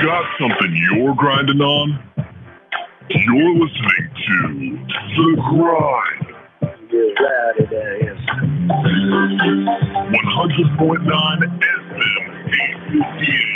Got something you're grinding on? You're listening to The Grind. 100.9 FM, 858,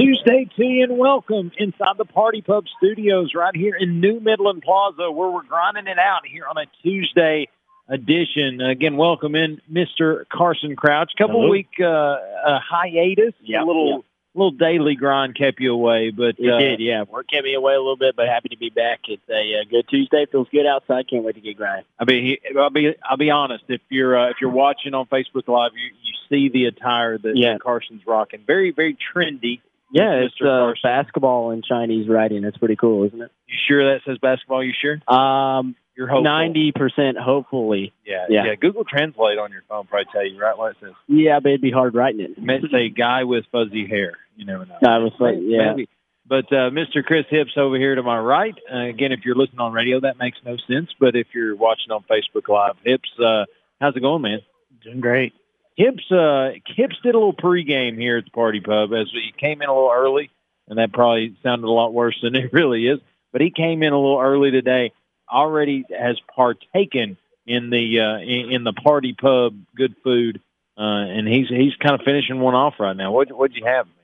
Tuesday to you and welcome inside the Party Pub Studios right here in New Midland Plaza where we're grinding it out here on a Tuesday edition. Again, welcome in Mr. Carson Crouch. Couple Hello. week uh, uh, hiatus, Yeah, a little little daily grind kept you away, but It uh, did, yeah. Work kept me away a little bit, but happy to be back. It's a uh, good Tuesday. Feels good outside. Can't wait to get grinding. I mean, I'll be I'll be honest. If you're uh, if you're watching on Facebook Live, you, you see the attire that Yeah. that Carson's rocking. Very very trendy. Yeah, it's Mr. uh, basketball and Chinese writing. That's pretty cool, isn't it? You sure that says basketball? You sure? Um, You're hopeful. ninety percent, hopefully. Yeah, Yeah. yeah. Google Translate on your phone probably tell you right what it says. Yeah, but it'd be hard writing it. It may say guy with fuzzy hair. You never know. I was like, yeah. maybe. But uh, Mr. Chris Hips over here to my right. Uh, again, if you're listening on radio, that makes no sense. But if you're watching on Facebook Live, Hips, uh, how's it going, man? Doing great. Hips, uh, Hips did a little pregame here at the Party Pub as he came in a little early, and that probably sounded a lot worse than it really is. But he came in a little early today. Already has partaken in the uh, in, in the Party Pub good food, uh, and he's he's kind of finishing one off right now. What what'd you have, man?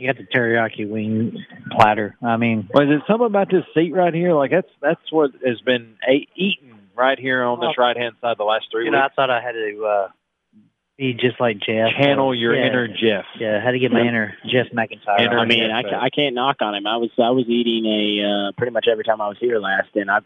I got the teriyaki wing platter. I mean, Was it something about this seat right here? Like that's that's what has been a- eaten right here on this right hand side the last three you know, I thought I had to uh, be just like Jeff. Channel your yeah, inner Jeff. Yeah, how had to get my inner Jeff McIntyre. Inner I mean, Yeah, I, but- I can't knock on him. I was I was eating a uh, pretty much every time I was here last, and I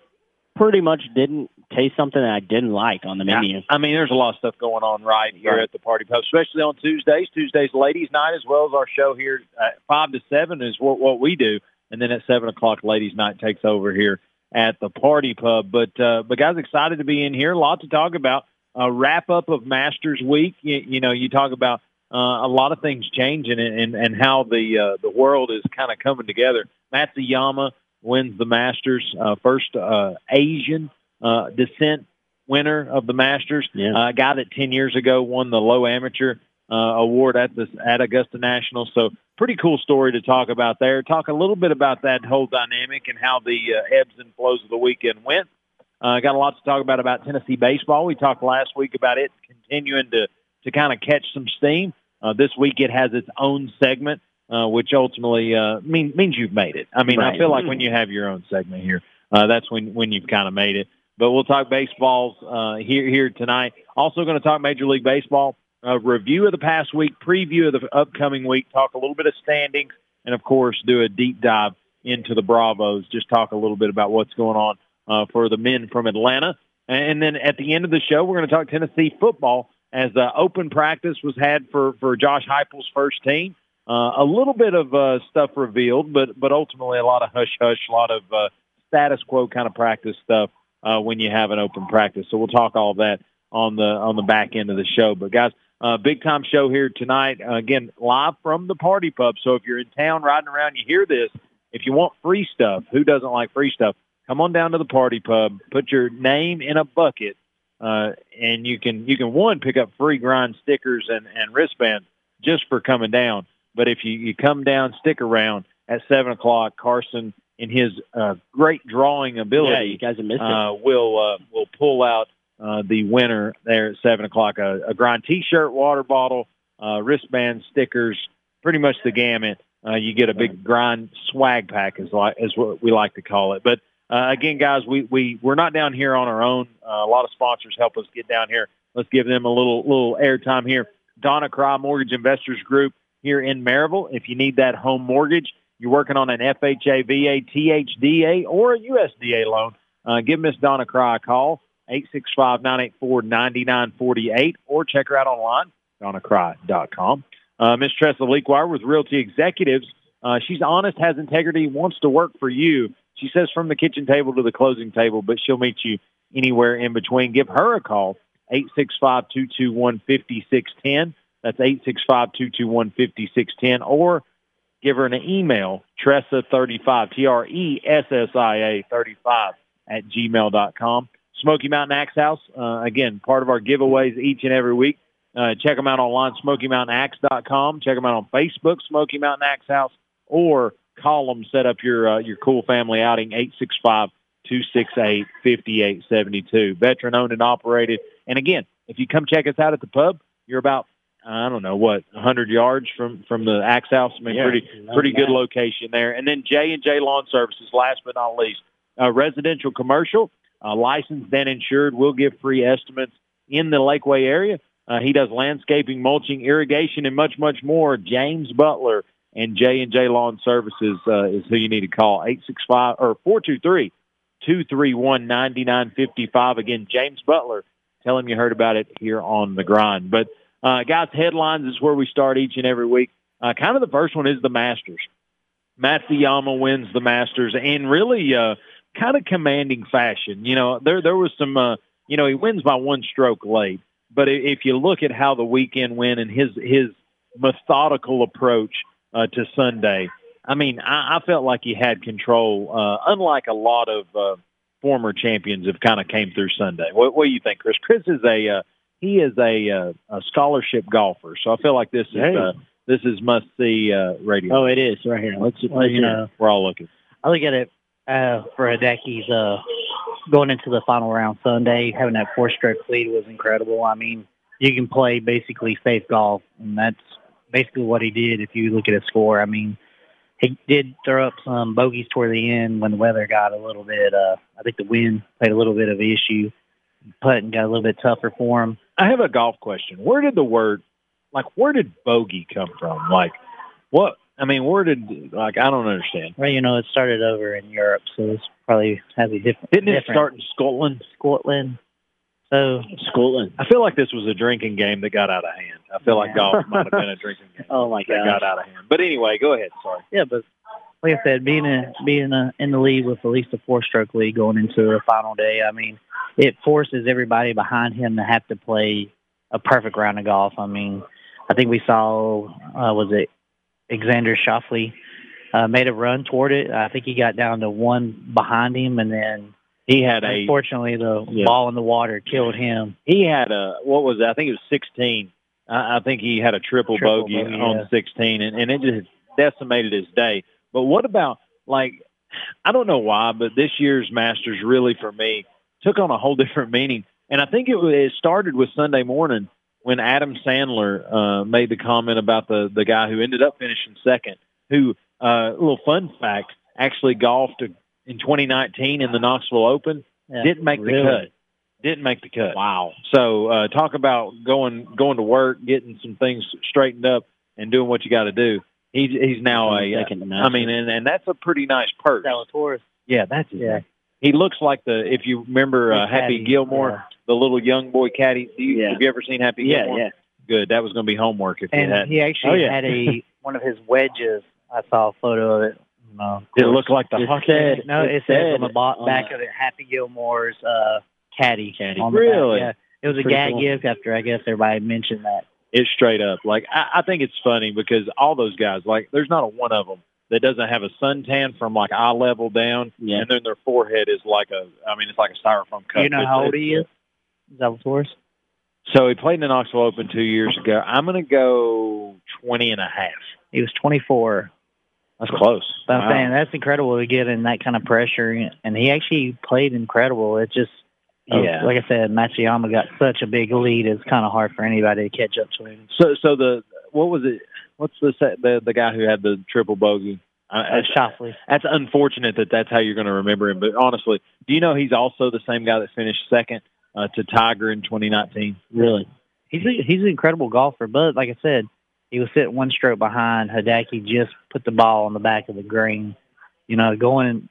pretty much didn't taste something that I didn't like on the menu. I mean, there's a lot of stuff going on right here Right. at the Party Pub, especially on Tuesdays. Tuesdays ladies' night, as well as our show here at five to seven is what what we do, and then at seven o'clock, ladies' night takes over here at the Party Pub. But uh, but guys, excited to be in here. A lot to talk about. A wrap up of Masters Week. You, you know, you talk about uh, a lot of things changing and and, and how the uh, the world is kind of coming together. Matsuyama wins the Masters, uh, first uh, Asian uh, descent winner of the Masters. Yeah. Uh, a guy that ten years ago won the low amateur uh, award at the at Augusta National. So pretty cool story to talk about there. Talk a little bit about that whole dynamic and how the uh, ebbs and flows of the weekend went. Uh, got a lot to talk about about Tennessee baseball. We talked last week about it continuing to to kind of catch some steam. Uh, this week it has its own segment, uh, which ultimately uh, mean, means you've made it. I mean, I feel like when you have your own segment here, uh, that's when when you've kind of made it. But we'll talk baseballs uh, here here tonight. Also going to talk Major League Baseball. A review of the past week, preview of the upcoming week, talk a little bit of standings, and of course do a deep dive into the Bravos. Just talk a little bit about what's going on uh, for the men from Atlanta. And then at the end of the show, we're going to talk Tennessee football as uh, open practice was had for, for Josh Heupel's first team. Uh, a little bit of uh, stuff revealed, but but ultimately a lot of hush hush, a lot of uh, status quo kind of practice stuff uh, when you have an open practice. So we'll talk all that on the on the back end of the show. But guys, uh, big time show here tonight. Uh, again, live from the Party Pub. So if you're in town riding around, you hear this. If you want free stuff, who doesn't like free stuff? Come on down to the Party Pub. Put your name in a bucket, uh, and you can you can one pick up free grind stickers and and wristbands just for coming down. But if you, you come down, stick around at seven o'clock. Carson, in his uh, great drawing ability, Yeah, you guys have missed it. uh, will uh, will pull out uh, the winner there at seven o'clock. A, a grind T-shirt, water bottle, uh, wristband, stickers, pretty much the gamut. Uh, you get a big grind swag pack, is like is what we like to call it. But uh, again, guys, we we we're not down here on our own. Uh, a lot of sponsors help us get down here. Let's give them a little little airtime here. Donna Cry Mortgage Investors Group here in Maryville. If you need that home mortgage, you're working on an FHA, VA, THDA, or a USDA loan, uh, give Miss Donna Cry a call, 865-984-9948, or check her out online, donnacry.com. Uh, Miss Tressa Leakwire with Realty Executives. Uh, she's honest, has integrity, wants to work for you. She says from the kitchen table to the closing table, but she'll meet you anywhere in between. Give her a call, 865-221-5610. That's 865-221-5610. Or give her an email, Tressa35, T-R-E-S-S-I-A 35 at gmail.com. Smoky Mountain Axe House, uh, again, part of our giveaways each and every week. Uh, check them out online, SmokyMountainAxe.com. Check them out on Facebook, Smoky Mountain Axe House, or them, set up your, uh, your cool family outing, 865-268-5872. Veteran owned and operated. And again, if you come check us out at the pub, you're about I don't know what, 100 yards from from the Axe House. I mean, Yeah, pretty pretty good location there. And then J and J Lawn Services. Last but not least, uh, residential commercial, uh, licensed and insured. Will give free estimates in the Lakeway area. Uh, he does landscaping, mulching, irrigation, and much much more. James Butler and J and J Lawn Services uh, is who you need to call. Eight six five or four two three. 231 9955. Again, James Butler. Tell him you heard about it here on the grind. But uh, guys, headlines is where we start each and every week. Uh, kind of the first one is the Masters. Matsuyama wins the Masters in really uh, kind of commanding fashion. You know, there there was some. Uh, you know, he wins by one stroke late, but if you look at how the weekend went and his his methodical approach uh, to Sunday, I mean, I, I felt like he had control. Uh, unlike a lot of uh, former champions have kind of came through Sunday. What, what do you think, Chris? Chris is a uh, he is a, uh, a scholarship golfer, so I feel like this is Hey. uh, this is must see uh, radio. Oh, it is right here. Let's, you hear know, We're all looking. I look at it uh, for Hideki's uh, going into the final round Sunday, having that four stroke lead was incredible. I mean, you can play basically safe golf, and that's basically what he did. If you look at his score, I mean, he did throw up some bogeys toward the end when the weather got a little bit. Uh, I think the wind played a little bit of an issue. Putting got a little bit tougher for him. I have a golf question. Where did the word, like, where did bogey come from? Like, what? I mean, where did like I don't understand. Well, you know, it started over in Europe, so it's probably has a different. Didn't it different- start in Scotland? Scotland? So Scotland. I feel like this was a drinking game that got out of hand. I feel like golf might have been a drinking game Oh my that got God. out of hand. But anyway, go ahead. Sorry. Yeah, but like I said, being a, being a, in the lead with at least a four-stroke lead going into the final day, I mean, it forces everybody behind him to have to play a perfect round of golf. I mean, I think we saw uh, was it Alexander Schauffele uh, made a run toward it. I think he got down to one behind him, and then He had a unfortunately the Yeah. ball in the water killed him. he had a what was it? I think it was 16. I, I think he had a triple, Triple bogey, bogey, on yeah. 16, and, and it just decimated his day. But what about like I don't know why, but this year's Masters really for me took on a whole different meaning, and I think it, it started with Sunday morning when Adam Sandler uh, made the comment about the the guy who ended up finishing second, who uh, a little fun fact actually golfed in 2019 in the Knoxville Open, Yeah, didn't make really. the cut. Didn't make the cut. Wow. So uh, talk about going going to work, getting some things straightened up, and doing what you got to do. He's he's now a. uh, I mean, and, and that's a pretty nice purse. Zalatoris. Yeah, that's his Yeah. He looks like the if you remember uh, Happy Caddy, Gilmore, yeah. the little young boy caddy. Do you, Yeah. Have you ever seen Happy yeah, Gilmore? yeah. Good. That was going to be homework if you And had. he actually Oh, had a one of his wedges. I saw a photo of it. No, it looked like the It hockey? said- no, it it, said on the bo- on back the- of it, Happy Gilmore's uh, caddy. Caddy. back, Really? yeah. It was a Pretty gag cool. gift after I guess everybody mentioned that. It's straight up. Like I, I think it's funny because all those guys, like, there's not a one of them that doesn't have a suntan from like eye level down, Yeah. and then their forehead is like a. I mean, it's like a styrofoam cup. You know how old he is? Zalatoris? So he played in the Knoxville Open two years ago. I'm going to go 20 and a half. He was 24. That's close. But I'm saying that's incredible to get in that kind of pressure, and he actually played incredible. It just, uh, Yeah. like I said, Matsuyama got such a big lead. It's kind of hard for anybody to catch up to him. So, so the what was it? What's the the the guy who had the triple bogey? Uh, that's, Shoffley. that's unfortunate that that's how you're going to remember him. But honestly, do you know he's also the same guy that finished second uh, to Tiger in 2019? Really. He's a, he's an incredible golfer, but like I said, he was sitting one stroke behind. Hideki just put the ball on the back of the green. You know, going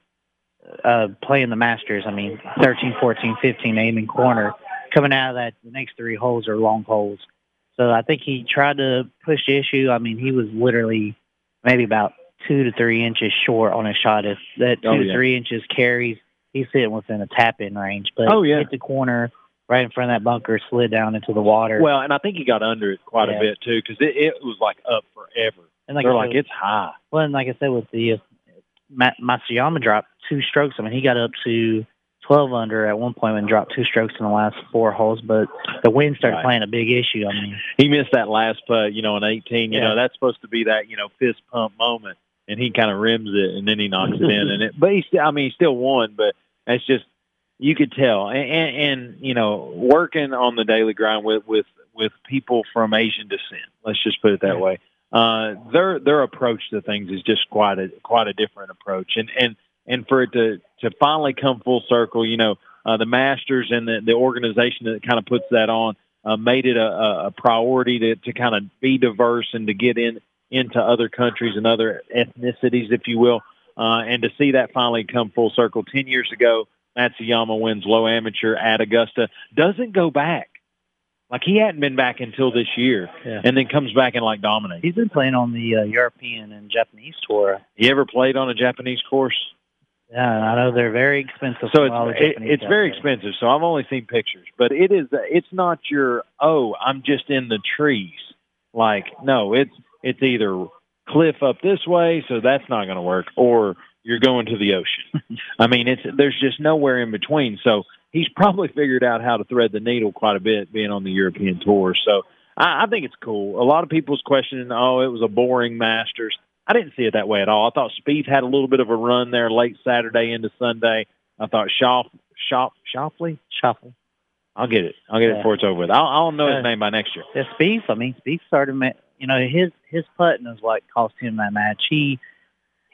uh, playing the Masters. I mean, 13, 14, 15, Amen Corner. Coming out of that, the next three holes are long holes. So I think he tried to push the issue. I mean, he was literally maybe about two to three inches short on his shot. If that two Oh, to three inches carries, he's sitting within a tap in range. But Oh, yeah. hit the corner right in front of that bunker, slid down into the water. Well, and I think he got under it quite Yeah. a bit too because it, it was like up forever. and like They're like said, it's high. well, and like I said with the uh, Ma- Matsuyama dropped two strokes. I mean, he got up to 12 under at one and dropped two strokes in the last four holes, but the wind started Right. playing a big issue. I mean, He missed that last putt, you know, on 18. You Yeah. know, that's supposed to be that you know fist pump moment, and he kind of rims it and then he knocks it in. And it, but he still, I mean, he still won. But that's just you could tell, and, and, and you know, working on the daily grind with with with people from Asian descent. Let's just put it that way. Uh, their their approach to things is just quite a quite a different approach, and and and for it to to finally come full circle, you know, uh, the Masters and the the organization that kind of puts that on uh, made it a, a- priority to to kind of be diverse and to get in into other countries and other ethnicities, if you will, uh, and to see that finally come full circle. Ten years ago, Matsuyama wins low amateur at Augusta, doesn't go back. Like he hadn't been back until this year, Yeah. and then comes back and like dominates. he's been playing on the uh, European and Japanese tour. He ever played on a Japanese course? Yeah, I know they're very expensive. So for all the it's it, it's very there. expensive. So I've only seen pictures, but it is it's not your oh I'm just in the trees. Like no, it's it's either cliff up this way, so that's not going to work, or you're going to the ocean. I mean, it's there's just nowhere in between. So he's probably figured out how to thread the needle quite a bit being on the European tour. So I, I think it's cool. A lot of people's questioning, oh, it was a boring Masters. I didn't see it that way at all. I thought Spieth had a little bit of a run there late Saturday into Sunday. I thought Shop Shop Shopley Shuffle. I'll get it. I'll get it Yeah. before it's over with. I'll, I'll know his uh, name by next year. Yeah, Spieth. I mean, Spieth started. You know, his his putting is what cost him that match. He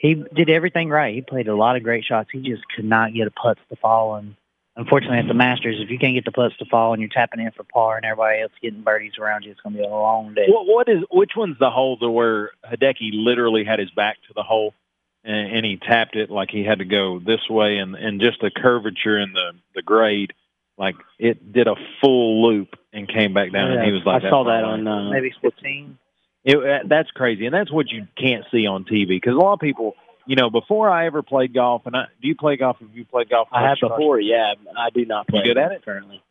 he did everything right. He played a lot of great shots. He just could not get a putts to fall. And unfortunately, at the Masters, if you can't get the putts to fall and you're tapping in for par and everybody else getting birdies around you, it's going to be a long day. What, what is which one's the hole to where Hideki literally had his back to the hole and, and he tapped it like he had to go this way and and just the curvature in the the grade like it did a full loop and came back down and he was like I saw that on uh, Maybe 15. It, uh, that's crazy, and that's what you can't see on TV because a lot of people, you know, before I ever played golf, and I, do you play golf? Have you played golf? I have much? before, yeah. I do not play. You good at it? currently?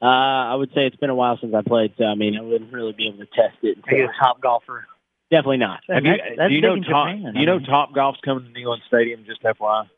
Uh, I would say it's been a while since I played, so I mean, I wouldn't really be able to test it. Are you a top golfer? Definitely not. Have you, That's- that's do you know top? Japan, do you I know. Top Golf's coming to Neyland Stadium? Just FYI.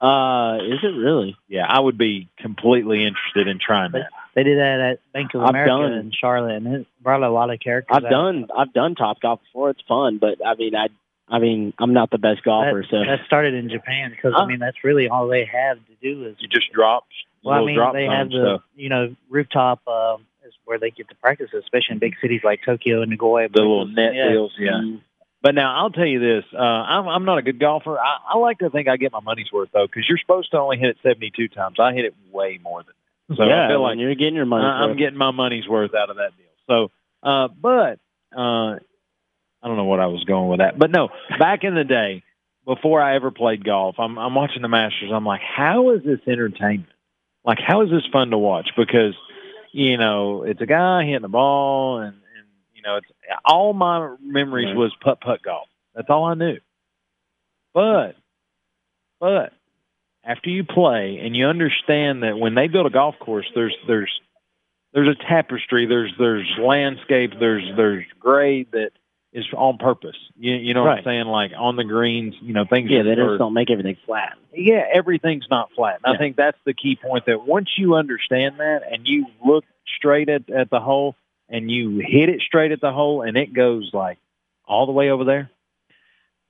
Uh, is it really? Yeah, I would be completely interested in trying that. They did that at Bank of I've America done- in Charlotte, and it brought a lot of characters. I've out. done I've done top golf before. It's fun, but I mean, I I mean, I'm not the best golfer, so That started in Japan because Huh? I mean that's really all they have to do is You just drop. Well, I mean, drop they zone have the stuff. you know rooftop um, is where they get to practice, especially in big cities like Tokyo and Nagoya. the little net yeah. deals. Yeah. Mm, But now I'll tell you this: uh, I'm I'm not a good golfer. I, I like to think I get my money's worth though, because you're supposed to only hit it 72 times. I hit it way more than that. So yeah, I feel like you're getting your money. I'm getting my money's worth out of that deal. So, uh, but uh, I don't know what I was going with that. But no, back in the day, before I ever played golf, I'm I'm watching the Masters. I'm like, how is this entertainment? Like, how is this fun to watch? Because you know, it's a guy hitting the ball, and and you know, it's all my memories Right. was putt putt golf. That's all I knew. But, but after you play and you understand that when they build a golf course, there's there's there's a tapestry, there's there's landscape, there's there's grade that is on purpose. You you know what I'm saying? Like on the greens, you know things. yeah, they just don't make everything flat. yeah, everything's not flat. And I think that's the key point that once you understand that and you look straight at, at the hole and you hit it straight at the hole and it goes like all the way over there,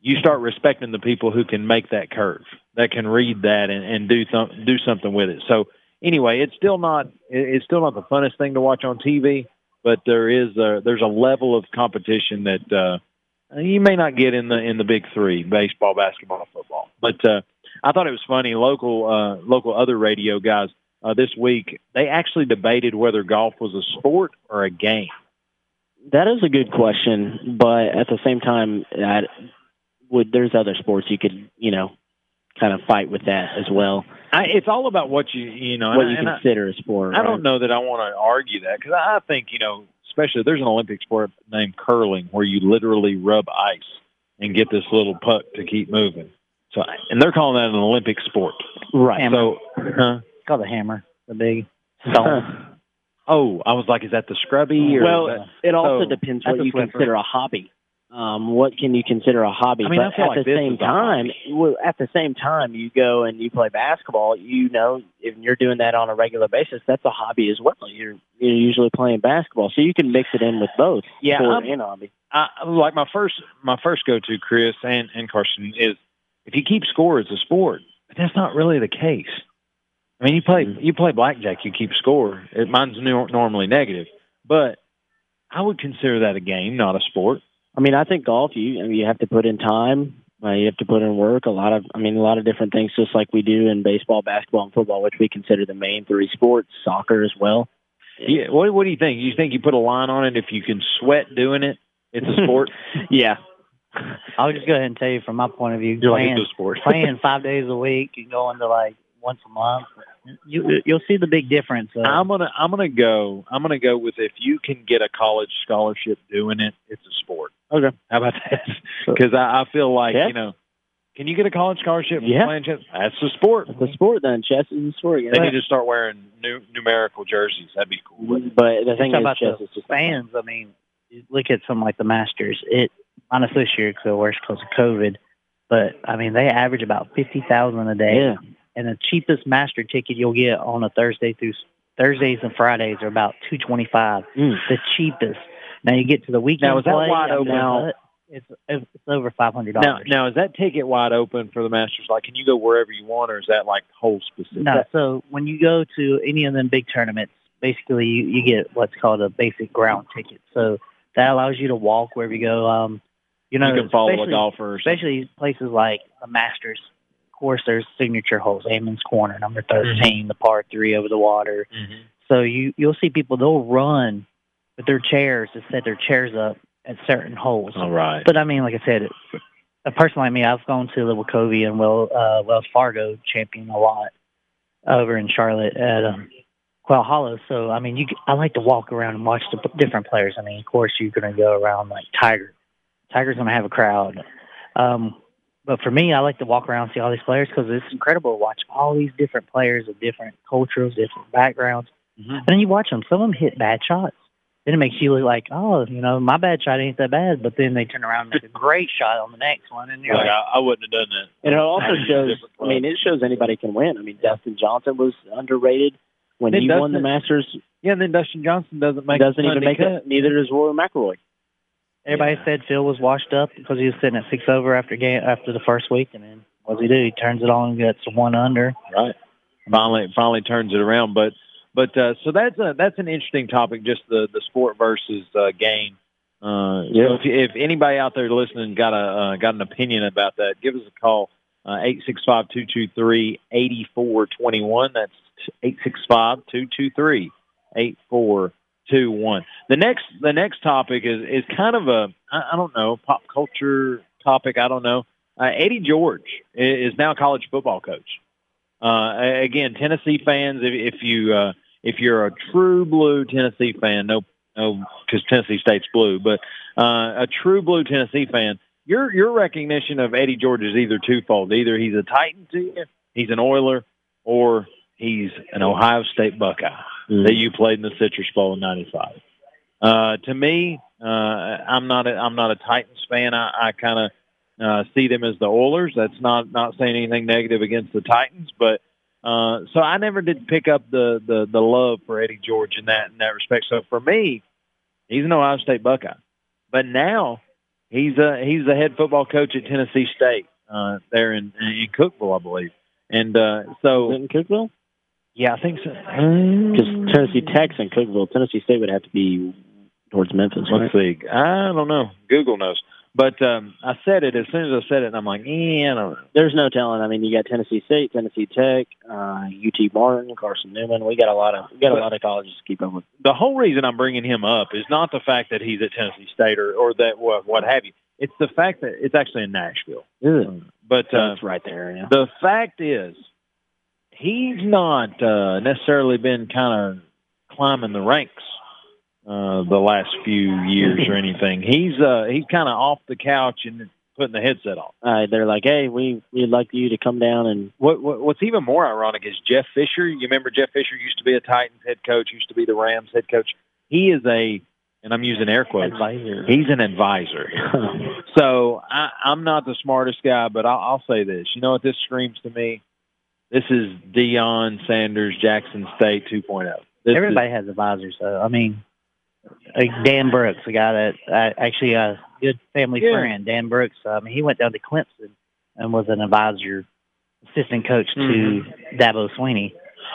you start respecting the people who can make that curve, that can read that and, and do some, do something with it. So anyway, it's still not it's still not the funnest thing to watch on TV, but there is a, there's a level of competition that uh, you may not get in the in the big three: baseball, basketball, football. But uh, I thought it was funny. Local uh, local other radio guys uh, this week they actually debated whether golf was a sport or a game. That is a good question, but at the same time, I, would there's other sports you could you know kind of fight with that as well. I, it's all about what you you know. what and, you and I- consider a sport. I don't know that I want to argue that because I think you know, especially there's an Olympic sport named curling where you literally rub ice and get this little puck to keep moving. So, and they're calling that an Olympic sport. Right. So, huh? It's called the hammer, the big stone. oh, I was like, is that the scrubby? Or well, that- it also so, depends what you consider a hobby. Um, what can you consider a hobby? I mean, but at like the same time, well, at the same time, you go and you play basketball. You know, if you're doing that on a regular basis, that's a hobby as well. You're you're usually playing basketball, so you can mix it in with both. Yeah, sport and hobby. I, like my first my first go to Chris and and Carson is if you keep score, it's a sport. But that's not really the case. I mean, you play Mhm. you play blackjack, you keep score. It, mine's nor- normally negative, but I would consider that a game, not a sport. I mean, I think golf. You I mean, you have to put in time. Uh, you have to put in work. A lot of, I mean, a lot of different things, just like we do in baseball, basketball, and football, which we consider the main three sports. Soccer as well. Yeah, what what do you think? You think you put a line on it if you can sweat doing it? It's a sport. yeah. I'll just go ahead and tell you from my point of view, You're like playing, it's a sport. playing five days a week and going to like once a month, you you'll see the big difference. Of, I'm gonna I'm gonna go I'm gonna go with if you can get a college scholarship doing it, it's a sport. Okay. How about that? Because I, I feel like Chess? you know, can you get a college scholarship Yeah. playing chess? That's a sport. It's a sport then. Chess is a sport. They Yeah. need to start wearing new, numerical jerseys. That'd be cool. But the thing is, about chess the is just fans. I mean, look at something like the Masters. It minus this year because worse because of COVID, but I mean they average about fifty thousand a day. Yeah. And the cheapest master ticket you'll get on a Thursday through Thursdays and Fridays are about two twenty five. Mm. The cheapest. Now you get to the weekend Now, is that play, wide open? Now- It's it's over five hundred Now, dollars. now is that ticket wide open for the Masters? Like, can you go wherever you want, or is that like hole specific? No, so when you go to any of them big tournaments, basically you, you get what's called a basic ground ticket. So that allows you to walk wherever you go. Um, you know, you can follow a golfer. Especially places like the Masters. Of course, there's signature holes, Amen's Corner, number 13, the par three over the water. Mhm. So you you'll see people they'll run with their chairs to set their chairs up at certain holes. All right. But I mean, like I said, a person like me, I've gone to the Wachovia and well, uh, Wells Fargo champion a lot over in Charlotte at um, Quail Hollow. So I mean, you I like to walk around and watch the p- different players. I mean, of course, you're going to go around like Tiger. Tiger's going to have a crowd. Um, but for me, I like to walk around and see all these players because it's incredible to watch all these different players of different cultures, different backgrounds. Mhm. And then you watch them. Some of them hit bad shots. Then it makes you look like, oh, you know, my bad shot ain't that bad. But then they turn around and make a great shot on the next one, and you're Like, like, I, I wouldn't have done that. And it also shows. I mean, it shows anybody can win. I mean, Dustin Johnson was underrated when Then he won the Masters. Yeah, and then Dustin Johnson doesn't make doesn't even make cut. it. Neither does Rory McIlroy. Everybody Yeah. said Phil was washed up because he was sitting at six over after game after the first week, and then what does he do? He turns it on and gets one under. right finally finally turns it around but but uh so that's a that's an interesting topic just the the sport versus uh game uh Yeah. so if if anybody out there listening got a uh, got an opinion about that give us a call uh eight six five two two three eighty four twenty one that's eight six five two two three eight four two one. The next the next topic is is kind of a i, I don't know pop culture topic i don't know. Uh, eddie george i- is now college football coach. Uh, again, Tennessee fans, if, if you uh, if you're a true blue Tennessee fan, no, no, because Tennessee State's blue, but uh, a true blue Tennessee fan, your your recognition of Eddie George is either twofold: either he's a Titan to you, he's an Oiler, or he's an Ohio State Buckeye that you played in the Citrus Bowl in '95. Uh, to me, uh, I'm not a, I'm not a Titans fan. I, I kind of uh, see them as the Oilers. That's not not saying anything negative against the Titans, but uh, so I never did pick up the, the the love for Eddie George in that in that respect. So for me, he's an Ohio State Buckeye, but now he's a he's the head football coach at Tennessee State uh, there in in Cookeville, I believe. And uh, so in Cookeville? Yeah, I think so. Because Tennessee Tech's in Cookeville. Tennessee State would have to be towards Memphis, right? Let's see. I don't know. Google knows. But um, I said it as soon as I said it, and I'm like, eh, I don't know. There's no telling. I mean, you got Tennessee State, Tennessee Tech, uh, UT Martin, Carson Newman. We got a lot of we got a lot of colleges to keep up with. the whole reason I'm bringing him up is not the fact that he's at Tennessee State or, or that what, what have you. It's the fact that it's actually in Nashville. Is it? But uh, That's right there. Yeah. the fact is, he's not uh, necessarily been kind of climbing the ranks uh, the last few years or anything. He's uh, he's kind of off the couch and putting the headset on. Uh, they're like, "Hey, we we'd like you to come down and." What, what What's even more ironic is Jeff Fisher. You remember Jeff Fisher used to be a Titans head coach, used to be the Rams head coach. He is a, and I'm using air quotes. Advisor. He's an advisor. so I, I'm not the smartest guy, but I'll, I'll say this. You know what this screams to me? This is Deion Sanders, Jackson State 2.0. This Everybody has advisors, though. I mean, like Dan Brooks, a guy that uh, actually a good family Yeah. friend. Dan Brooks. I mean, he went down to Clemson and was an advisor, assistant coach to Mhm. Dabo Swinney.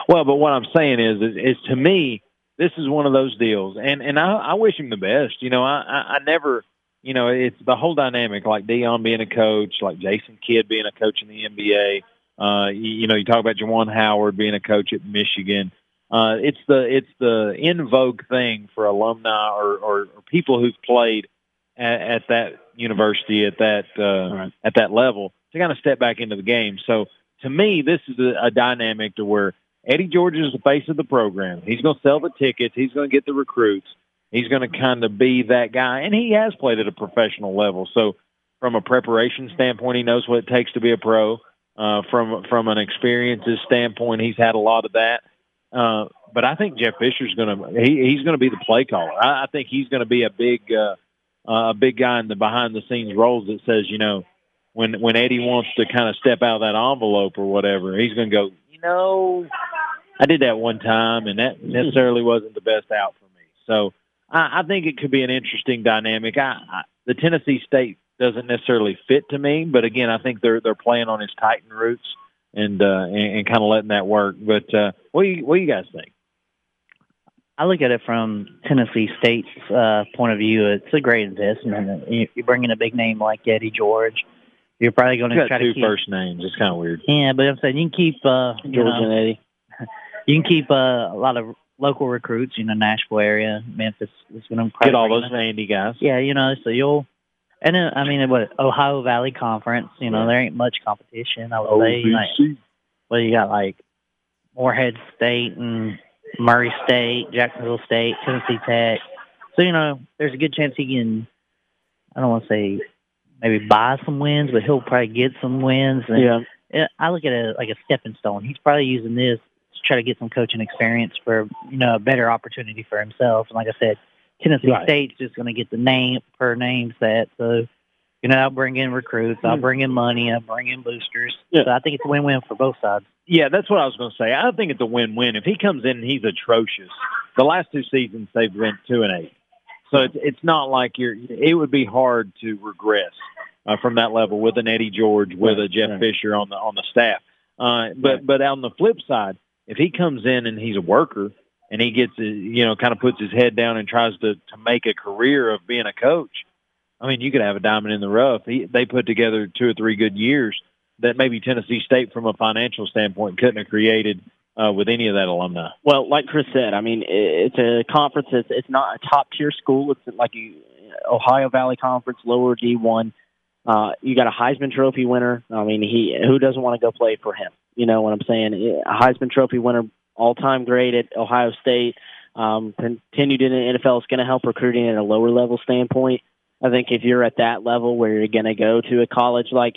Well, but what I'm saying is, is, is to me, this is one of those deals, and and I, I wish him the best. You know, I, I I never, you know, it's the whole dynamic, like Deion being a coach, like Jason Kidd being a coach in the NBA. Uh, you, you know, you talk about Juwan Howard being a coach at Michigan. Uh, it's the it's the in vogue thing for alumni or, or, or people who've played at, at that university at that uh, Right. at that level to kind of step back into the game. So to me, this is a, a dynamic to where Eddie George is the face of the program. He's going to sell the tickets. He's going to get the recruits. He's going to kind of be that guy, and he has played at a professional level. So, from a preparation standpoint, he knows what it takes to be a pro. Uh, from from an experiences standpoint, he's had a lot of that. Uh, but I think Jeff Fisher's going to he, he's going to be the play caller. I, I think he's going to be a big uh, uh, a big guy in the behind the scenes roles that says, you know, when when Eddie wants to kind of step out of that envelope or whatever, he's going to go, you know, I did that one time, and that necessarily wasn't the best out for me. So I, I think it could be an interesting dynamic. I, I the Tennessee State doesn't necessarily fit to me, but again, I think they're they're playing on his Titan roots and uh, and, and kind of letting that work. But uh, what do you what do you guys think? I look at it from Tennessee State's uh, point of view. It's a great investment. You- You're bringing a big name like Eddie George. You're probably going to got try two to keep. first names. It's kind of weird. Yeah, but I'm saying you can keep. Uh, you George know, and Eddie. you can keep uh, a lot of local recruits. You know, Nashville area, Memphis is going to Get all those Vandy guys. Yeah, you know, so you'll. And then, I mean, it what Ohio Valley Conference? You know, there ain't much competition. I would say. Like, well, you got like Morehead State and Murray State, Jacksonville State, Tennessee Tech. So you know, there's a good chance he can. I don't want to say maybe buy some wins, but he'll probably get some wins. And Yeah. yeah, I look at it like a stepping stone. He's probably using this to try to get some coaching experience for you know a better opportunity for himself. And like I said, Tennessee Right. State's just going to get the name per name set. So you know, I'll bring in recruits, I'll Mhm. bring in money, I'll bring in boosters. Yeah. So I think it's a win-win for both sides. Yeah, that's what I was going to say. I think it's a win-win. If he comes in and he's atrocious, the last two seasons they've went two and eight, so it's it's not like you're. It would be hard to regress uh, from that level with an Eddie George, with a Jeff. Fisher on the on the staff. Uh, but but on the flip side, if he comes in and he's a worker and he gets his, you know kind of puts his head down and tries to to make a career of being a coach, I mean you could have a diamond in the rough. He, they put together two or three good years that maybe Tennessee State, from a financial standpoint, couldn't have created uh, with any of that alumni. Well, like Chris said, I mean, it's a conference. It's, it's not a top tier school. It's like you, Ohio Valley Conference, lower D one. Uh, you got a Heisman Trophy winner. I mean, he who doesn't want to go play for him? You know what I'm saying? A Heisman Trophy winner, all time great at Ohio State. Um, continued in the NFL is going to help recruiting at a lower level standpoint. I think if you're at that level where you're going to go to a college like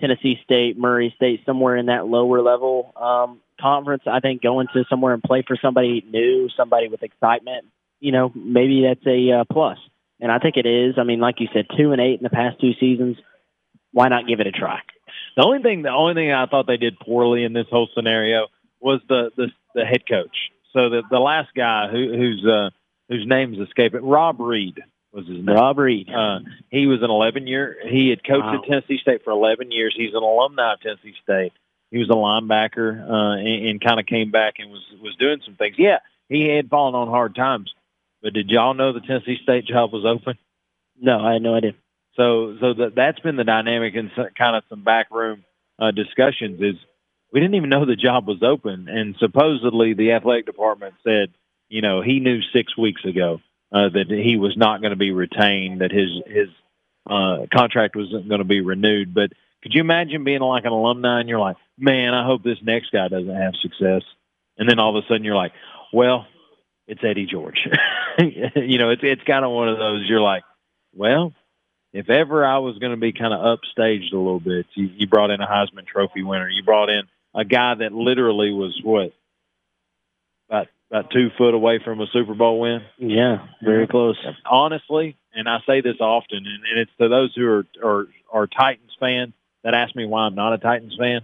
Tennessee State, Murray State, somewhere in that lower level um, conference. I think going to somewhere and play for somebody new, somebody with excitement, you know, maybe that's a uh, plus. And I think it is. I mean, like you said, two and eight in the past two seasons. Why not give it a try? The only thing, the only thing I thought they did poorly in this whole scenario was the the, the head coach. So the the last guy who, who's uh, whose name's escaping, Rob Reed was his name. Rob Reed. Uh, he was an 11 year. He had coached Wow. at Tennessee State for 11 years. He's an alumni of Tennessee State. He was a linebacker uh, and, and kind of came back and was was doing some things. Yeah, he had fallen on hard times. But did y'all know the Tennessee State job was open? no, I had no idea. So so that that's been the dynamic and kind of some backroom uh, discussions. Is we didn't even know the job was open, and supposedly the athletic department said, you know, he knew six weeks ago uh, that he was not going to be retained, that his his uh, contract wasn't going to be renewed. But could you imagine being like an alumni and you're like, man, I hope this next guy doesn't have success, and then all of a sudden you're like, well, it's Eddie George. you know, it's it's kind of one of those. You're like, well, if ever I was going to be kind of upstaged a little bit, you, you brought in a Heisman Trophy winner. You brought in a guy that literally was what about about two foot away from a Super Bowl win. Yeah, very close. Honestly, and I say this often, and, and it's to those who are, are are Titans fans that ask me why I'm not a Titans fan.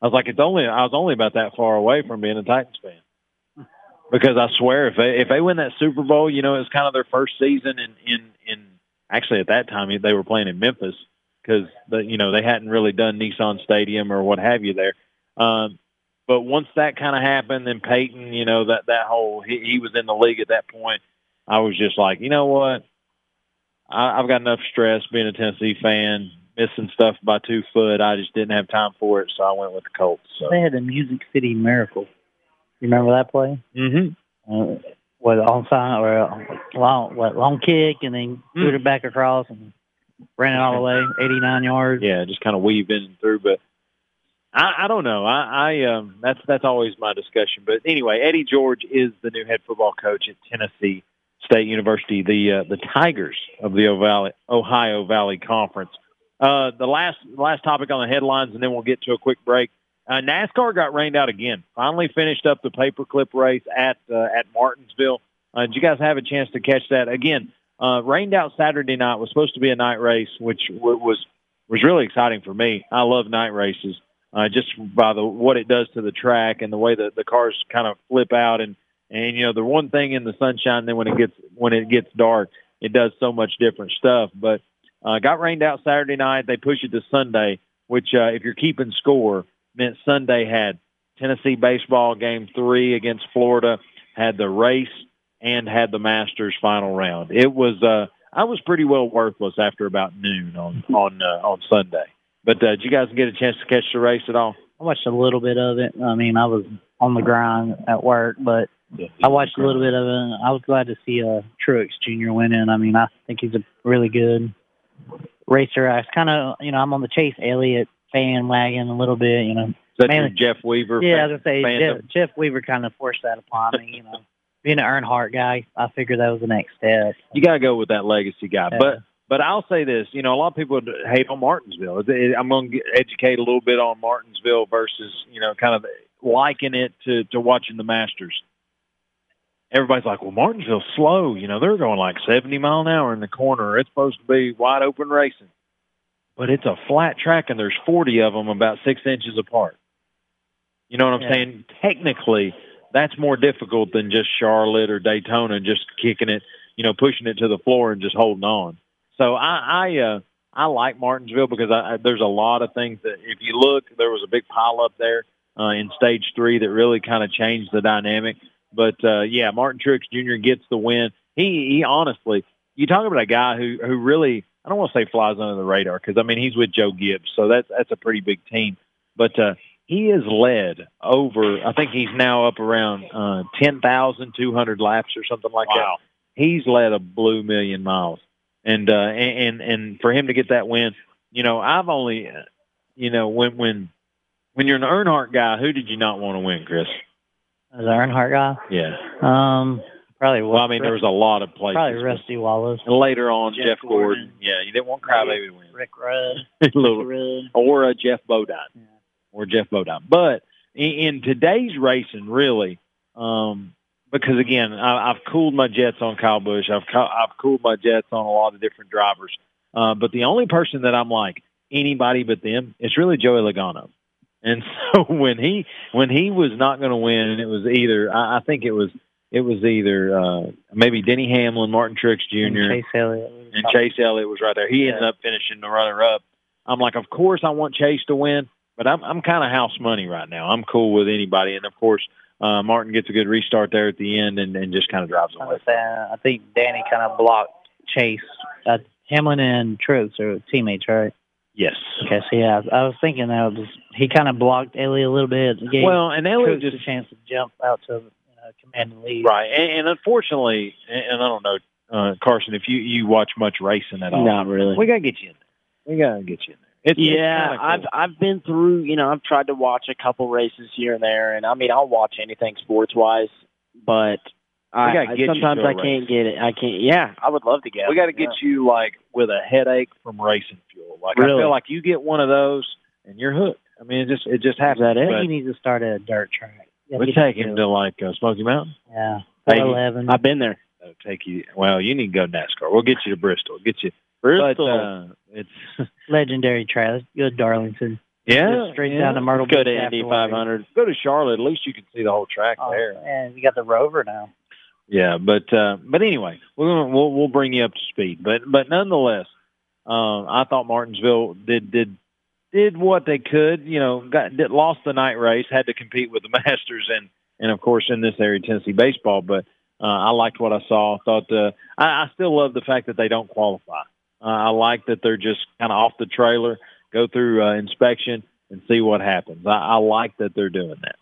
I was like, it's only I was only about that far away from being a Titans fan. Because I swear, if they if they win that Super Bowl, you know, it's kind of their first season in in in actually at that time they were playing in Memphis because the you know they hadn't really done Nissan Stadium or what have you there. Um, but once that kind of happened, then Peyton, you know that that whole he, he was in the league at that point. I was just like, you know what, I, I've got enough stress being a Tennessee fan, missing stuff by two foot. I just didn't have time for it, so I went with the Colts. So. They had the Music City Miracle. You remember that play? Mm-hmm. Uh, what onside or a long what long kick and then Mm. put it back across and ran it all the way, eighty nine yards. Yeah, just kind of weave in and through. But I, I don't know. I, I um, that's that's always my discussion. But anyway, Eddie George is the new head football coach at Tennessee State University, the uh, the Tigers of the Ohio Valley, Conference. Uh, the last last topic on the headlines, and then we'll get to a quick break. Uh, NASCAR got rained out again. Finally finished up the paperclip race at uh, at Martinsville. Uh, did you guys have a chance to catch that? Again, uh, rained out Saturday night. Was supposed to be a night race, which w- was was really exciting for me. I love night races, uh, just by the what it does to the track and the way that the cars kind of flip out and and you know the one thing in the sunshine. Then when it gets when it gets dark, it does so much different stuff. But uh, got rained out Saturday night. They push it to Sunday, which uh, if you're keeping score meant Sunday had Tennessee baseball game three against Florida, had the race, and had the Masters final round. It was uh, I was pretty well worthless after about noon on on uh, on Sunday. But uh, did you guys get a chance to catch the race at all? I watched a little bit of it. I mean, I was on the grind at work, but I watched a little bit of it. I was glad to see uh, Truex Jr. winning. I mean, I think he's a really good racer. I was kind of, you know, I'm on the Chase Elliott fan wagon a little bit. You know, Is Mainly- Jeff Weaver? yeah, I fan- was gonna say fandom? Jeff, Jeff Weaver kind of forced that upon me. You know, being an Earnhardt guy, I figured that was the next step. You got to go with that legacy guy. Yeah. But but I'll say this, you know, a lot of people hate on Martinsville. I'm going to educate a little bit on Martinsville versus, you know, kind of liking it to to watching the Masters. Everybody's like, well, Martinsville's slow. You know, they're going like 70 mile an hour in the corner. It's supposed to be wide open racing, but it's a flat track and there's 40 of them about six inches apart. You know what I'm Yeah. saying? Technically, that's more difficult than just Charlotte or Daytona, just kicking it, you know, pushing it to the floor and just holding on. So I, I, uh, I like Martinsville because I, I, there's a lot of things that if you look, there was a big pile up there uh, in stage three that really kind of changed the dynamic. But uh, yeah, Martin Truex Jr. gets the win. He, he honestly, you talk about a guy who, who really, I don't want to say flies under the radar because I mean he's with Joe Gibbs, so that's that's a pretty big team. But uh, he has led over. I think he's now up around uh, ten thousand two hundred laps or something like that. He's led a blue million miles, and uh, and and for him to get that win, you know, I've only, you know, when when when you're an Earnhardt guy, who did you not want to win, Chris? As an Earnhardt guy, Yeah. um, probably. Well, I mean, there was a lot of places. probably Rusty Wallace, And later on, Jeff, Jeff Gordon. Gordon. Yeah, you didn't want Crybaby to win. Rick Rudd, Little- Rick Rudd. or uh, Geoff Bodine. Yeah. Or Geoff Bodine. But in, in today's racing, really, um, because again, I, I've cooled my jets on Kyle Busch. I've co- I've cooled my jets on a lot of different drivers. Uh, but the only person that I'm like anybody but them is really Joey Logano. And so when he when he was not going to win, and it was either I, I think it was it was either uh, maybe Denny Hamlin, Martin Truex Jr. And Chase Elliott. and Chase Elliott was right there. He ended up finishing the runner up. I'm like, of course I want Chase to win, but I'm I'm kind of house money right now. I'm cool with anybody, and of course uh, Martin gets a good restart there at the end and, and just kind of drives away. saying, I think Danny kind of blocked Chase. Uh, Hamlin and Truex are teammates, right? Yes. Okay, so yeah, I was thinking that was he kind of blocked Elliott a little bit. Gave Well, and Elliott just a chance to jump out to uh, commanding lead. right, and, and unfortunately, and, and I don't know, uh, Carson, if you you watch much racing at all, Not really. we gotta get you in there. We gotta get you in there. It's, it's yeah, kinda I've. I've been through. You know, I've tried to watch a couple races here and there, and I mean, I'll watch anything sports wise, but I, gotta I- get sometimes to a I can't get it. I can't. Yeah, I would love to get. we got to get you like with a headache from racing fuel. Like I feel like you get one of those and you're hooked. I mean, it just it just Is happens. that I it? think But you need to start at a dirt track. You we take him to- to like uh, Smoky Mountain. yeah, Hey, 411. I've been there. Take you. Well, you need to go NASCAR. We'll get you to Bristol. Get you. Bristol. But uh, it's legendary track. Go to Darlington. yeah, Just straight yeah. down to Myrtle Go Beach. to Indy 500. Go to Charlotte. At least you can see the whole track Oh, there. and you got the Rover now. Yeah, but uh, but anyway, we're gonna we'll, we'll bring you up to speed. But but nonetheless, um, I thought Martinsville did did did what they could. You know, got did, lost the night race, had to compete with the Masters and and of course in this area Tennessee baseball. But uh, I liked what I saw. Thought uh, I, I still love the fact that they don't qualify. Uh, I like that they're just kind of off the trailer, go through uh, inspection and see what happens. I, I like that they're doing that.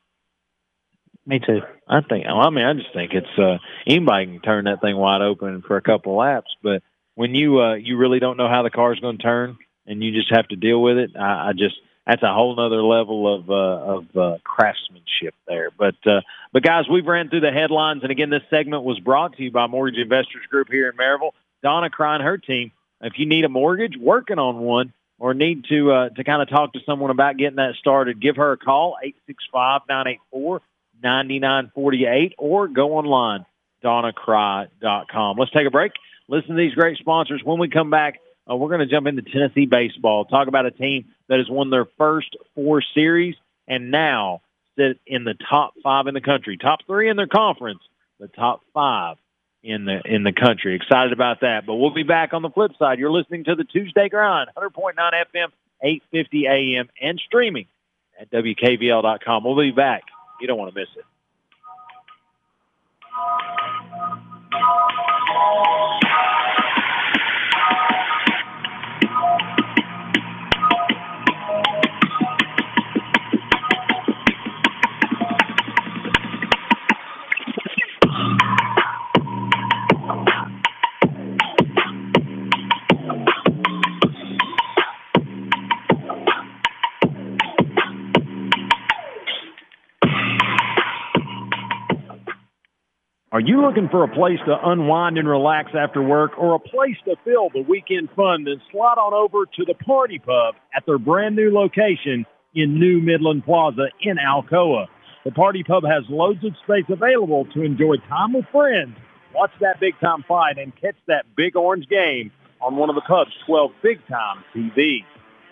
Me too. I think. well, I mean, I just think it's uh, anybody can turn that thing wide open for a couple laps, but when you uh, you really don't know how the car's going to turn, and you just have to deal with it, I, I just that's a whole nother level of uh, of uh, craftsmanship there. But uh, but guys, we've ran through the headlines, and again, this segment was brought to you by Mortgage Investors Group here in Maryville. Donna Cry and her team. If you need a mortgage, working on one, or need to uh, to kind of talk to someone about getting that started, give her a call eight six five nine eight four. 9948 or go online, donnacry.com. Let's take a break. Listen to these great sponsors. When we come back, uh, we're going to jump into Tennessee baseball, talk about a team that has won their first four series and now sit in the top five in the country, top three in their conference, the top five in the in the country. Excited about that. But we'll be back on the flip side. You're listening to the Tuesday Grind, 100.9 FM, 850 AM, and streaming at WKVL.com. We'll be back. You don't want to miss it. Are you looking for a place to unwind and relax after work or a place to fill the weekend fun? Then slide on over to the Party Pub at their brand new location in New Midland Plaza in Alcoa. The Party Pub has loads of space available to enjoy time with friends, watch that big time fight, and catch that big orange game on one of the pub's 12 big time TVs.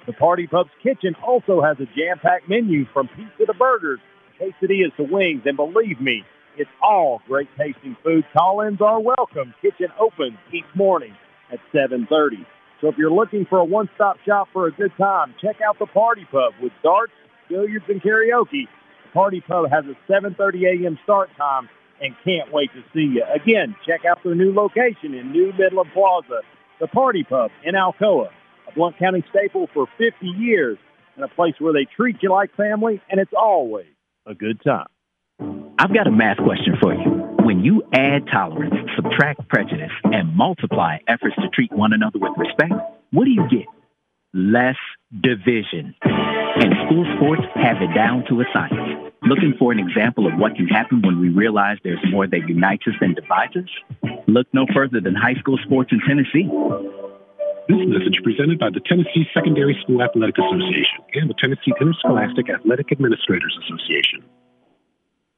The Party Pub's kitchen also has a jam packed menu from pizza to burgers, quesadillas to wings, and believe me, it's all great tasting food. Call-ins are welcome. Kitchen opens each morning at 7:30. So if you're looking for a one-stop shop for a good time, check out the Party Pub with darts, billiards, and karaoke. The Party Pub has a 7:30 a.m. start time and can't wait to see you. Again, check out their new location in New Midland Plaza, the Party Pub in Alcoa, a Blount County staple for 50 years, and a place where they treat you like family, and it's always a good time. I've got a math question for you. When you add tolerance, subtract prejudice, and multiply efforts to treat one another with respect, what do you get? Less division. And school sports have it down to a science. Looking for an example of what can happen when we realize there's more that unites us than divides us? Look no further than high school sports in Tennessee. This message presented by the Tennessee Secondary School Athletic Association and the Tennessee Interscholastic Athletic Administrators Association.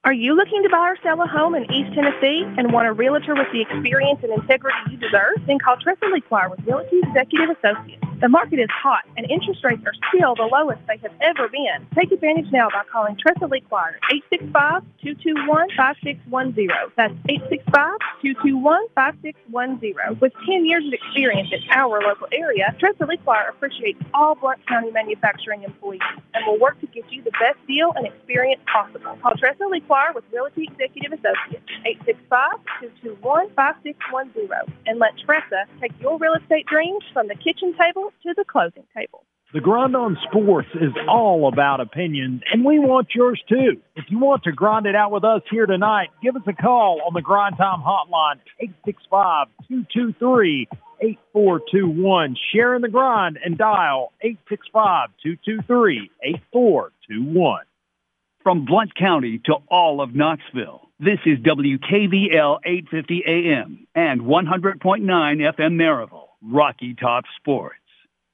Are you looking to buy or sell a home in East Tennessee and want a realtor with the experience and integrity you deserve? Then call Tressa Lequire with Realty Executive Associates. The market is hot and interest rates are still the lowest they have ever been. Take advantage now by calling Tressa Lequire 865-221-5610. That's 865-221-5610. With 10 years of experience in our local area, Tressa Lequire appreciates all Blount County manufacturing employees and will work to get you the best deal and experience possible. Call Tressa Lequire with Realty Executive Associates, 865-221-5610. And let Tressa take your real estate dreams from the kitchen table to the closing table. The Grind on Sports is all about opinions, and we want yours too. If you want to grind it out with us here tonight, give us a call on the Grind Time Hotline, 865-223-8421. Share in the grind and dial 865-223-8421. From Blount County to all of Knoxville, This is WKVL 850 AM and 100.9 FM Maryville, Rocky Top Sports.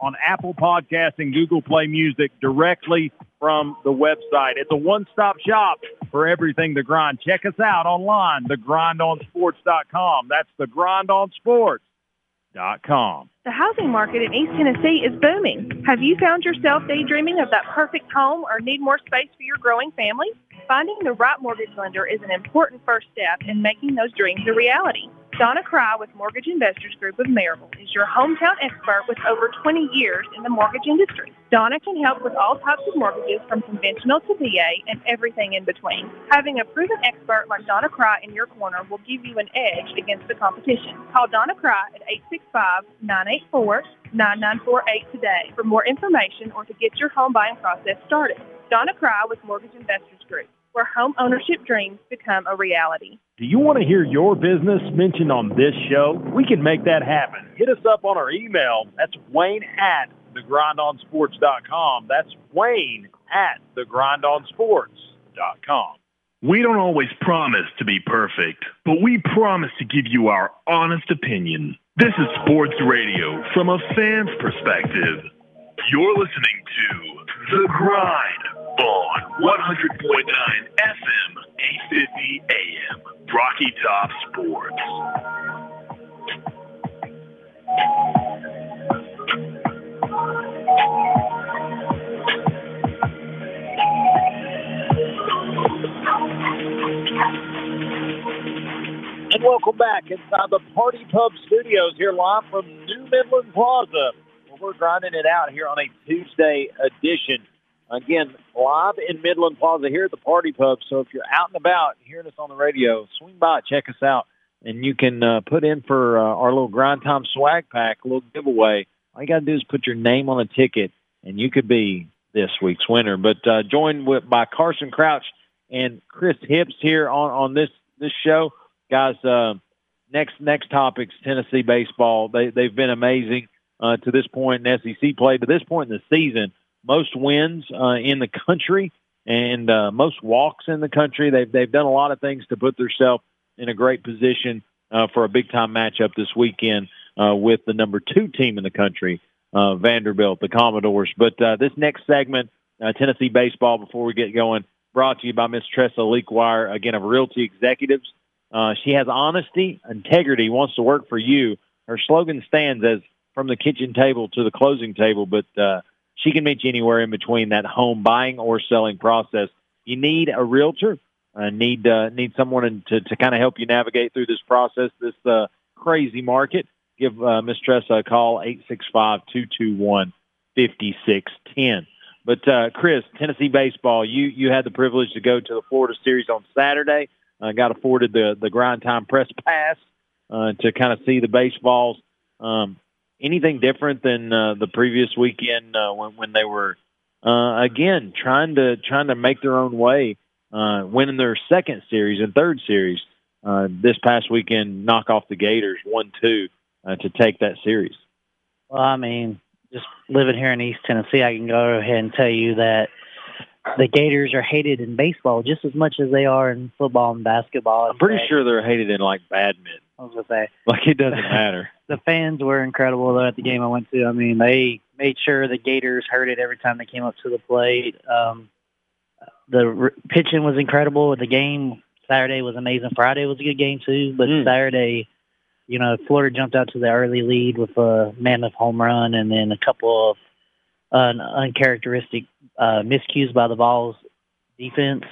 on Apple Podcasts and Google Play Music directly from the website. It's a one-stop shop for everything The Grind. Check us out online, thegrindonsports.com. That's thegrindonsports.com. The housing market in East Tennessee is booming. Have you found yourself daydreaming of that perfect home or need more space for your growing family? Finding the right mortgage lender is an important first step in making those dreams a reality. Donna Cry with Mortgage Investors Group of Maryville is your hometown expert with over 20 years in the mortgage industry. Donna can help with all types of mortgages from conventional to VA and everything in between. Having a proven expert like Donna Cry in your corner will give you an edge against the competition. Call Donna Cry at 865-984-9948 today for more information or to get your home buying process started. Donna Cry with Mortgage Investors Group, where home ownership dreams become a reality. Do you want to hear your business mentioned on this show? We can make that happen. Hit us up on our email. That's Wayne at thegrindonsports.com. That's Wayne at thegrindonsports.com. We don't always promise to be perfect, but we promise to give you our honest opinion. This is sports radio from a fan's perspective. You're listening to The Grind on 100.9 FM, 850 AM, Rocky Top Sports. And welcome back inside the Party Pub Studios here live from New Midland Plaza. We're grinding it out here on a Tuesday edition. Again, live in Midland Plaza here at the Party Pub. So if you're out and about hearing us on the radio, swing by, check us out, and you can uh, put in for uh, our little Grind Time swag pack, a little giveaway. All you got to do is put your name on a ticket, and you could be this week's winner. But uh, joined with, by Carson Crouch and Chris Hips here on, on this this show, guys. Uh, next next topics Tennessee baseball. They they've been amazing uh, to this point in SEC play. To this point in the season, most wins uh, in the country and uh, most walks in the country. They've they've done a lot of things to put themselves in a great position uh, for a big time matchup this weekend uh, with the number two team in the country, uh, Vanderbilt, the Commodores. But uh, this next segment, uh, Tennessee baseball, before we get going, brought to you by Miss Tressa Lequire, again of Realty Executives. Uh, she has honesty, integrity, wants to work for you. Her slogan stands as from the kitchen table to the closing table, but uh, she can meet you anywhere in between that home buying or selling process. You need a realtor, uh, need uh, need someone to to kind of help you navigate through this process, this uh, crazy market. Give uh, Miss Tressa a call eight six five two two one fifty six ten. But uh, Chris, Tennessee baseball, you you had the privilege to go to the Florida series on Saturday. Uh, got afforded the the grind time press pass uh, to kind of see the baseballs. Um, anything different than uh, the previous weekend uh, when when they were uh, again trying to trying to make their own way, uh, winning their second series and third series uh, this past weekend, knock off the Gators one two uh, to take that series. Well, I mean, just living here in East Tennessee, I can go ahead and tell you that the Gators are hated in baseball just as much as they are in football and basketball. I'm pretty sure they're hated in like badminton. I was gonna say, Like it doesn't matter. the fans were incredible though at the game I went to. I mean, they made sure the Gators heard it every time they came up to the plate. Um, the r- pitching was incredible. The game Saturday was amazing. Friday was a good game too, but Mm. Saturday, you know, Florida jumped out to the early lead with a mammoth home run and then a couple of uh, uncharacteristic uh, miscues by the Vols defense.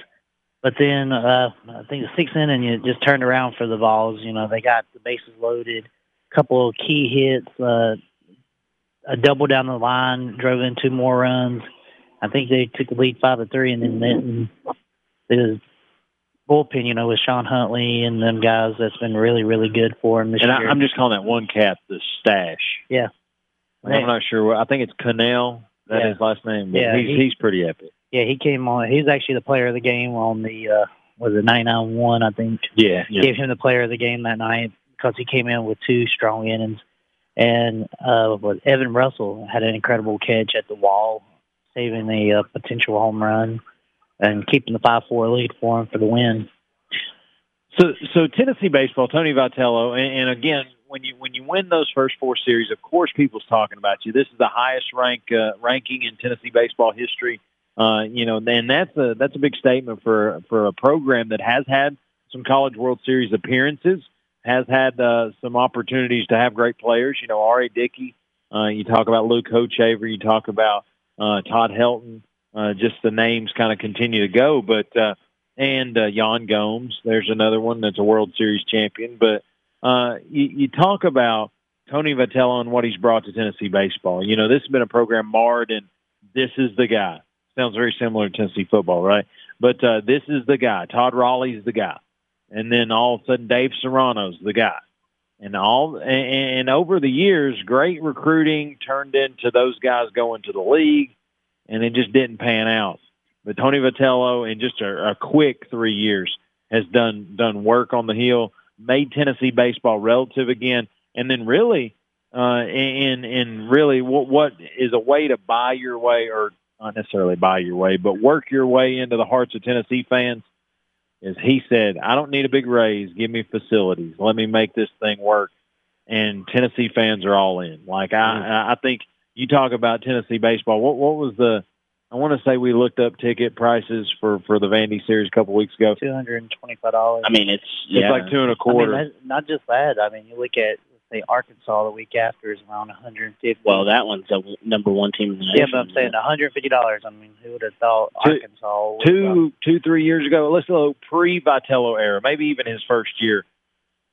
But then uh, I think the sixth inning, you just turned around for the Vols. You know, they got the bases loaded, couple of key hits, uh, a double down the line, drove in two more runs. I think they took the lead five to three, and then Minton, was bullpen, you know, with Sean Hunley and them guys, that's been really, really good for him this And I, year. I'm just calling that one cat the stash. Yeah. I'm not sure. I think it's Cannell. That's Yeah. his last name. But Yeah, he's, he- he's pretty epic. Yeah, he came on. He's actually the player of the game on the uh, was it 99-1, I think. Yeah. yeah. Gave him the player of the game that night because he came in with two strong innings. And uh, what Evan Russell had an incredible catch at the wall, saving a uh, potential home run and keeping the five-four lead for him for the win. So, so Tennessee baseball, Tony Vitello, and, and again, when you when you win those first four series, of course, people's talking about you. This is the highest rank uh, ranking in Tennessee baseball history. Uh, you know, and that's a that's a big statement for for a program that has had some College World Series appearances, has had uh, some opportunities to have great players. You know, R.A. Dickey. Uh, you talk about Luke Hochevar. You talk about uh, Todd Helton. Uh, just the names kind of continue to go, but. Uh, and uh, Yan Gomes. There's another one that's a World Series champion. But uh, you, you talk about Tony Vitello and what he's brought to Tennessee baseball. You know, this has been a program marred, and this is the guy. Sounds very similar to Tennessee football, right? But uh, this is the guy. Todd Raleigh's the guy, and then all of a sudden Dave Serrano's the guy. And all and, and over the years, great recruiting turned into those guys going to the league, and it just didn't pan out. But Tony Vitello, in just a, a quick three years, has done done work on the hill, made Tennessee baseball relative again, and then really, uh, in in really what what is a way to buy your way, or not necessarily buy your way, but work your way into the hearts of Tennessee fans. Is he said, I don't need a big raise. Give me facilities. Let me make this thing work. And Tennessee fans are all in. Like I, mm-hmm. I think you talk about Tennessee baseball. What what was the I want to say we looked up ticket prices for for the Vandy series a couple weeks ago. Two hundred and twenty-five dollars. I mean, it's It's yeah. like two and a mean, quarter. that's, not just that. I mean, you look at let's say Arkansas the week after is around one hundred and fifty. well, that one's the number one team in the yeah, nation. but I'm saying one hundred and fifty dollars. I mean, who would have thought Two- Arkansas? would- two two three years ago. Let's go pre Vitello era, maybe even his first year.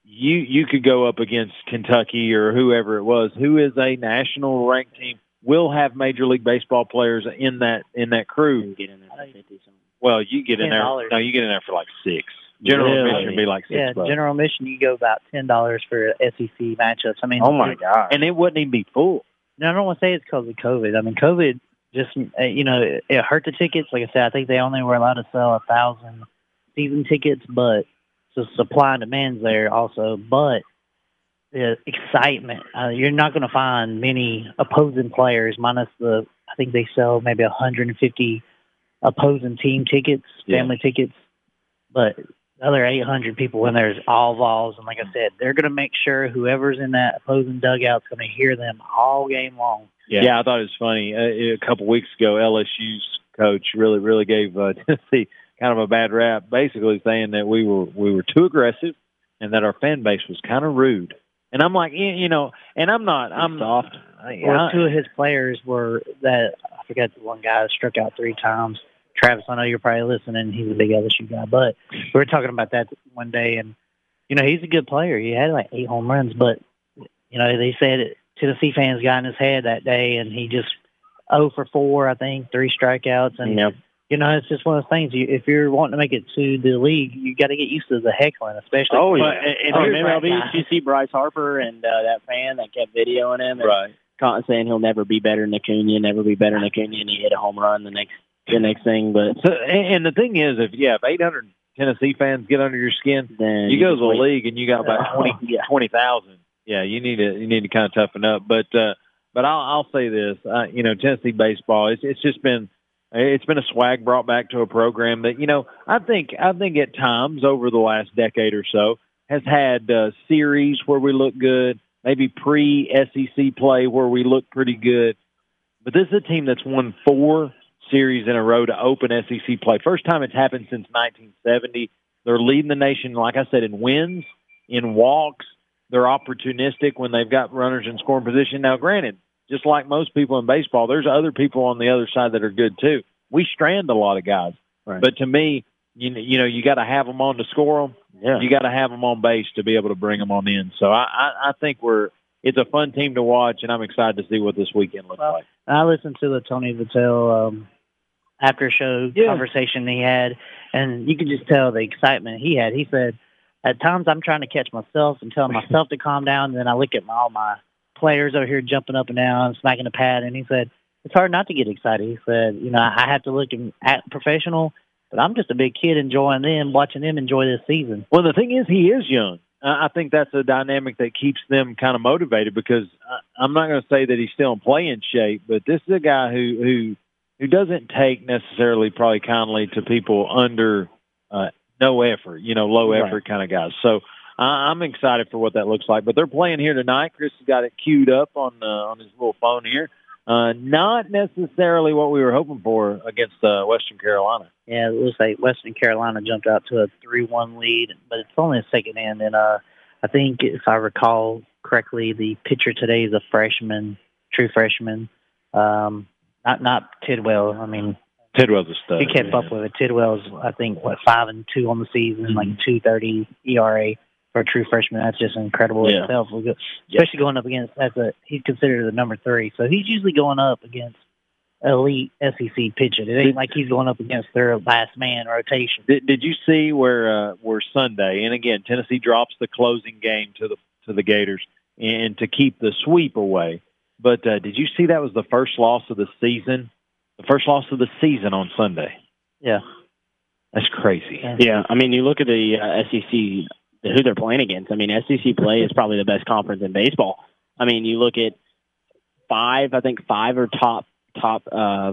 You you could go up against Kentucky or whoever it was, who is a national ranked team. Will have Major League Baseball players in that in that crew. You get in there for fifty something. Well, you get in there. No, you get in there for like six. General Really? admission would be like six Yeah, bucks. general admission you go about ten dollars for SEC matchups. I mean, Oh my god! and it wouldn't even be full. No, I don't want to say it's because of COVID. I mean, COVID just uh, you know it, it hurt the tickets. Like I said, I think they only were allowed to sell a thousand season tickets, but so supply and demand's there also. But the excitement, uh, you're not going to find many opposing players minus the. I think they sell maybe 150 opposing team tickets, Yeah. family tickets, but the other 800 people in there is all Vols, and like I said, they're going to make sure whoever's in that opposing dugout's going to hear them all game long. Yeah, I thought it was funny. Uh, a couple weeks ago, LSU's coach really, really gave uh, Tennessee kind of a bad rap, basically saying that we were we were too aggressive and that our fan base was kind of rude. And I'm like, you you know, and I'm not. I'm soft. I, Well, I- two of his players were that I forget the one guy that struck out three times. Travis, I know you're probably listening. He's a big LSU guy, but we were talking about that one day, and you know he's a good player. He had like eight home runs, but you know they said Tennessee fans got in his head that day, and he just oh for four, I think, three strikeouts, and Yeah. you know it's just one of those things. You, if you're wanting to make it to the league, you got to get used to the heckling, especially. Oh, But- yeah. and- and Oh, here's remember, my- did you see Bryce Harper and uh, that fan that kept videoing him and right. con- saying he'll never be better than Acuna, never be better than Acuna, and he hit a home run the next the next thing. But So, and, the thing is, if yeah, if 800 Tennessee fans get under your skin, then you go to the wait. league and you got about twenty Yeah. twenty thousand. Yeah, you need to you need to kind of toughen up. But uh, but I'll I'll say this, uh, you know, Tennessee baseball, it's it's just been it's been a swag brought back to a program that you know I think I think at times over the last decade or so has had uh, series where we look good, maybe pre SEC play where we look pretty good. But this is a team that's won four series in a row to open SEC play. First time it's happened since 1970. They're leading the nation, like I said, in wins, in walks. They're opportunistic when they've got runners in scoring position. Now, granted, just like most people in baseball, there's other people on the other side that are good too. We strand a lot of guys, Right. but to me, you know, you know, you got to have them on to score them. Yeah. You got to have them on base to be able to bring them on in. So I, I, I think we're it's a fun team to watch, and I'm excited to see what this weekend looks Well, like. I listened to the Tony Vitello um, after show Yeah. conversation he had, and you could just tell the excitement he had. He said, "At times I'm trying to catch myself and telling myself to calm down, and then I look at my, all my players over here jumping up and down, smacking the pad, and he said." It's hard not to get excited. He said, "You know, I have to look and act professional, but I'm just a big kid enjoying them, watching them enjoy this season." Well, the thing is, he is young. I think that's a dynamic that keeps them kind of motivated because I- I'm not going to say that he's still in playing shape, but this is a guy who who who doesn't take necessarily probably kindly to people under uh, no effort, you know, low Right. effort kind of guys. So I I'm excited for what that looks like. But they're playing here tonight. Chris has got it queued up on uh, on his little phone here. Uh, not necessarily what we were hoping for against uh, Western Carolina. Yeah, it looks like Western Carolina jumped out to a three-one lead, but it's only a second end. And uh, I think if I recall correctly, the pitcher today is a freshman, true freshman. Um, not not Tidwell. I mean, Tidwell's a stud. he kept yeah. up with it. Tidwell's I think what five and two on the season, like two thirty ERA for a true freshman. That's just incredible Yeah. itself. Especially going up against as a he's considered the number three, so he's usually going up against elite SEC pitching. It ain't like he's going up against their last man rotation. Did, did you see where uh, where Sunday? And again, Tennessee drops the closing game to the to the Gators and to keep the sweep away. But uh, did you see that was the first loss of the season? The first loss of the season on Sunday. Yeah. That's crazy. Yeah, I mean, you look at the uh, SEC, who they're playing against. I mean, SEC play is probably the best conference in baseball. I mean, you look at five. I think five or top top uh,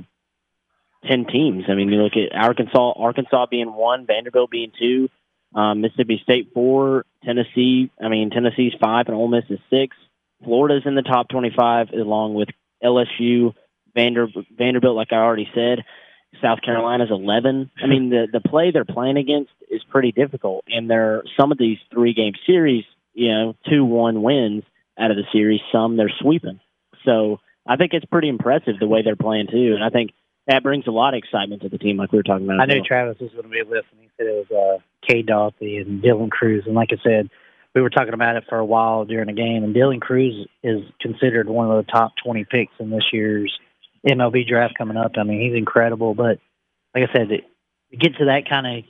ten teams. I mean, you look at Arkansas, Arkansas being one, Vanderbilt being two, um, Mississippi State four, Tennessee. I mean, Tennessee's five, and Ole Miss is six. Florida's in the top twenty-five, along with LSU, Vander, Vanderbilt, like I already said. South Carolina's 11. I mean, the the play they're playing against is pretty difficult, and they're some of these three game series, you know, two one wins out of the series. Some they're sweeping. So I think it's pretty impressive the way they're playing too, and I think that brings a lot of excitement to the team, like we were talking about. I knew well. Travis was going to be listening. He said it was uh, Cade Doughty and Dylan Crews, and like I said, we were talking about it for a while during the game. And Dylan Crews is considered one of the top twenty picks in this year's MLB draft coming up. I mean, he's incredible. But like I said, to get to that kind of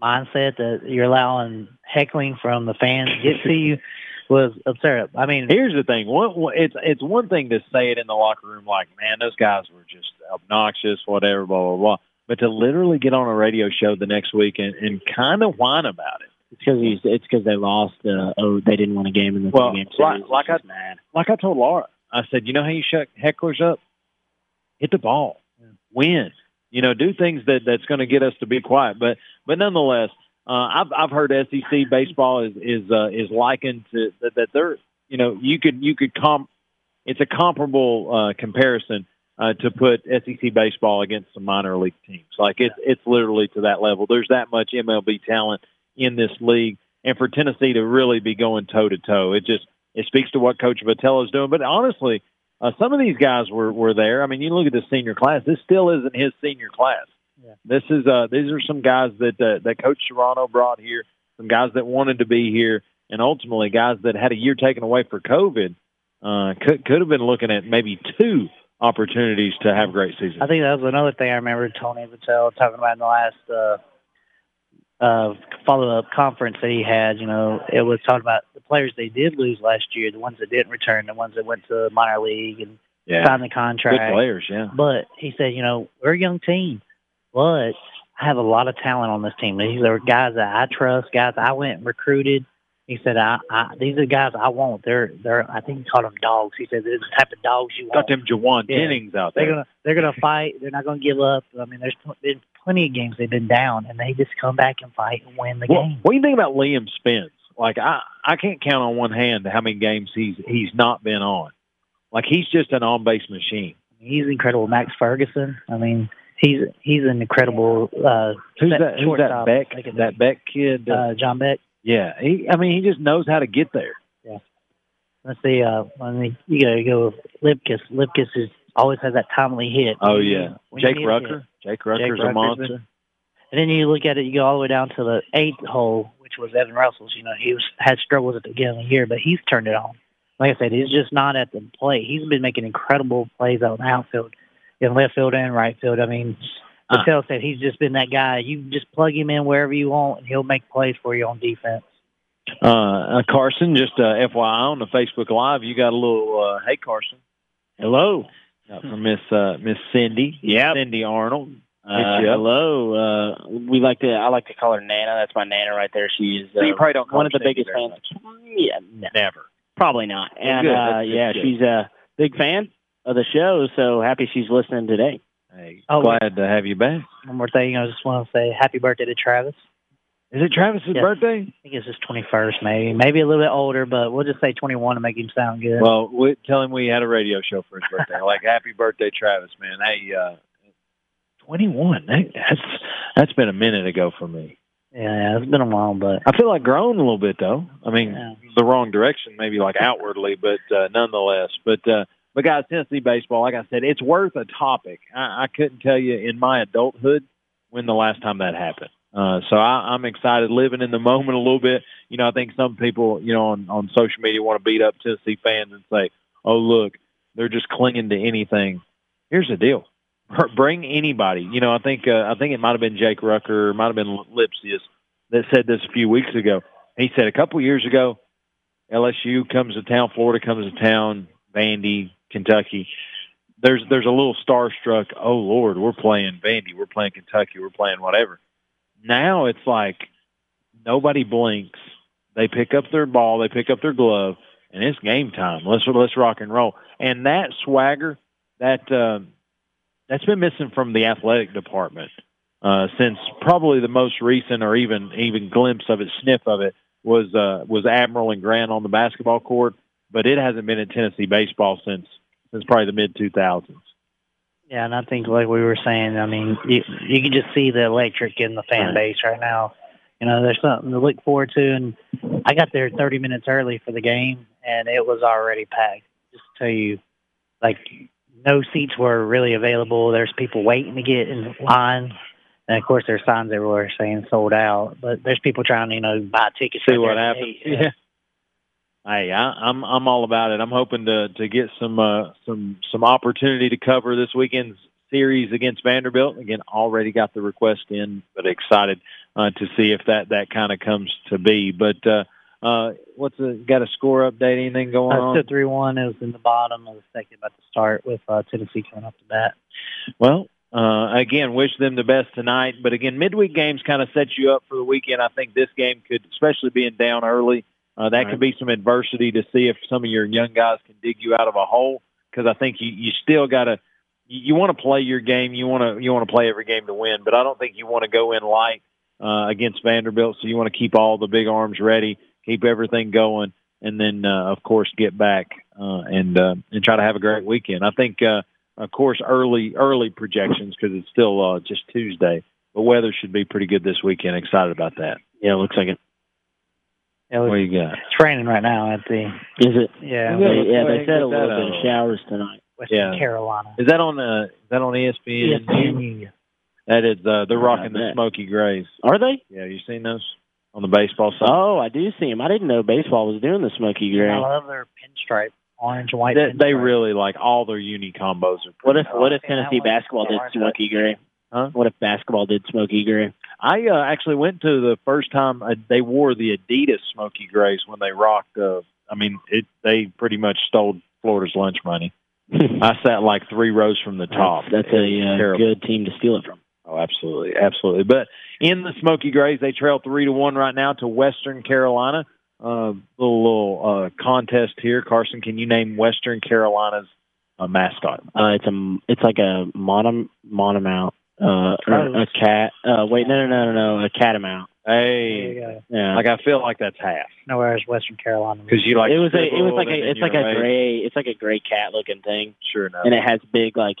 mindset that you're allowing heckling from the fans to get to you was absurd. I mean, Here's the thing. One- it's it's one thing to say it in the locker room, like, man, those guys were just obnoxious, whatever, blah blah blah. But to literally get on a radio show the next week and, and kind of whine about it. It's because he's it's because they lost. Uh, oh, they didn't win a game in the Well, game like- series. like It's just mad. like I told Laura, I said, you know how you shut hecklers up? Hit the ball, win. You know, do things that that's going to get us to be quiet. But but nonetheless, uh, I've I've heard SEC baseball is is uh, is likened to that, that they're you know you could you could comp. It's a comparable uh, comparison uh, to put SEC baseball against some minor league teams. Like it's it's literally to that level. There's that much MLB talent in this league, and for Tennessee to really be going toe to toe, it just it speaks to what Coach Vitello is doing. But honestly, uh, some of these guys were were there. I mean, you look at the senior class. This still isn't his senior class. Yeah. This is uh these are some guys that uh, that Coach Serrano brought here, some guys that wanted to be here, and ultimately guys that had a year taken away for COVID. Uh, could could have been looking at maybe two opportunities to have great seasons. I think that was another thing I remember Tony Vitello talking about in the last uh, uh, follow up conference that he had. You know, it was talking about the players they did lose last year, the ones that didn't return, the ones that went to minor league and yeah, signed the good contract. players. Yeah, But he said, you know, we're a young team, but I have a lot of talent on this team. These are guys that I trust, guys I went and recruited. He said, I, I these are the guys I want. They're they're I think he called them dogs. He said they're the type of dogs you want. got them Jawan Yeah. Jennings out there. They're gonna they're gonna fight. They're not gonna give up. I mean, there's been plenty of games they've been down, and they just come back and fight and win the Well, game. what do you think about Liam Spence? Like I, I can't count on one hand how many games he's he's not been on. Like he's just an on base machine. He's incredible. Max Ferguson. I mean, he's he's an incredible. Uh, Who's that? Who's that. Beck? That Beck kid? Uh, uh, John Beck. Yeah, he. I mean, he just knows how to get there. Yeah. Let's see. Uh, I mean, you gotta go with Lipkiss. Lipkiss is always has that timely hit. Oh yeah, when Jake a. Rucker. Jake Rucker's a Rucker's monster. been- And then you look at it, you go all the way down to the eighth hole, which was Evan Russell's. You know, he was had struggles at the beginning of the year, but he's turned it on. Like I said, he's just not at the plate. He's been making incredible plays out in the outfield, in left field and right field. I mean, But Uh. Tell said he's just been that guy. You just plug him in wherever you want, and he'll make plays for you on defense. Uh, uh, Carson, just uh, FYI on the Facebook Live, you got a little. Uh, hey, Carson. Hello. Uh, from Miss uh, Miss Cindy. Yep. Cindy Arnold. Uh, Hit you up. hello. Uh, we like to. I like to call her Nana. That's my Nana right there. She is uh, So you probably don't call one of the biggest very fans. Yeah, no, Never. probably not. Well, And uh, yeah, good. she's a big fan of the show. So happy she's listening today. Hey, Oh, glad to have you back. One more thing, I just want to say happy birthday to Travis. Is it Travis's Yes. birthday? I think it's his 21st, maybe. Maybe a little bit older, but we'll just say 21 to make him sound good. Well, we, tell him we had a radio show for his birthday. like, happy birthday, Travis, man. Hey, uh, 21. That, that's that's been a minute ago for me. yeah, it's been a while, but I feel like grown a little bit though. I mean, Yeah. the wrong direction, maybe like outwardly, but uh, nonetheless. But uh, but guys, Tennessee baseball, like I said, it's worth a topic. I, I couldn't tell you in my adulthood when the last time that happened. Uh, so I, I'm excited, living in the moment a little bit. You know, I think some people, you know, on on social media want to beat up Tennessee fans and say, "Oh, look, they're just clinging to anything." Here's the deal: bring anybody. You know, I think uh, I think it might have been Jake Rucker, might have been Lipcius that said this a few weeks ago. He said a couple years ago, LSU comes to town, Florida comes to town, Vandy, Kentucky. There's there's a little starstruck. Oh Lord, we're playing Vandy, we're playing Kentucky, we're playing whatever. Now it's like nobody blinks. They pick up their ball, they pick up their glove, and it's game time. Let's let's rock and roll. And that swagger, that um, that's been missing from the athletic department uh, since probably the most recent or even even glimpse of it, sniff of it was uh, was Admiral and Grant on the basketball court, but it hasn't been in Tennessee baseball since since probably the mid two thousands. yeah, and I think like we were saying, I mean, you, you can just see the electric in the fan base right now. You know, there's something to look forward to, and I got there 30 minutes early for the game, and it was already packed. Just to tell you, like, no seats were really available. There's people waiting to get in line. And of course, there's signs everywhere saying sold out, but there's people trying to, you know, buy tickets. See what happens. Yeah. Hey, I, I'm I'm all about it. I'm hoping to to get some uh, some some opportunity to cover this weekend's series against Vanderbilt. Again, already got the request in, but excited uh, to see if that that kind of comes to be. But uh, uh, what's the got a score update? Anything going Uh, on? still 3 1. It was in the bottom of the second, about to start with uh, Tennessee coming up to bat. Well, uh, again, wish them the best tonight. But again, midweek games kind of set you up for the weekend. I think this game could, especially being down early, uh, that could be some adversity to see if some of your young guys can dig you out of a hole. Because I think you, you still got to, you, you want to play your game. You want to you want to play every game to win. But I don't think you want to go in light uh, against Vanderbilt. So you want to keep all the big arms ready, keep everything going, and then uh, of course get back uh, and uh, and try to have a great weekend. I think. Uh, of course, early early projections because it's still uh, just Tuesday. The weather should be pretty good this weekend. Excited about that. Yeah, it looks like it. Yeah, What it do was, you got? it's raining right now at the, Is it? yeah, Yeah, They, yeah, they said a little bit of showers tonight. Western Yeah. Carolina. Is that on uh, is that on ESPN? ESPNU. That is uh, they're I rocking the bet. Smoky Grays. Are they? Yeah, you seen those on the baseball side? Oh, I do see them. I didn't know baseball was doing the smoky Gray. I love their pinstripe, orange and white. they, they really like all their uni combos are. What if what if Tennessee basketball did smoky gray? Huh? What if basketball did smoky gray? I uh, actually went to the first time uh, they wore the Adidas Smoky Grays when they rocked. Uh, I mean, it they pretty much stole Florida's lunch money. I sat like three rows from the top. That's, that's a uh, good team to steal it from. Oh, absolutely, absolutely. But in the Smoky Grays, they trail three to one right now to Western Carolina. Uh, little little uh, contest here. Carson, can you name Western Carolina's uh, mascot? Uh, it's a it's like a monom monomount, uh, or a cat. Uh, wait, no, no, no, no, no, a catamount. There Hey, go. Yeah, like I feel like that's half Nowhere is Western Carolina. because you like it was a it was like a it's like a you're gray it's like a gray cat looking thing, Sure enough. and it has big like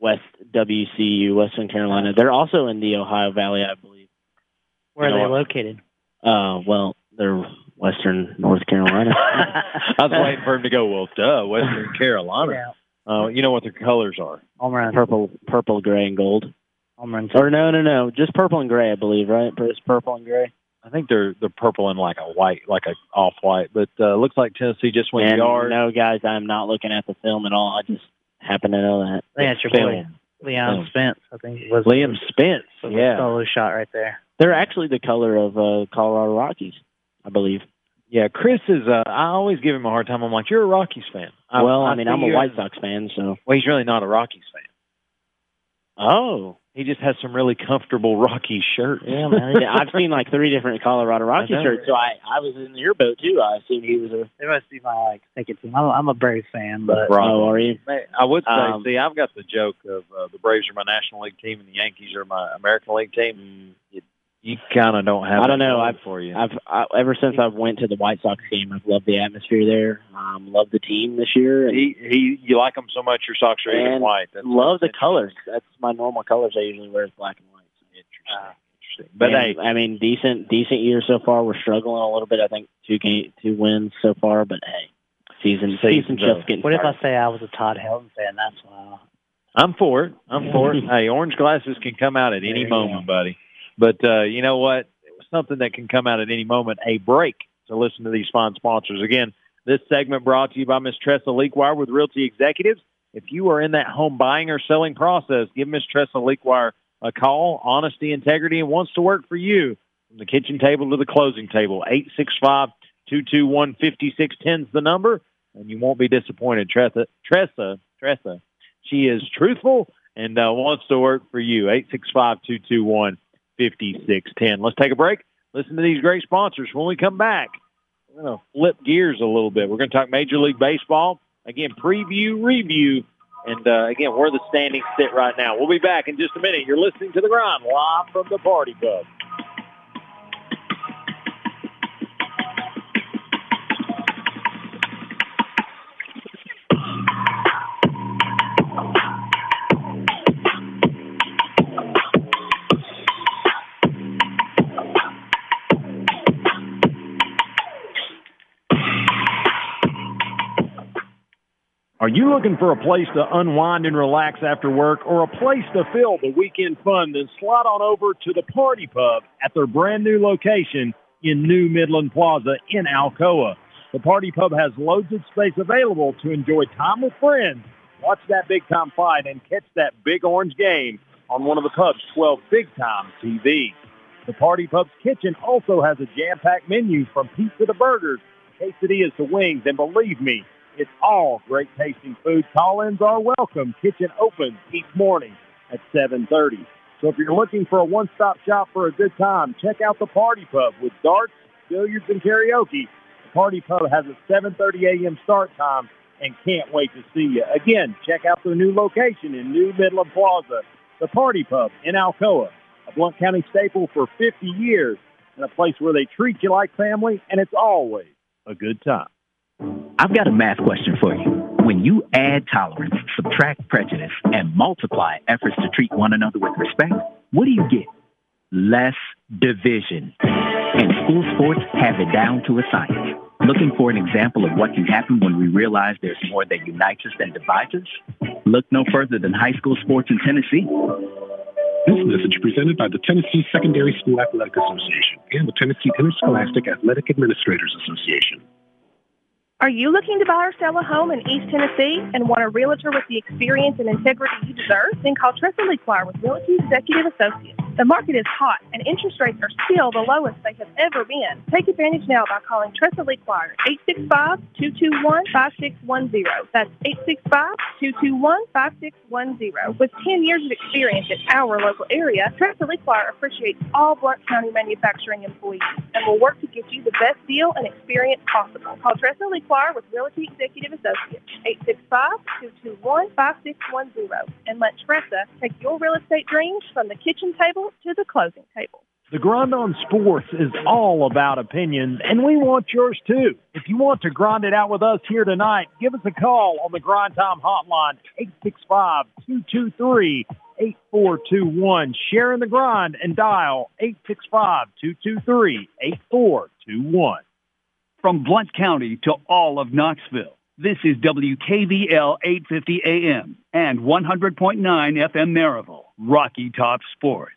West WCU Western Carolina. They're also in the Ohio Valley, I believe. Where you are they what? located? Uh, well, they're Western North Carolina. I was waiting for him to go. Well, duh, Western Carolina. Yeah. Uh, you know what their colors are? Home run. purple, purple, gray, and gold. Home run. Or no, no, no, just purple and gray, I believe, right? Just purple and gray. I think they're they're purple and like a white, like a off white. But uh, looks like Tennessee just went And yard. no, guys, I'm not looking at the film at all. I just happen to know that. That's your film. boy. Leon. Spence, I think it was Liam Spence. was Yeah. solo shot right there. They're actually the color of uh, Colorado Rockies, I believe. Yeah, Chris is. Uh, I always give him a hard time. I'm like, you're a Rockies fan. I, well, I, mean, I'm a White Sox fan, so. Well, he's really not a Rockies fan. Oh, He just has some really comfortable Rockies shirts. yeah, man. Yeah, I've seen like three different Colorado Rockies shirts, so I I was in your boat too. I assumed he was a. It must be my like second team. I'm, I'm a Braves fan, but Oh, are you? I would say, Um, see, I've got the joke of uh, the Braves are my National League team and the Yankees are my American League team. You, you kind of don't have. I don't know. I've- for you. I've I, ever since I went to the White Sox game, I've loved the atmosphere there. Um, love the team this year, and he he, you like them so much. Your socks are even And white. That's love the colors. That's my normal colors. I usually wear is black and white. So. Interesting. interesting. But And, hey, I mean, decent decent year so far. We're struggling a little bit. I think two game two wins so far, but hey, season Season's season just getting what if. I say I was a Todd Helton fan? That's why. I'm for it. I'm for it. Hey, orange glasses can come out at any There you moment, buddy. But uh, you know what? Something that can come out at any moment. A break to listen to these fine sponsors. Again, this segment brought to you by Miss Tressa Lequire with Realty Executives. If you are in that home buying or selling process, give Miss Tressa Lequire a call. Honesty, integrity, and wants to work for you from the kitchen table to the closing table. Eight six five two two one fifty six ten is the number, and you won't be disappointed. Tressa, Tressa, Tressa. She is truthful and uh, wants to work for you. 865-221-5610. Let's take a break. Listen to these great sponsors. When we come back, we're going to flip gears a little bit. We're going to talk Major League Baseball. Again, preview, review, and uh, again, where the standings sit right now. We'll be back in just a minute. You're listening to The Grind live from the Party Pub. Are you looking for a place to unwind and relax after work or a place to fill the weekend fun? Then slide on over to the Party Pub at their brand new location in New Midland Plaza in Alcoa. The Party Pub has loads of space available to enjoy time with friends, watch that big time fight, and catch that big orange game on one of the pub's 12 big time TVs. The Party Pub's kitchen also has a jam packed menu from pizza to burgers, quesadillas to wings, and believe me, it's all great tasting food. Call-ins are welcome. Kitchen opens each morning at 7:30. So if you're looking for a one-stop shop for a good time, check out the Party Pub with darts, billiards, and karaoke. The Party Pub has a 7:30 a.m. start time and can't wait to see you. Again, check out their new location in New Midland Plaza, the Party Pub in Alcoa, a Blount County staple for 50 years, and a place where they treat you like family, and it's always a good time. I've got a math question for you. When you add tolerance, subtract prejudice, and multiply efforts to treat one another with respect, what do you get? Less division. And school sports have it down to a science. Looking for an example of what can happen when we realize there's more that unites us than divides us? Look no further than high school sports in Tennessee. This message presented by the Tennessee Secondary School Athletic Association and the Tennessee Interscholastic Athletic Administrators Association. Are you looking to buy or sell a home in East Tennessee and want a realtor with the experience and integrity you deserve? Then call Tressa Lequire with Realty Executive Associates. The market is hot and interest rates are still the lowest they have ever been. Take advantage now by calling Tressa Lequire 865-221-5610. That's 865-221-5610. With 10 years of experience in our local area, Tressa Lequire appreciates all Blount County manufacturing employees and will work to get you the best deal and experience possible. Call Tressa Lequire with Realty Executive Associates, 865-221-5610. And let Tressa take your real estate dreams from the kitchen table to the closing table. The Grind on Sports is all about opinions, and we want yours too. If you want to grind it out with us here tonight, give us a call on the Grind Time Hotline, 865-223-8421. Share in the grind and dial 865-223-8421. From Blount County to all of Knoxville, this is WKVL 850 AM and 100.9 FM Maryville, Rocky Top Sports.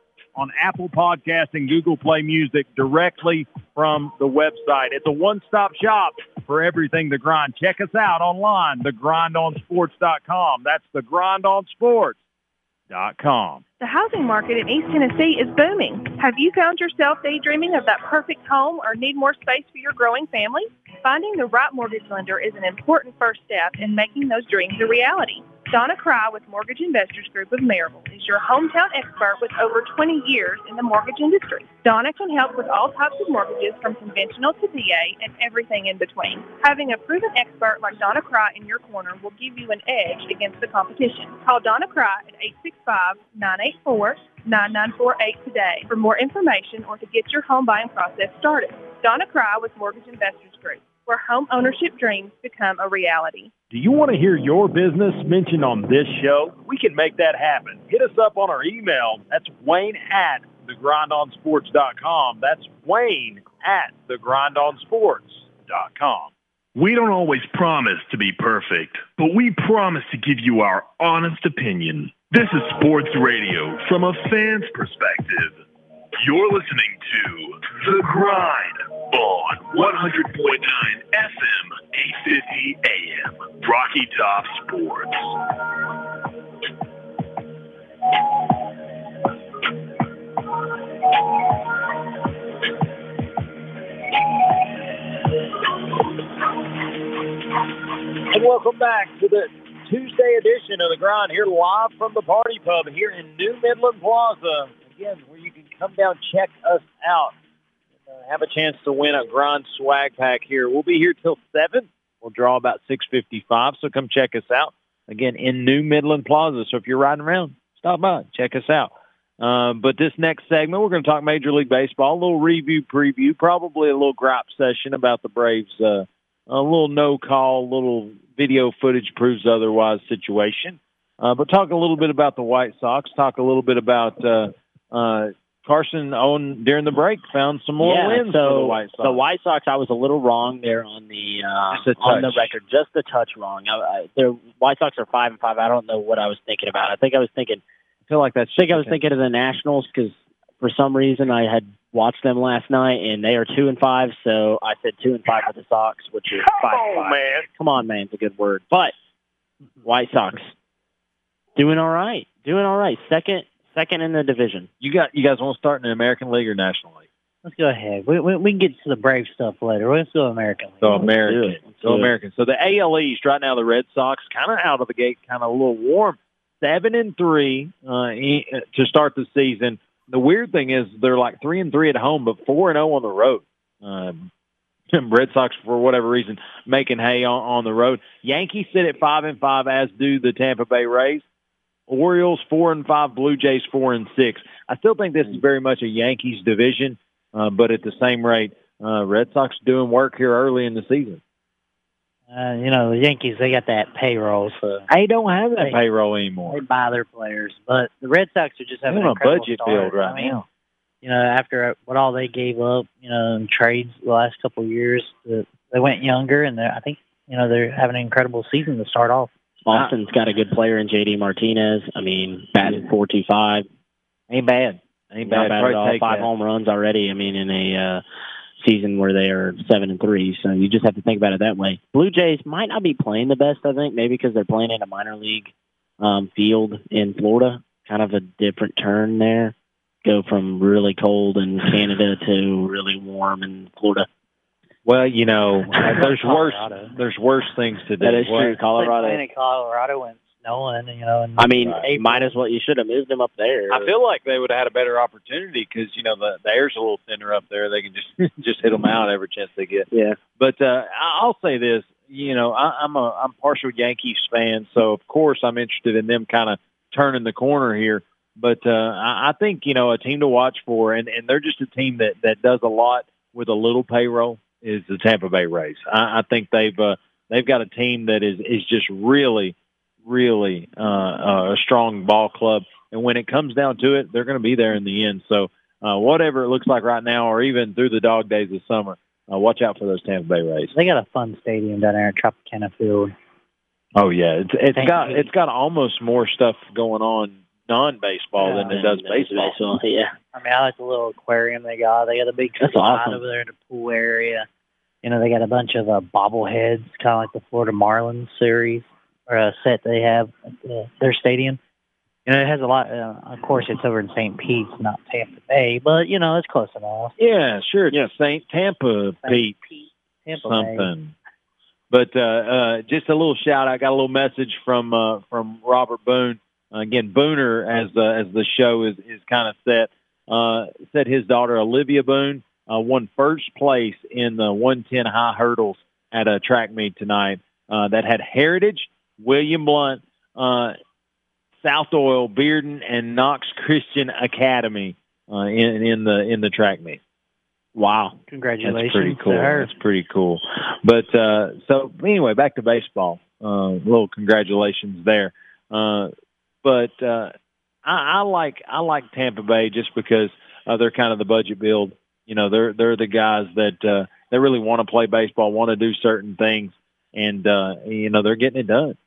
on Apple Podcast and Google Play Music directly from the website. It's a one-stop shop for everything The Grind. Check us out online, thegrindonsports.com. That's thegrindonsports.com. The housing market in East Tennessee is booming. Have you found yourself daydreaming of that perfect home or need more space for your growing family? Finding the right mortgage lender is an important first step in making those dreams a reality. Donna Cry with Mortgage Investors Group of Maryville is your hometown expert with over 20 years in the mortgage industry. Donna can help with all types of mortgages from conventional to VA and everything in between. Having a proven expert like Donna Cry in your corner will give you an edge against the competition. Call Donna Cry at 865-984-9948 today for more information or to get your home buying process started. Donna Cry with Mortgage Investors Group, where home ownership dreams become a reality. Do you want to hear your business mentioned on this show? We can make that happen. Hit us up on our email. That's Wayne at thegrindonsports.com. That's Wayne at thegrindonsports.com. We don't always promise to be perfect, but we promise to give you our honest opinion. This is sports radio from a fan's perspective. You're listening to The Grind on 100.9 FM, 850 AM, Rocky Top Sports. And welcome back to the Tuesday edition of the Grind here live from the Party Pub here in New Midland Plaza. Again, where you can come down, check us out, have a chance to win a Grand swag pack here. We'll be here till 7. We'll draw about 655, so come check us out. Again, in New Midland Plaza. So if you're riding around, stop by, check us out. Um, but this next segment, we're going to talk Major League Baseball, a little review, preview, probably a little gripe session about the Braves, uh, a little no call, little video footage proves otherwise situation. Uh, but talk a little bit about the White Sox. Talk a little bit about uh, uh, Carson on during the break found some more yeah, wins so for the White Sox. The White Sox, I was a little wrong there on the uh, on the record, just a touch wrong. I, I, the White Sox are five and five. I don't know what I was thinking about. I think I was thinking. I feel like that's. I think I was thinking of the Nationals because for some reason I had watched them last night and they are two and five. So I said two and five for the Sox, which is five. and on, five. man. Come on, man, it's a good word. But White Sox doing all right, doing all right. Second, second in the division. You got you guys want to start in the American League or National League? Let's go ahead. We, we, we can get to the Brave stuff later. Let's go American League. So Let's American. So do. American. So the AL East right now, the Red Sox kind of out of the gate, kind of a little warm. Seven and three uh, e- to start the season. The weird thing is they're like three and three at home, but four and zero on the road. Um, Red Sox, for whatever reason, making hay on, on the road. Yankees sit at five and five, as do the Tampa Bay Rays. Orioles four and five, Blue Jays four and six. I still think this is very much a Yankees division, uh, but at the same rate, uh, Red Sox doing work here early in the season. Uh, you know, the Yankees, they got that payroll, so They don't have that They- payroll anymore. they buy their players. But the Red Sox are just having a budget start. build right I mean, now. you know, after what all they gave up, you know, in trades the last couple of years, the, they went younger, and I think, you know, they're having an incredible season to start off. Boston's got a good player in JD Martinez. I mean, batting four two five. Ain't bad. Ain't Not bad. bad at all. Five that. home runs already. I mean, in a uh, season where they are seven and three, so you just have to think about it that way. Blue Jays might not be playing the best, I think, maybe because they're playing in a minor league um, field in Florida. Kind of a different turn there. Go from really cold in Canada to really warm in Florida. Well, you know, there's worse. There's worse things to do. That is What? true. Colorado. Playing in Colorado when it's snowing, you know. And I mean, April. might as well. You should have moved them up there. I feel like they would have had a better opportunity because you know the, the air's a little thinner up there. They can just just hit them out every chance they get. yeah. But uh, I- I'll say this, you know, I, I'm a I'm partial Yankees fan, so of course I'm interested in them kind of turning the corner here. But uh, I, I think you know a team to watch for, and, and they're just a team that that does a lot with a little payroll. Is the Tampa Bay Rays? I, I think they've uh, they've got a team that is is just really really uh, uh, a strong ball club, and when it comes down to it, they're going to be there in the end. So uh, whatever it looks like right now, or even through the dog days of summer, uh, watch out for those Tampa Bay Rays. They got a fun stadium down there at Tropicana Field. Oh yeah, it's it's Thank got you. it's got almost more stuff going on non baseball Yeah, than it does That's baseball. Yeah. I mean, I like the little aquarium they got. They got a big That's slide awesome. over there in the pool area. You know, they got a bunch of uh, bobbleheads, kind of like the Florida Marlins series or a set they have at the, their stadium. You know, it has a lot. Uh, of course, it's over in St. Pete's, not Tampa Bay, but you know, it's close enough. Yeah, sure. Yeah, Saint Tampa Pete Tampa Bay. something. But uh, uh, just a little shout. Out I got a little message from uh, from Robert Boone. Uh, again, Booner, as uh, as the show is is kind of set, uh, said his daughter Olivia Boone uh, won first place in the 110 high hurdles at a track meet tonight. Uh, that had Heritage, William Blount, uh, South-Doyle, Bearden, and Knox Christian Academy uh, in in the in the track meet. Wow. Congratulations That's pretty cool. That's pretty cool. But uh, so anyway, back to baseball. Uh, little congratulations there. Uh, but uh, I, I like I like Tampa Bay just because uh, they're kind of the budget build. You know, they're they're the guys that uh, they really want to play baseball, want to do certain things, and uh, you know they're getting it done.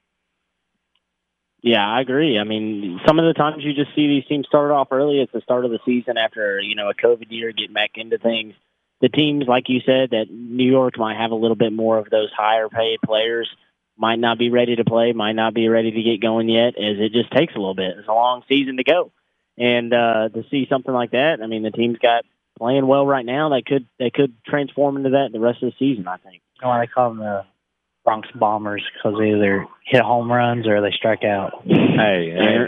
Yeah, I agree. I mean, some of the times you just see these teams start off early at the start of the season after, you know, a COVID year, getting back into things. The teams, like you said, that New York might have a little bit more of those higher paid players, might not be ready to play, might not be ready to get going yet, as it just takes a little bit. It's a long season to go. And uh, to see something like that, I mean, the team's got playing well right now. They could they could transform into that the rest of the season, I think. You know why they call them the Bronx Bombers? Because they either hit home runs or they strike out. Hey, hey,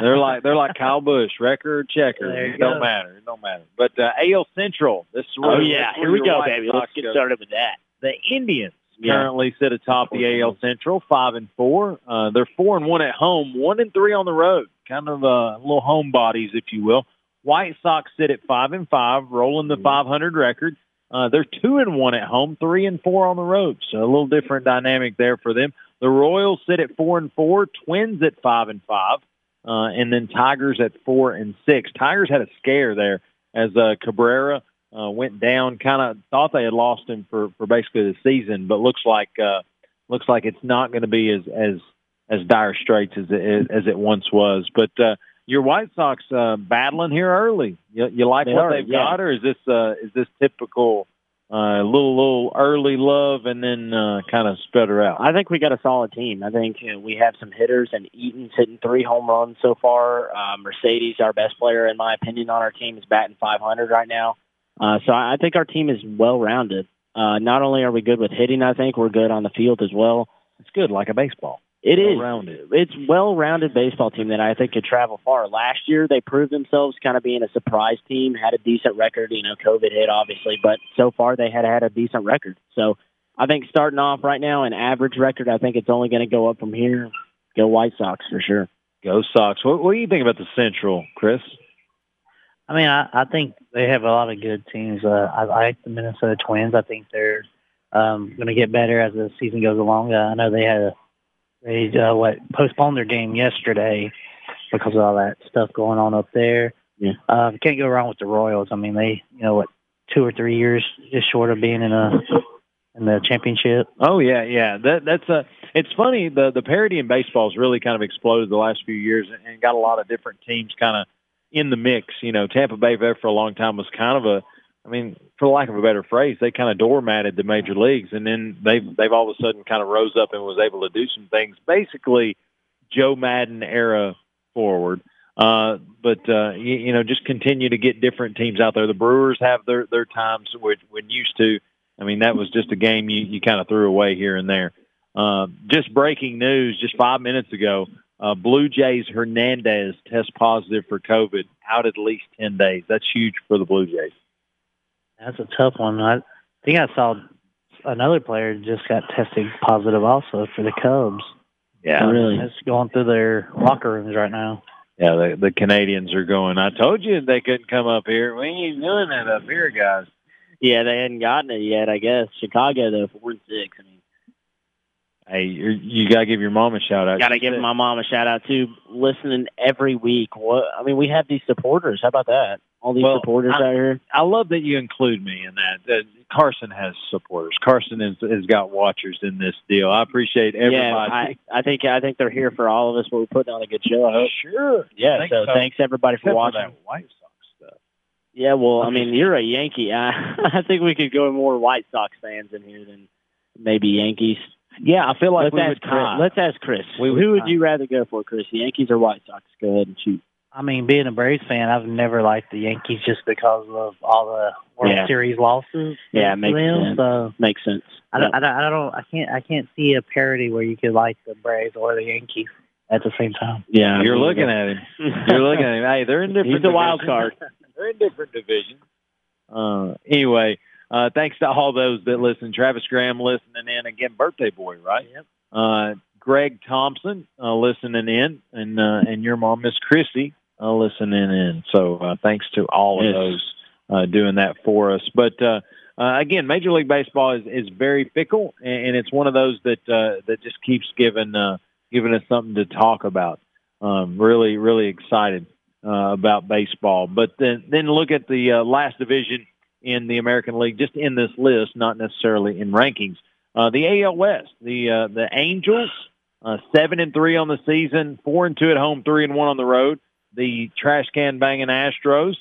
they're like they're like Kyle Busch, record checker. It don't go. matter. It don't matter. But uh, AL Central. This is where, Oh yeah, this is where here we go, White baby. Let's get started with that. The Indians Yeah. currently sit atop the AL Central, five and four. Uh, they're four and one at home, one and three on the road. Kind of uh, little home bodies, if you will. White Sox sit at five and five, rolling the 500 record. Uh, they're two and one at home, three and four on the road. So a little different dynamic there for them. The Royals sit at four and four, Twins at five and five, uh, and then Tigers at four and six. Tigers had a scare there as uh, Cabrera uh, went down. Kind of thought they had lost him for for basically the season, but looks like uh, looks like it's not going to be as as as dire straits as it as it once was. But uh, your White Sox uh, battling here early. You, you like They what are, they've yeah. got, or is this uh, is this typical uh, little little early love and then uh, kind of sputter out? I think we got a solid team. I think uh, we have some hitters, and Eaton's hitting three home runs so far. Uh, Mercedes, our best player, in my opinion, on our team, is batting 500 right now. Uh, so I think our team is well rounded. Uh, not only are we good with hitting, I think we're good on the field as well. It's good, like a baseball. It is. Well-rounded. It's well-rounded baseball team that I think could travel far. Last year, they proved themselves kind of being a surprise team. Had a decent record. You know, COVID hit obviously, but so far they had had a decent record. So I think starting off right now, an average record. I think it's only going to go up from here. Go White Sox for sure. Go Sox. What, what do you think about the Central, Chris? I mean, I, I think they have a lot of good teams. Uh, I like the Minnesota Twins. I think they're um, going to get better as the season goes along. Uh, I know they had a they uh, what postponed their game yesterday because of all that stuff going on up there. Yeah. Uh, can't go wrong with the Royals. I mean, they you know what two or three years just short of being in a in the championship. Oh yeah, yeah. That that's a. It's funny the the parity in baseball has really kind of exploded the last few years and got a lot of different teams kind of in the mix. You know, Tampa Bay there for a long time was kind of a. I mean, for lack of a better phrase, they kind of doormatted the major leagues, and then they've they've all of a sudden kind of rose up and was able to do some things. Basically, Joe Maddon era forward. Uh, but uh, you, you know, just continue to get different teams out there. The Brewers have their their times when, when used to. I mean, that was just a game you, you kind of threw away here and there. Uh, just breaking news, just five minutes ago, uh, Blue Jays Hernandez test positive for COVID, out at least 10 days. That's huge for the Blue Jays. That's a tough one. I think I saw another player just got tested positive also for the Cubs. Yeah. really. It's going through their locker rooms right now. Yeah, the, the Canadians are going, I told you they couldn't come up here. We ain't doing that up here, guys. Yeah, they hadn't gotten it yet. I guess Chicago though four and six. I mean, Hey, you're, got to give your mom a shout out. got to give my mom a shout out too. Listening every week. What I mean, we have these supporters. How about that? all these Well, supporters I- out here. I love that you include me in that. That Carson has supporters. Carson has, has got watchers in this deal. I appreciate everybody. Yeah, I, I think I think they're here for all of us, but we're putting on a good show. I hope. sure. Yeah, so, so. thanks everybody for Except for watching. that White Sox stuff. Yeah, well, I mean, you're a Yankee. I, I think we could go more White Sox fans in here than maybe Yankees. Yeah, I feel like let's we ask would Chris. tie. Let's ask Chris. We would Who would tie. you rather go for, Chris? The Yankees or White Sox? Go ahead and shoot. I mean, being a Braves fan, I've never liked the Yankees just because of all the World Yeah. Series losses. Yeah, makes them. sense. So Makes sense. I don't, I don't, I don't, I can't, I can't see a parity where you could like the Braves or the Yankees at the same time. Yeah, You're looking at him. You're looking at him. Hey, they're in different. He's the wild divisions. they're in different divisions. Uh, anyway, uh, thanks to all those that listen. Travis Graham listening in again. Birthday boy, right? Yep. Uh, Greg Thompson uh, listening in, and uh, and your mom, Miss Christy, uh, listening in. So uh, thanks to all Yes. of those uh, doing that for us. But uh, uh, again, Major League Baseball is, is very fickle, and, and it's one of those that uh, that just keeps giving uh, giving us something to talk about. Um, really, really excited uh, about baseball. But then then look at the uh, last division in the American League, just in this list, not necessarily in rankings. Uh, the AL West, the uh, the Angels, uh, seven and three on the season, four and two at home, three and one on the road. The trash can banging Astros,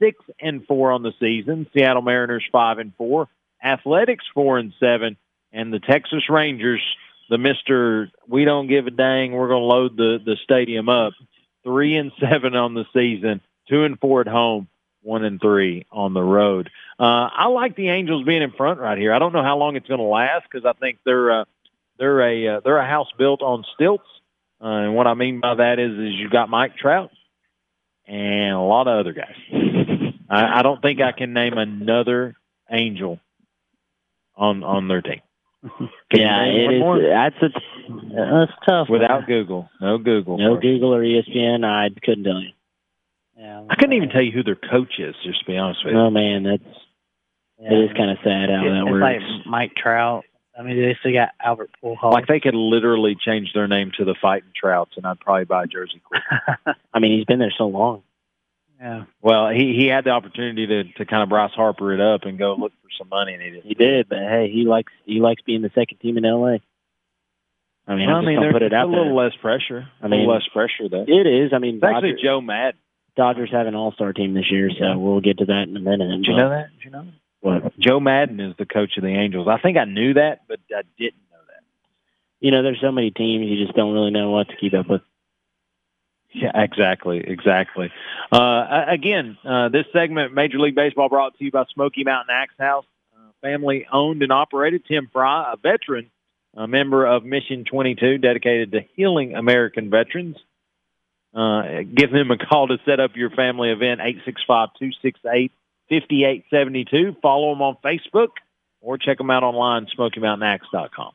six and four on the season. Seattle Mariners five and four. Athletics four and seven, and the Texas Rangers, the Mister We don't give a dang. We're going to load the the stadium up. Three and seven on the season, two and four at home, one and three on the road. Uh, I like the Angels being in front right here. I don't know how long it's going to last because I think they're uh, they're a uh, they're a house built on stilts. Uh, and what I mean by that is, is you got Mike Trout and a lot of other guys. I, I don't think I can name another Angel on on their team. Yeah, it is. more? That's a That's tough. Without Google, no Google. no Google or ESPN. I couldn't tell you. Yeah, I couldn't even tell you who their coach is. Just to be honest with you. Oh man, that's yeah. it is kind of sad how It- that it's works. like Mike Trout. I mean, they still got Albert Pujols. Like they could literally change their name to the Fighting Trouts, and I'd probably buy a jersey. I mean, he's been there so long. yeah. Well, he he had the opportunity to to kind of Bryce Harper it up and go look for some money, and he didn't. He did, but hey, he likes he likes being the second team in LA. I mean, Well, I'm I mean, just gonna there's put it it's out a little there. less pressure. I a mean, little less pressure though. It is. I mean, It's actually Joe Maddon. Dodgers have an All Star team this year, so we'll get to that in a minute. Did you know that? Did you know that? What? Joe Maddon is the coach of the Angels. I think I knew that, but I didn't know that. You know, there's so many teams you just don't really know what to keep up with. Yeah, exactly, exactly. Uh, again, uh, this segment, Major League Baseball, brought to you by Smoky Mountain Axe House, uh, family owned and operated. Tim Fry, a veteran, a member of Mission 22, dedicated to healing American veterans. Uh, give them a call to set up your family event, 865-268-5872. Follow them on Facebook or check them out online, SmokyMountainAxe.com.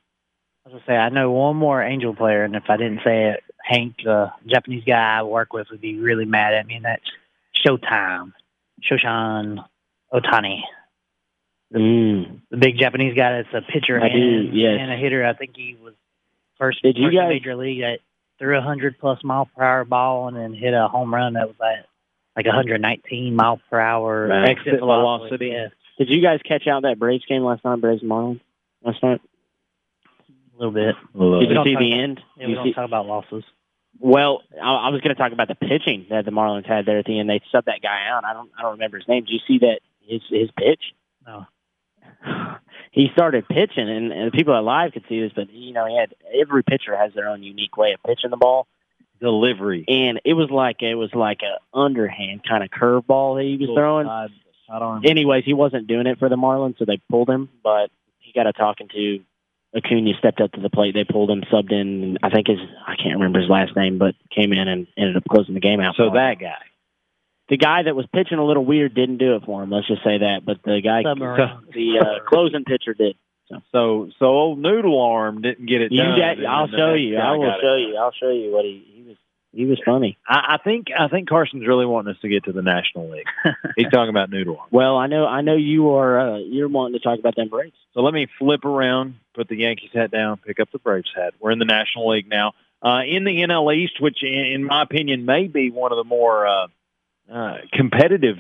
I was gonna say I know one more Angel player, and if I didn't say it, Hank, the Japanese guy I work with, would be really mad at me. And that's Showtime, Shoshan Otani, Mm. the big Japanese guy that's a pitcher I and, do, yes. and a hitter. I think he was first, Did you first in guys- major league that threw a hundred plus mile per hour ball and then hit a home run that was at like 119 mile per hour Right. exit Exit velocity. velocity. Yeah, Did you guys catch out that Braves game last night, Braves Marlins last night? a little bit. Did you see the about- end? Yeah, we You don't see- talk about losses. Well, I, I was going to talk about the pitching that the Marlins had there at the end. They subbed that guy out. I don't, I don't remember his name. Did you see that his his pitch? No. He started pitching, and, and the people at live could see this, but you know, he had every pitcher has their own unique way of pitching the ball, Delivery. and it was like it was like a underhand kind of curveball that he was throwing. I, arm. Anyways, he wasn't doing it for the Marlins, so they pulled him. But he got a talking to. Acuna stepped up to the plate. They pulled him, subbed in. I think his I can't remember his last name, but came in and ended up closing the game out. So that guy. The guy that was pitching a little weird didn't do it for him. Let's just say that. But the guy, Submarine. the uh, closing pitcher did. So so old Noodle Arm didn't get it You done. got, I'll show you. I will got it show you. I'll show you what he he was. He was funny. I, I think I think Carson's really wanting us to get to the National League. He's talking about Noodle Arm. Well, I know. I know you are. Uh, you're wanting to talk about them Braves. So let me flip around, put the Yankees hat down, pick up the Braves hat. We're in the National League now. Uh, in the NL East, which in, in my opinion may be one of the more uh, uh, competitive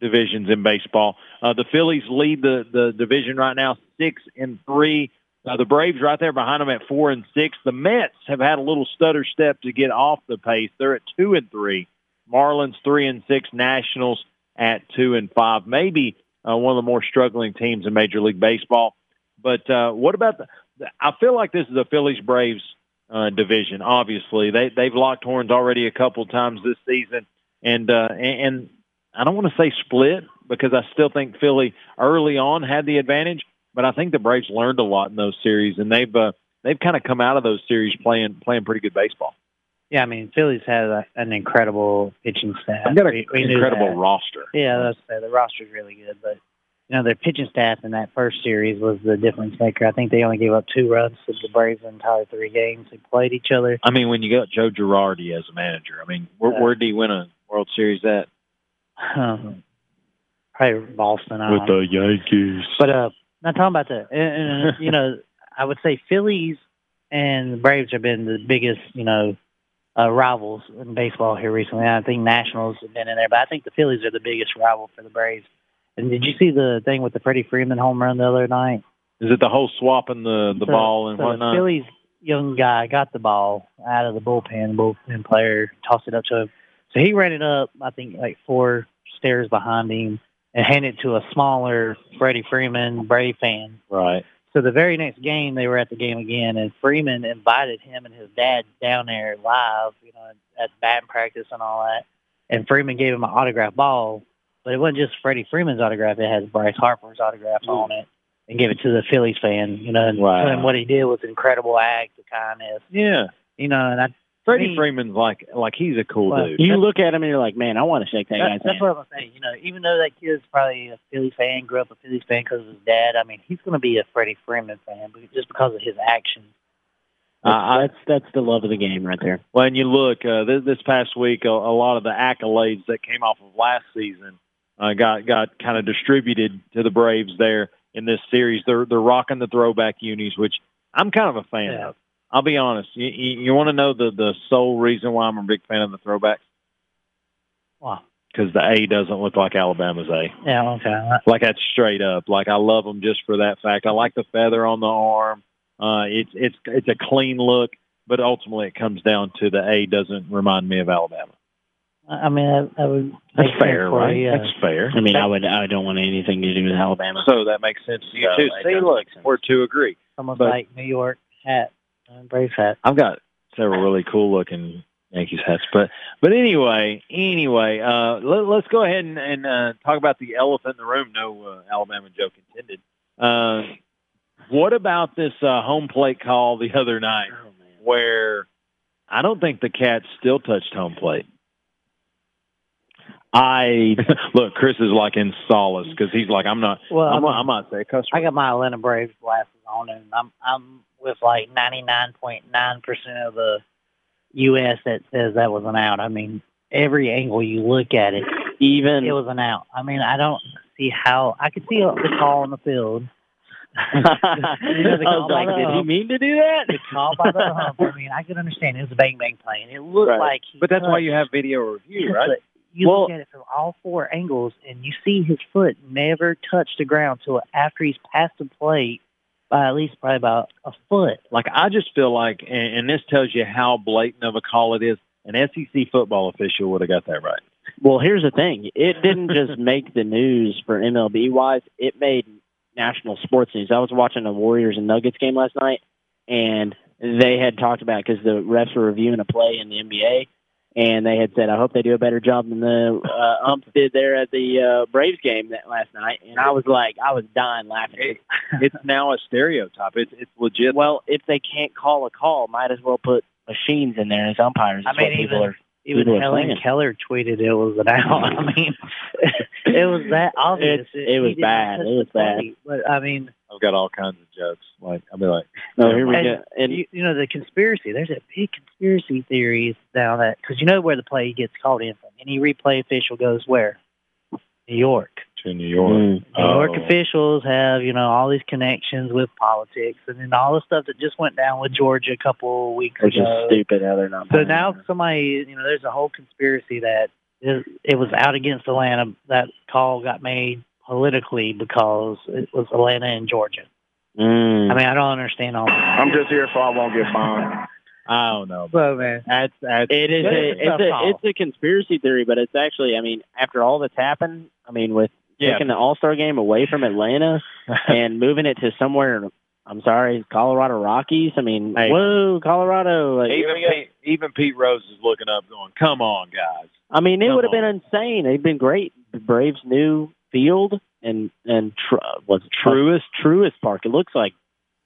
divisions in baseball. Uh, the Phillies lead the the division right now, six and three. Uh, the Braves right there behind them at four and six. The Mets have had a little stutter step to get off the pace. They're at two and three. Marlins three and six. Nationals at two and five. Maybe uh, one of the more struggling teams in Major League Baseball. But uh, what about the? I feel like this is a Phillies Braves uh, division. Obviously, they they've locked horns already a couple times this season, and uh, and, I don't want to say split because I still think Philly early on had the advantage, but I think the Braves learned a lot in those series, and they've uh, they've kind of come out of those series playing playing pretty good baseball. Yeah, I mean, Philly's had a, an incredible pitching staff. They've got an We- we knew incredible roster. Yeah, that's fair. The roster's really good, but you know their pitching staff in that first series was the difference maker. I think they only gave up two runs to the Braves in the entire three games they played each other. I mean, when you got Joe Girardi as a manager, I mean, where, Yeah. where did he win a World Series at? Um, probably Boston. I don't know. Yankees. But uh, not talking about that. And, and, you know, I would say Phillies and the Braves have been the biggest, you know, uh, rivals in baseball here recently. I think Nationals have been in there, but I think the Phillies are the biggest rival for the Braves. And did you see the thing with the Freddie Freeman home run the other night? Is it the whole swapping the the So- ball and so whatnot? The Phillies young guy got the ball out of the bullpen. The bullpen player tossed it up to him. So he ran it up, I think, like four stairs behind him and handed it to a smaller Freddie Freeman Brave fan. right. So the very next game, they were at the game again, and Freeman invited him and his dad down there live, you know, at batting practice and all that. And Freeman gave him an autograph ball, but it wasn't just Freddie Freeman's autograph; it has Bryce Harper's autograph on it, and gave it to the Phillies fan, you know. And, Wow. and what he did was an incredible act of kindness, Yeah. you know. And I, Freddie Me- Freeman's like like he's a cool Well, dude. You look at him and you're like, man, I want to shake that that, guy's that's hand. what I'm saying. You know, even though that kid's probably a Phillies fan, grew up a Phillies fan because of his dad. I mean, he's going to be a Freddie Freeman fan, just because of his actions. I- I- That's, that's that's the love of the game right there. Well, and you look uh, this, this past week, a, a lot of the accolades that came off of last season uh, got got kind of distributed to the Braves there in this series. They're they're rocking the throwback unis, which I'm kind of a fan Yeah. of. I'll be honest. You, you, you want to know the the sole reason why I'm a big fan of the throwbacks? Wow. Because the A doesn't look like Alabama's A. Yeah, okay. Like that's straight up. Like I love them just for that fact. I like the feather on the arm. Uh, it's it's it's a clean look, but ultimately it comes down to the A doesn't remind me of Alabama. I mean, I, I would. That's fair, right? you, yeah. That's fair. I mean, I would I don't want anything to do with Alabama. So that makes sense to you So too. See, look, we're to agree. Almost but- like New York hat, Braves hat. I've got several really cool looking Yankees hats, but but anyway, anyway, uh, let, let's go ahead and, and uh, talk about the elephant in the room. No uh, Alabama joke intended. Uh, what about this uh, home plate call the other night, Oh, where I don't think the Cats still touched home plate. I Look, Chris is like in solace because he's like, I'm not. Well, I'm, I not- I'm not saying cuss. I got my Atlanta Braves glasses on, and I'm I'm with like 99.9 percent of the U.S. that says that was an out. I mean, every angle you look at it, even it was an out. I mean, I don't see how I could see the call on the field. I the was like, did he mean to do that? The call by the hump. I mean, I could understand it was a bang bang play, and it looked Right. like. He But that's why you have video review, right? but You look at it from all four angles, and you see his foot never touched the ground till after he's passed the plate by at least probably about a foot. Like I just feel like, and, and this tells you how blatant of a call it is. An SEC football official would have got that right. Well, here's the thing. It didn't just make the news for MLB wise. It made national sports news. I was watching the Warriors and Nuggets game last night, and they had talked about because the refs were reviewing a play in the NBA, and they had said, "I hope they do a better job than the uh, umps did there at the uh, Braves game that last night." And I was like, I was dying laughing. It's now a stereotype. It's it's legit. well, if they can't call a call, might as well put machines in there as umpires. I mean, even are- even Helen saying. Keller tweeted it was an out. I mean, it was that obvious. It's- it was he did not bad. It was bad. plate. But I mean, I've got all kinds of jokes. Like I'll be like, No, here we And go. And you, you know the conspiracy. There's a big conspiracy theories down that because you know where the play gets called in from. Any replay official goes where? New York. to New York. Mm. New York Oh. officials have you know all these connections with politics, and then all the stuff that just went down with Georgia a couple weeks which is ago. stupid how they're not. So playing. now somebody, you know, there's a whole conspiracy that it, it was out against Atlanta. That call got made politically because it was Atlanta and Georgia. Mm. I mean, I don't understand all that. I'm just here so I won't get fined. I don't know. So man, That's that's It is But a, it's a it's a it's a conspiracy theory, but it's actually I mean after all that's happened, I mean with yeah. taking the All Star game away from Atlanta and moving it to somewhere. I'm sorry, Colorado Rockies. I mean, Hey. whoa, Colorado! Like, even Pete, even Pete Rose is looking up, going, "Come on, guys." I mean, it would have been insane. They've been great. The Braves' new field and and tr- what's it, Truist, Truist Park. It looks like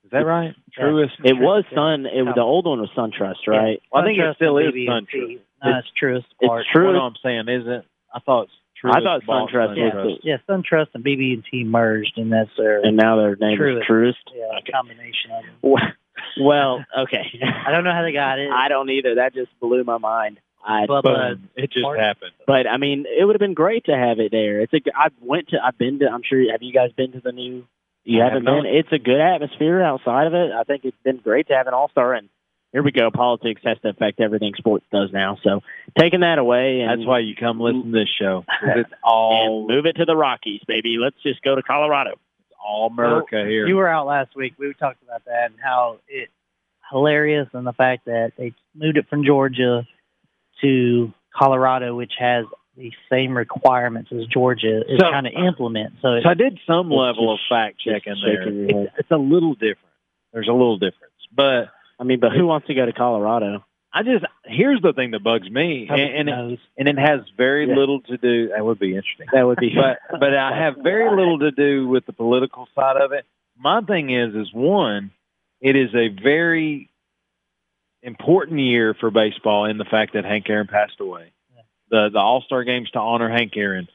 is that right? Yeah. Truist. it was Yeah. Sun. It was the old one was SunTrust, right? Well, I think it still and is BB&T. SunTrust. No, it's Truist It's Park. Truist. What I'm saying isn't. I thought it's Truist. I thought bought SunTrust was SunTrust. the- Yeah, SunTrust and BB&T merged, and that's their And now their name Truist. is Truist. yeah, a combination of them. Well, well, okay. I don't know how they got it. I don't either. That just blew my mind. I but, but uh, it just Mark- happened. But I mean, it would have been great to have it there. It's a. I went to. I've been to. I'm sure. Have you guys been to the new? You I haven't have been. It's a good atmosphere outside of it. I think it's been great to have an all star. And here we go. Politics has to affect everything sports does now. So taking that away, and That's why you come listen to this show. It's all and move it to the Rockies, baby. Let's just go to Colorado. It's all America here. You were out last week. We talked about that and how it hilarious and the fact that they moved it from Georgia to Colorado, which has the same requirements as Georgia is So- trying to implement. So, it, so I did some It's level of fact checking there. shaking your head. It's, it's a little different. There's a little difference, but I mean, but who wants to go to Colorado? I just here's the thing that bugs me, and, and it, and it has very Yeah. little to do. That would be interesting. That would be. but but I have very little to do with the political side of it. My thing is is one, it is a very important year for baseball in the fact that Hank Aaron passed away. The the All Star games to honor Hank Aaron.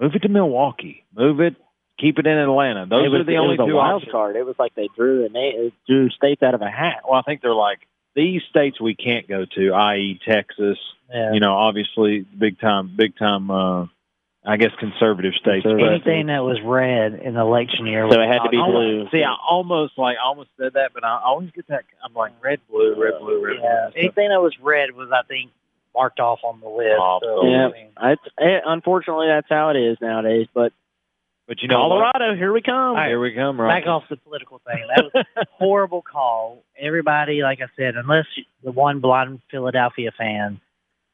Move it to Milwaukee. Move it. Keep it in Atlanta. Those was, are the only two wild options. card. It was like they drew and they drew states out of a hat. Well, I think they're like these states we can't go to, i.e., Texas. Yeah. You know, obviously big time, big time. uh I guess conservative states. Conservative. Anything that was red in the election year, So it had to be not- blue. See, I almost like almost said that, but I always get that. I'm like red, blue, red, blue, red, Yeah, blue. anything that was red was, I think, marked off on the list. Off so, Yeah. I mean, It's, it, unfortunately, that's how it is nowadays. But But you know, what? Colorado, here we come. here we come. Right. back off the political thing. That was a horrible call. Everybody, like I said, unless you, the one blind Philadelphia fan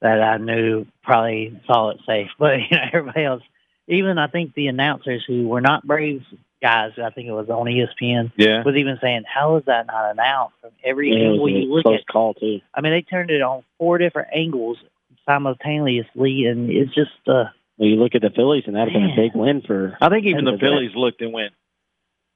that I knew probably saw it safe, but you know everybody else, even I think the announcers who were not Braves guys, I think it was on ESPN, Yeah. was even saying, "How is that not announced from every Yeah, angle you a look close at?" call too. I mean, they turned it on four different angles simultaneously, and it's just uh, Well, you look at the Phillies, and that'd have been a big win for. I think even the a bad- Phillies looked and went.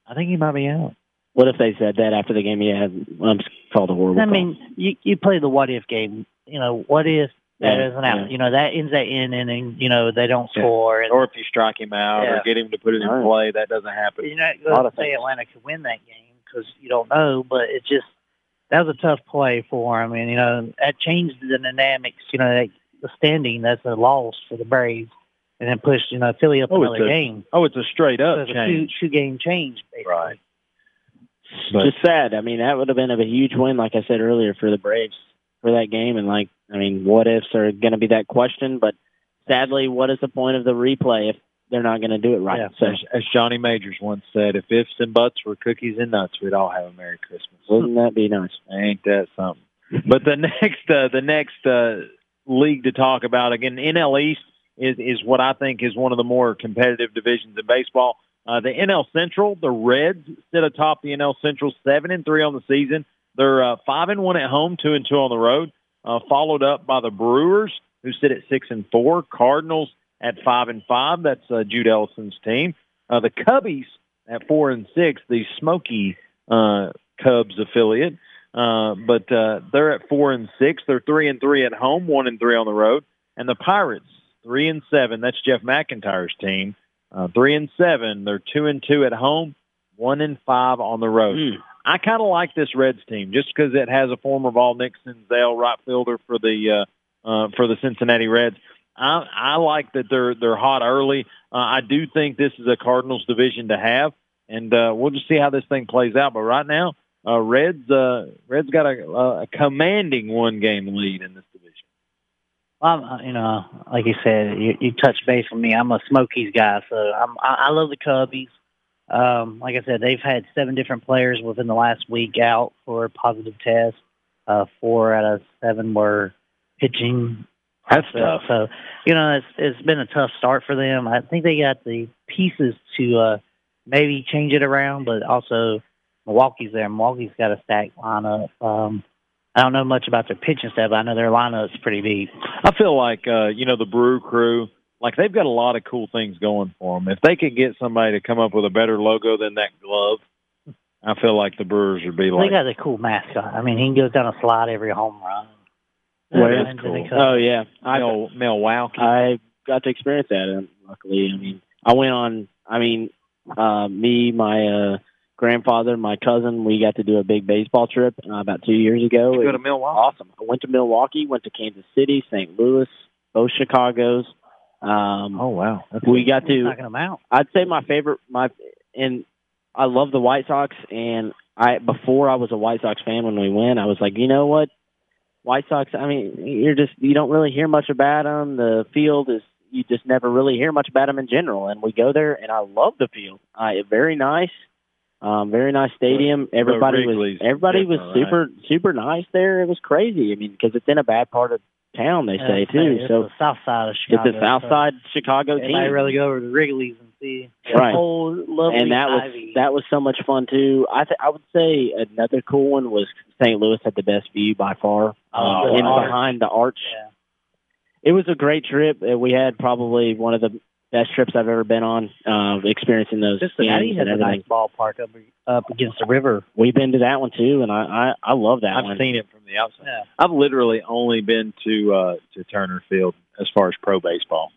I think he might be out. What if they said that after the game? Yeah, I'm called a horrible. I call. mean, you you play the what if game. You know, what if that Yeah, isn't out? yeah. You know, that ends that in and then you know they don't Yeah. score. And Or if you strike him out Yeah. or get him to put it in Right. play, that doesn't happen. you're not A lot going of to say things. Atlanta could win that game because you don't know. But it just that was a tough play for him, and you know that changed the dynamics. You know, that, the standing that's a loss for the Braves, and then pushed you know Philly up Oh, it's another a game. Oh, it's a straight So up it's a Two, two game change basically. Right. But just sad. I mean, that would have been a huge win, like I said earlier, for the Braves for that game. And like, I mean, what ifs are going to be that question? But sadly, what is the point of the replay if they're not going to do it right? Yeah. So as, as Johnny Majors once said, if ifs and buts were cookies and nuts, we'd all have a Merry Christmas. wouldn't that be nice? Ain't that something? But the next, uh, the next uh, league to talk about again, NL East is is what I think is one of the more competitive divisions in baseball. Uh, the NL Central, the Reds sit atop the NL Central, seven and three on the season. They're uh, five and one at home, two and two on the road. Uh, followed up by the Brewers, who sit at six and four. Cardinals at five and five. That's uh, Jude Ellison's team. Uh, the Cubbies at four and six. The Smoky uh, Cubs affiliate. Uh, but uh, they're at four and six. They're three and three at home, one and three on the road. And the Pirates, three and seven. That's Jeff McIntyre's team. Uh, three and seven. They're two and two at home, one and five on the road. Mm. I kind of like this Reds team just because it has a former Vol Nick Senzel right fielder for the uh, uh, for the Cincinnati Reds. I, I like that they're they're hot early. Uh, I do think this is a Cardinals division to have, and uh, we'll just see how this thing plays out. But right now, uh, Reds uh, Reds got a, a commanding one game lead in this division. I'm, uh, you know, like you said, you, you touched base with me. I'm a Smokies guy, so I'm, I, I love the Cubbies. Um, like I said, they've had seven different players within the last week out for positive tests. Uh, four out of seven were pitching. That's so, tough. So, you know, it's it's been a tough start for them. I think they got the pieces to uh, maybe change it around, but also Milwaukee's there. Milwaukee's got a stacked lineup. Um, I don't know much about their pitching staff, but I know their lineup's pretty deep. I feel like uh, you know the Brew Crew, like they've got a lot of cool things going for them. If they could get somebody to come up with a better logo than that glove, I feel like the Brewers would be like. They got a cool mascot. I mean, he goes down a slide every home run. Where- Into the Cubs. Oh yeah, I Mel, Milwaukee. I got to experience that. And luckily, I mean, I went on. I mean, uh, me, my uh, grandfather, my cousin, we got to do a big baseball trip uh, about two years ago. You go to Milwaukee. awesome. I went to Milwaukee, went to Kansas City, St. Louis, both Chicago's. Um, Oh wow, That's we got to knocking them out. I'd say my favorite my and I love the White Sox and I before I was a White Sox fan when we went I was like you know what? White Sox I mean you're just you don't really hear much about them the field is you just never really hear much about them in general. And we go there and I love the field. Uh, very nice um very nice stadium. everybody was everybody was different, super super nice there. It was crazy. I mean because it's in a bad part of town they Yeah, say it's too the so south side of it's Chicago. the South so Side Chicago team Everybody really go over to Wrigley's and see the Right. whole lovely and that was that was so much fun too. I th- I would say another cool one was St. Louis had the best view by far. Oh, the in arch. behind the arch. Yeah. It was a great trip. Uh, We had probably one of the best trips I've ever been on. Uh, experiencing those Cincinnati games has and a nice ballpark up up against the river. We've been to that one too, and I I, I love that I've one. seen it from the outside. Yeah. I've literally only been to uh, to Turner Field as far as pro baseball.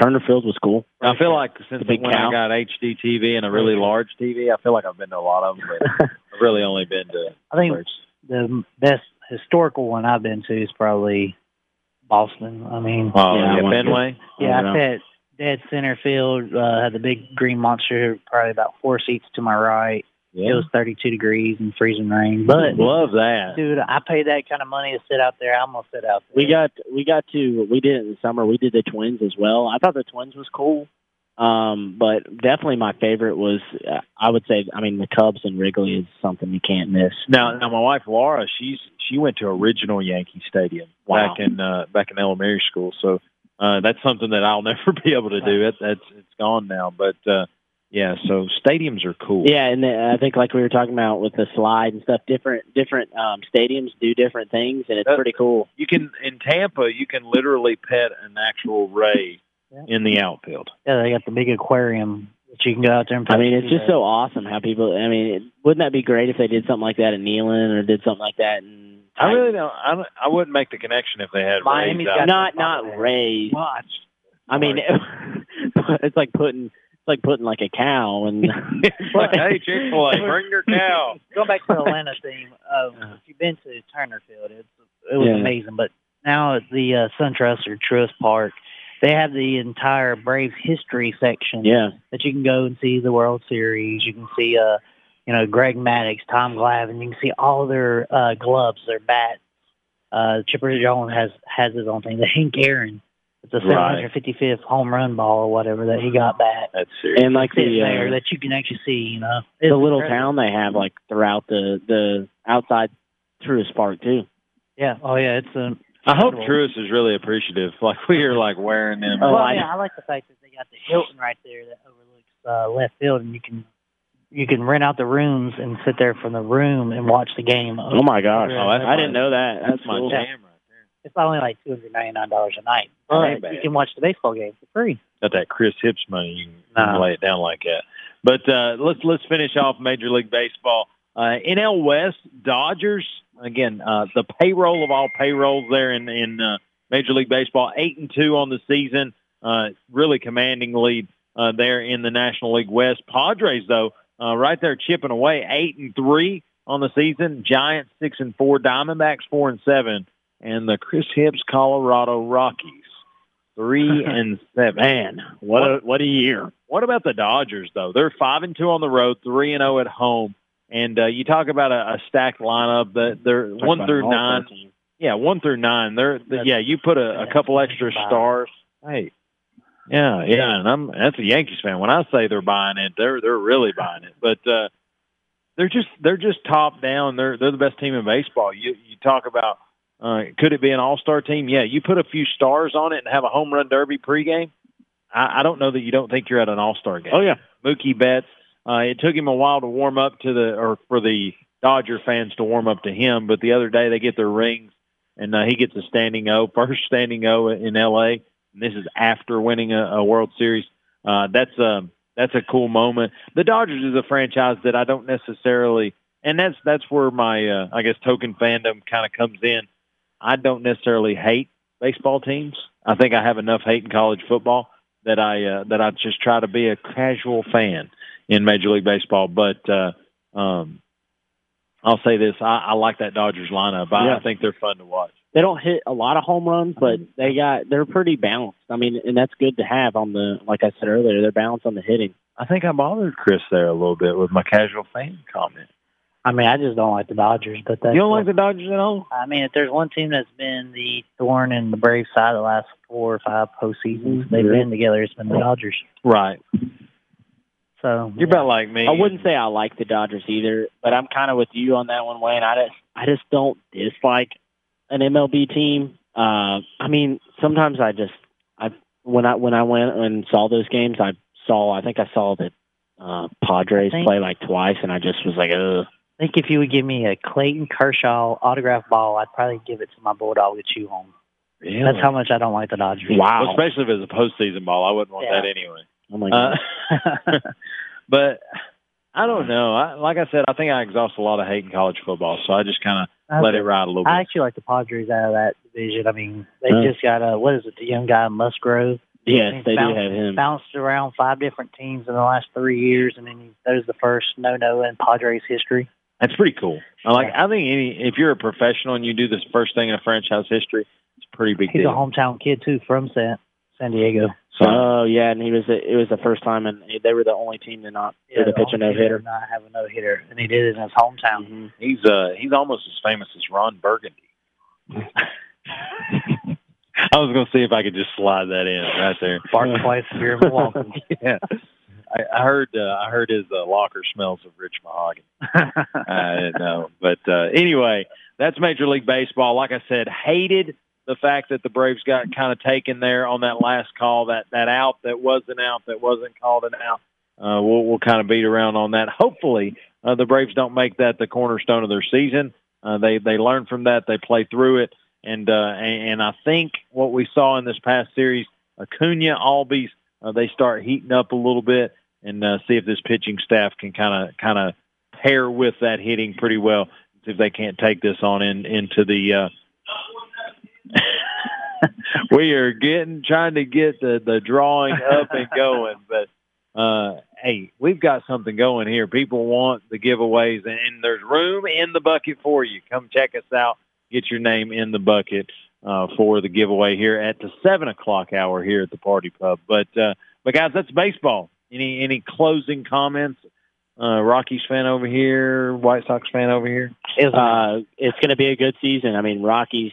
Turner Field was cool. I feel like since The when cow. I got HD TV and a really large TV, I feel like I've been to a lot of them, but I've really only been to. I think where it's- the best historical one I've been to is probably Boston. I mean, Oh, Yeah, yeah, Fenway. yeah, I I sat dead center field. Uh, had the big green monster, probably about four seats to my right. It was 32 degrees and freezing rain. But love that. dude, I paid that kind of money to sit out there. I'm gonna sit out there. We got we got to we did it in the summer. We did the Twins as well. I thought the Twins was cool, um, but definitely my favorite was uh, I would say I mean the Cubs and Wrigley is something you can't miss. Now, now my wife Laura, she's she went to original Yankee Stadium Wow. back in uh, back in elementary school. So uh, that's something that I'll never be able to do. It that's it's gone now, but uh, yeah. So stadiums are cool. Yeah, and I think like we were talking about with the slide and stuff, different different um, stadiums do different things, and it's Uh, pretty cool. You can in Tampa, you can literally pet an actual ray Yeah. in the outfield. Yeah, they got the big aquarium that you can go out there and. I mean, it's just so awesome how people. I mean, it, wouldn't that be great if they did something like that in Neyland or did something like that in I really don't. I, don't- I wouldn't make the connection if they had Miami's rays got out. not not problem. raised. Watch. I mean, it's like putting it's like putting like a cow and like, hey, Chick Fil A, bring your cow. Going back to the Atlanta theme, uh, if you've been to Turner Field, it's it was Yeah. amazing. But now at the uh, SunTrust or Truist Park, they have the entire Braves history section yeah. that you can go and see the World Series. You can see, uh, you know, Greg Maddux, Tom Glavine. You can see all their uh, gloves, their bats. Uh, Chipper Jones has has his own thing. The Hank Aaron, it's a Right. 755th home run ball or whatever that he got back. That's serious. And like Sitting the there uh, that you can actually see. You know, the little incredible. town they have like throughout the the outside Truist Park too. Yeah. Oh yeah. It's a. I hope. Truist is really appreciative. Like we are like wearing them. Oh, well, yeah. I like the fact that they got the Hilton right there that overlooks uh, left field, and you can you can rent out the rooms and sit there from the room and watch the game. Oh my gosh! Oh, I didn't know that. That's, That's my cool. jam. It's only like two hundred ninety nine dollars a night, but you can watch the baseball game for free. Got that Chris Hips money. You can, you can No. lay it down like that. But uh, let's let's finish off Major League Baseball. Uh, NL West Dodgers again. Uh, the payroll of all payrolls there in in uh, Major League Baseball, eight and two on the season. Uh, really commanding lead uh, there in the National League West. Padres though, uh, right there chipping away, eight and three on the season. Giants six and four. Diamondbacks four and seven. And the Chris Hips Colorado Rockies three and seven. Man, what a what a year! What about the Dodgers though? They're five and two on the road, three and zero at home. And uh, you talk about a, a stacked lineup. That they're Talk one through nine. Yeah, one through nine. They're the, yeah. You put a, a couple extra stars. Hey, yeah, yeah, and I'm that's a Yankees fan. When I say they're buying it, they're they're really buying it. But uh, they're just they're just top down. They're they're the best team in baseball. You you talk about uh, could it be an all star team? Yeah, you put a few stars on it and have a home run derby pregame. I, I don't know that you don't think you're at an all star game. Oh yeah, Mookie Betts. Uh, it took him a while to warm up to the or for the Dodger fans to warm up to him, but the other day they get their rings and uh, he gets a standing O, first standing O in L.A. And this is after winning a, a World Series. Uh, that's a that's a cool moment. The Dodgers is a franchise that I don't necessarily, and that's that's where my uh, I guess token fandom kind of comes in. I don't necessarily hate baseball teams. I think I have enough hate in college football that I uh, that I just try to be a casual fan in Major League Baseball. But uh, um, I'll say this: I, I like that Dodgers lineup. I, Yeah. I think they're fun to watch. They don't hit a lot of home runs, but mm-hmm. they got they're pretty balanced. I mean, and that's good to have on the like I said earlier. They're balanced on the hitting. I think I bothered Chris there a little bit with my casual fan comment. I mean, I just don't like the Dodgers, but that's You don't like the Dodgers at all? I mean, if there's one team that's been the thorn in the Brave side the last four or five postseasons mm-hmm. they've been together, it's been the Dodgers. Right. So You're about like me. I wouldn't say I like the Dodgers either, but I'm kind of with you on that one, Wayne. I just I just don't dislike an MLB team. Uh, I mean, sometimes I just I when I when I went and saw those games, I saw I think I saw the uh, Padres think- play like twice, and I just was like, ugh. I think if you would give me a Clayton Kershaw autograph ball, I'd probably give it to my bulldog to chew on. Really? That's how much I don't like the Dodgers. Well, especially if it's a postseason ball, I wouldn't want Yeah. that anyway. Oh my Uh, god. but I don't know. I, like I said, I think I exhaust a lot of hate in college football, so I just kind of let it ride a little bit. I actually like the Padres out of that division. I mean, they Huh. just got a what is it? The young guy Musgrove. yes, He's they do bounced, have him. Bounced around five different teams in the last three years, and then he throws the first no-no in Padres history. That's pretty cool. I like. I think any if you're a professional and you do this first thing in a franchise history, it's a pretty big He's a hometown kid too, from San San Diego. So Oh yeah, and he was it was the first time, and they were the only team to not to the pitch a only no hitter. not have a no hitter, and he did it in his hometown. Mm-hmm. he's uh he's almost as famous as Ron Burgundy. I was going to see if I could just slide that in right there. Barton Place here in Milwaukee. yeah. I, I heard uh, I heard his uh, locker smells of rich mahogany. I didn't know, but uh, anyway, that's Major League Baseball. Like I said, hated the fact that the Braves got kind of taken there on that last call, that that out that wasn't out, that wasn't called an out. Uh, we'll we'll kind of beat around on that. Hopefully, uh, the Braves don't make that the cornerstone of their season. Uh, they they learn from that, they play through it, and uh, and, and I think what we saw in this past series, Acuna, Albies, uh, they start heating up a little bit and uh, see if this pitching staff can kind of kind of pair with that hitting pretty well. See if they can't take this on in into the. Uh, we are getting trying to get the the drawing up and going, but uh, hey, we've got something going here. People want the giveaways, and, and there's room in the bucket for you. Come check us out. Get your name in the bucket uh, for the giveaway here at the seven o'clock hour here at the Party Pub. But uh, but guys, that's baseball. Any any closing comments? Uh, Rockies fan over here, White Sox fan over here. Uh, it's going to be a good season. I mean, Rockies.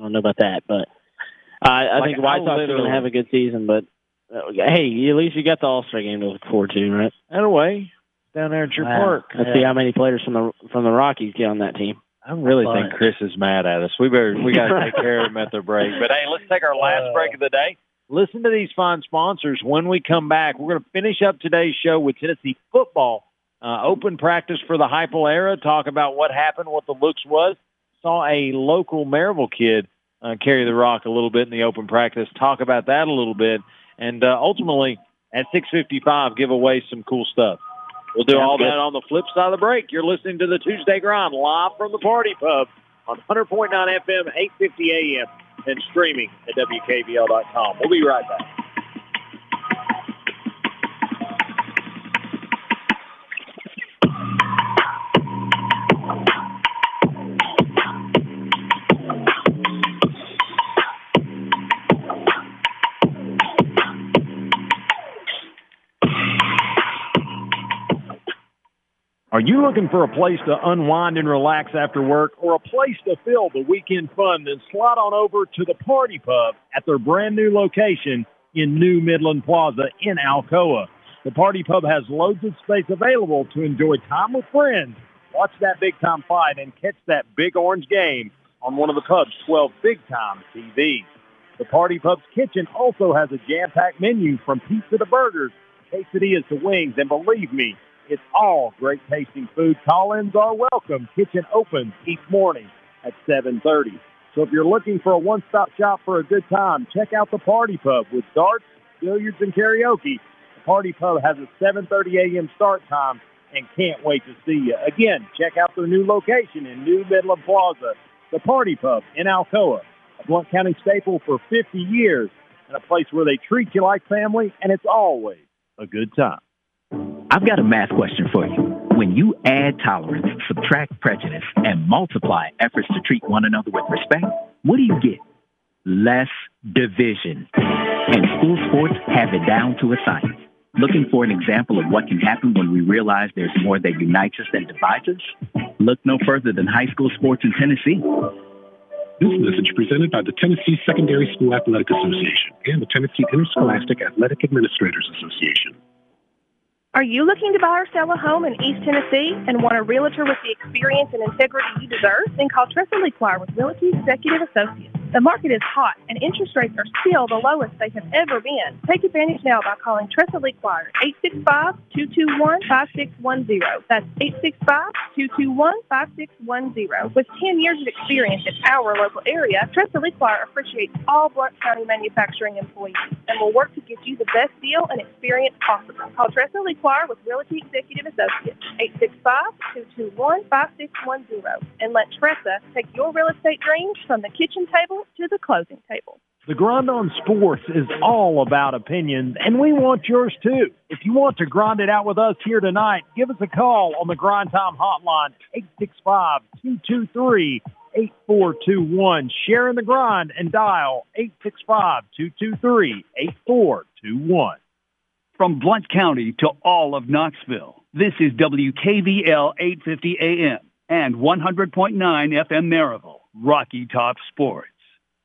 I don't know about that, but uh, I Like, think White I Sox are going to have a good season. But uh, hey, at least you got the All Star game to look forward to, right? And away down there at your Wow. park. Let's see how many players from the from the Rockies get on that team. I really But- think Chris is mad at us. We better we got to take care of him at the break. But hey, let's take our last break of the day. Listen to these fine sponsors. When we come back, we're going to finish up today's show with Tennessee football. Uh, open practice for the Heupel era. Talk about what happened, what the looks was. Saw a local Maryville kid uh, carry the rock a little bit in the open practice. Talk about that a little bit, and uh, ultimately at 6:55, give away some cool stuff. We'll do Sounds all good. that on the flip side of the break. You're listening to the Tuesday Grind live from the Party Pub on 100.9 FM, 850 AM, and streaming at WKVL.com. We'll be right back. Are you looking for a place to unwind and relax after work or a place to fill the weekend fun? Then slide on over to the Party Pub at their brand new location in New Midland Plaza in Alcoa. The Party Pub has loads of space available to enjoy time with friends, watch that big time fight, and catch that big orange game on one of the pub's 12 big time TVs. The Party Pub's kitchen also has a jam packed menu from pizza to burgers, quesadillas to wings, and believe me, it's all great tasting food. Call-ins are welcome. Kitchen opens each morning at 7:30. So if you're looking for a one-stop shop for a good time, check out the Party Pub with darts, billiards, and karaoke. The Party Pub has a 7:30 a.m. start time and can't wait to see you. Again, check out their new location in New Midland Plaza, the Party Pub in Alcoa, a Blount County staple for 50 years, and a place where they treat you like family, and it's always a good time. I've got a math question for you. When you add tolerance, subtract prejudice, and multiply efforts to treat one another with respect, what do you get? Less division. And school sports have it down to a science. Looking for an example of what can happen when we realize there's more that unites us than divides us? Look no further than high school sports in Tennessee. This message presented by the Tennessee Secondary School Athletic Association and the Tennessee Interscholastic Athletic Administrators Association. Are you looking to buy or sell a home in East Tennessee and want a realtor with the experience and integrity you deserve? Then call Tressa Lequire with Realty Executive Associates. The market is hot and interest rates are still the lowest they have ever been. Take advantage now by calling Tressa Lequire 865-221-5610. That's 865-221-5610. With 10 years of experience in our local area, Tressa Lequire appreciates all Blount County manufacturing employees and will work to get you the best deal and experience possible. Call Tressa Lequire with Realty Executive Associates 865-221-5610 and let Tressa take your real estate dreams from the kitchen table to the closing table. The Grind on Sports is all about opinions, and we want yours too. If you want to grind it out with us here tonight, give us a call on the Grind Time Hotline, 865-223-8421. Share in the grind and dial 865-223-8421. From Blount County to all of Knoxville, this is WKVL 850 AM and 100.9 FM Maryville, Rocky Top Sports.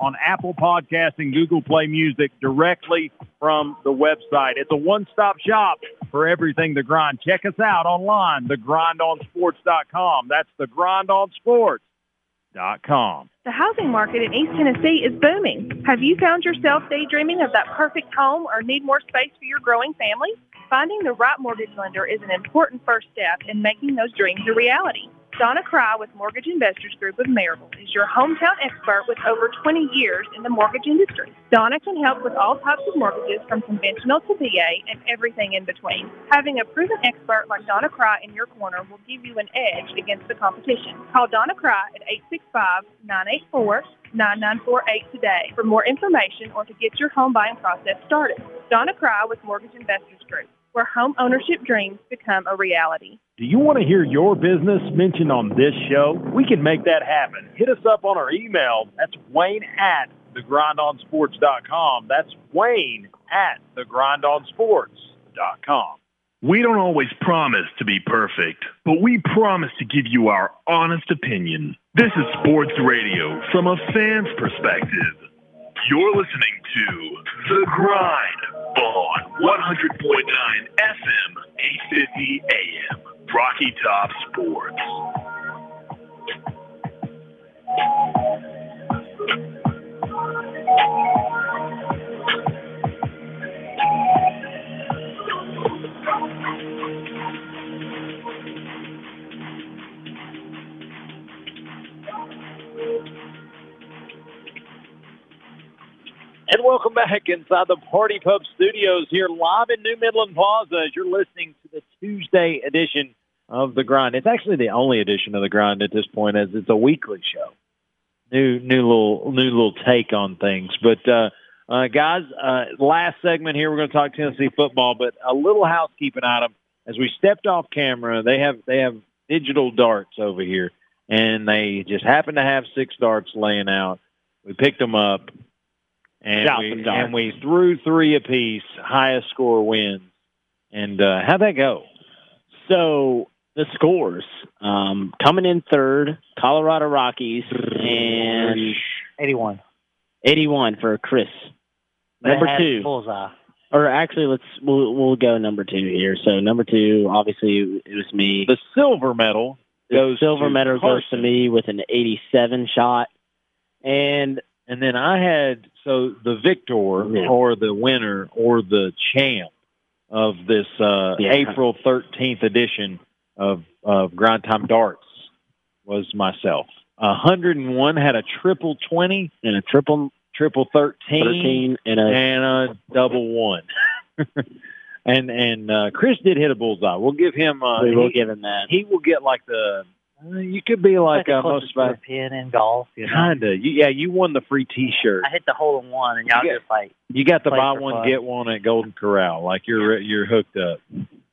on Apple Podcasts and Google Play Music directly from the website. It's a one-stop shop for everything The Grind. Check us out online, thegrindonsports.com. That's thegrindonsports.com. The housing market in East Tennessee is booming. Have you found yourself daydreaming of that perfect home or need more space for your growing family? Finding the right mortgage lender is an important first step in making those dreams a reality. Donna Cry with Mortgage Investors Group of Maryville is your hometown expert with over 20 years in the mortgage industry. Donna can help with all types of mortgages from conventional to VA and everything in between. Having a proven expert like Donna Cry in your corner will give you an edge against the competition. Call Donna Cry at 865-984-9948 today for more information or to get your home buying process started. Donna Cry with Mortgage Investors Group, where home ownership dreams become a reality. Do you want to hear your business mentioned on this show? We can make that happen. Hit us up on our email. That's Wayne at thegrindonsports.com. That's Wayne at thegrindonsports.com. We don't always promise to be perfect, but we promise to give you our honest opinion. This is sports radio from a fan's perspective. You're listening to The Grind on 100.9 FM, 850 AM, Rocky Top Sports. And welcome back inside the Party Pub Studios here live in New Midland Plaza as you're listening to the Tuesday edition of the grind. It's actually the only edition of the grind at this point, as it's a weekly show. New, new little, new little take on things. But uh, uh, guys, uh, last segment here, we're going to talk Tennessee football, but a little housekeeping item. As we stepped off camera, they have they have digital darts over here, and they just happen to have six darts laying out. We picked them up, and we and we threw three apiece. Highest score wins. And uh, how'd that go? So the scores um, coming in third, Colorado Rockies, and 81. 81 for Chris. Number two, Bullseye. or actually, let's we'll, we'll go number two here. So number two, obviously, it was me. The silver medal The goes silver to medal goes to me with an 87 shot, and And then I had so the victor Yeah. or the winner or the champ of this uh, Yeah. April 13th edition of, of Grind Time Darts was myself. 101 had a triple 20, and a triple triple 13, 13 and a and a double one. and and uh, Chris did hit a bullseye. We'll give him. Uh, we will he, give him that. he will get like the. Uh, you could be like, the uh, most to a pin in golf. You know? Kinda. You, yeah, you won the free T-shirt. I hit the hole in one, and y'all Yeah. just like You got the buy one fun. get one at Golden Corral. Like you're you're hooked up.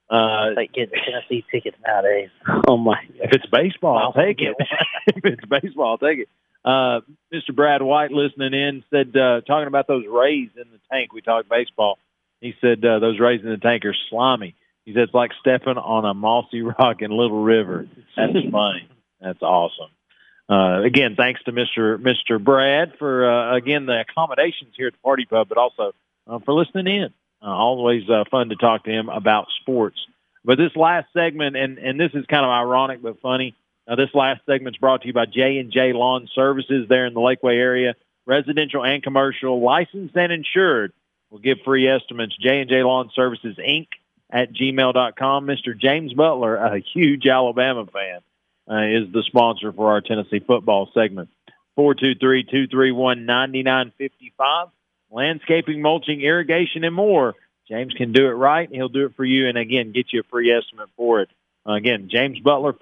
Uh, like getting Tennessee tickets nowadays. Oh my! if it's baseball, I'll take it. if it's baseball, I'll take it. Uh, Mr. Brad White listening in said uh, talking about those rays in the tank. We talked baseball. He said uh, those rays in the tank are slimy. He said it's like stepping on a mossy rock in Little River. That's funny. That's awesome. Uh, again, thanks to Mr. Mr. Brad for uh, again the accommodations here at the Party Pub, but also uh, for listening in. Uh, always uh, fun to talk to him about sports. But this last segment, and and this is kind of ironic but funny. Uh, this last segment's brought to you by J and J Lawn Services there in the Lakeway area, residential and commercial, licensed and insured. We'll give free estimates. J and J Lawn Services Inc. at gmail.com. Mr. James Butler, a huge Alabama fan, uh, is the sponsor for our Tennessee football segment. 423-231-9955. Landscaping, mulching, irrigation, and more. James can do it right. He'll do it for you. And again, get you a free estimate for it. Uh, again, James Butler,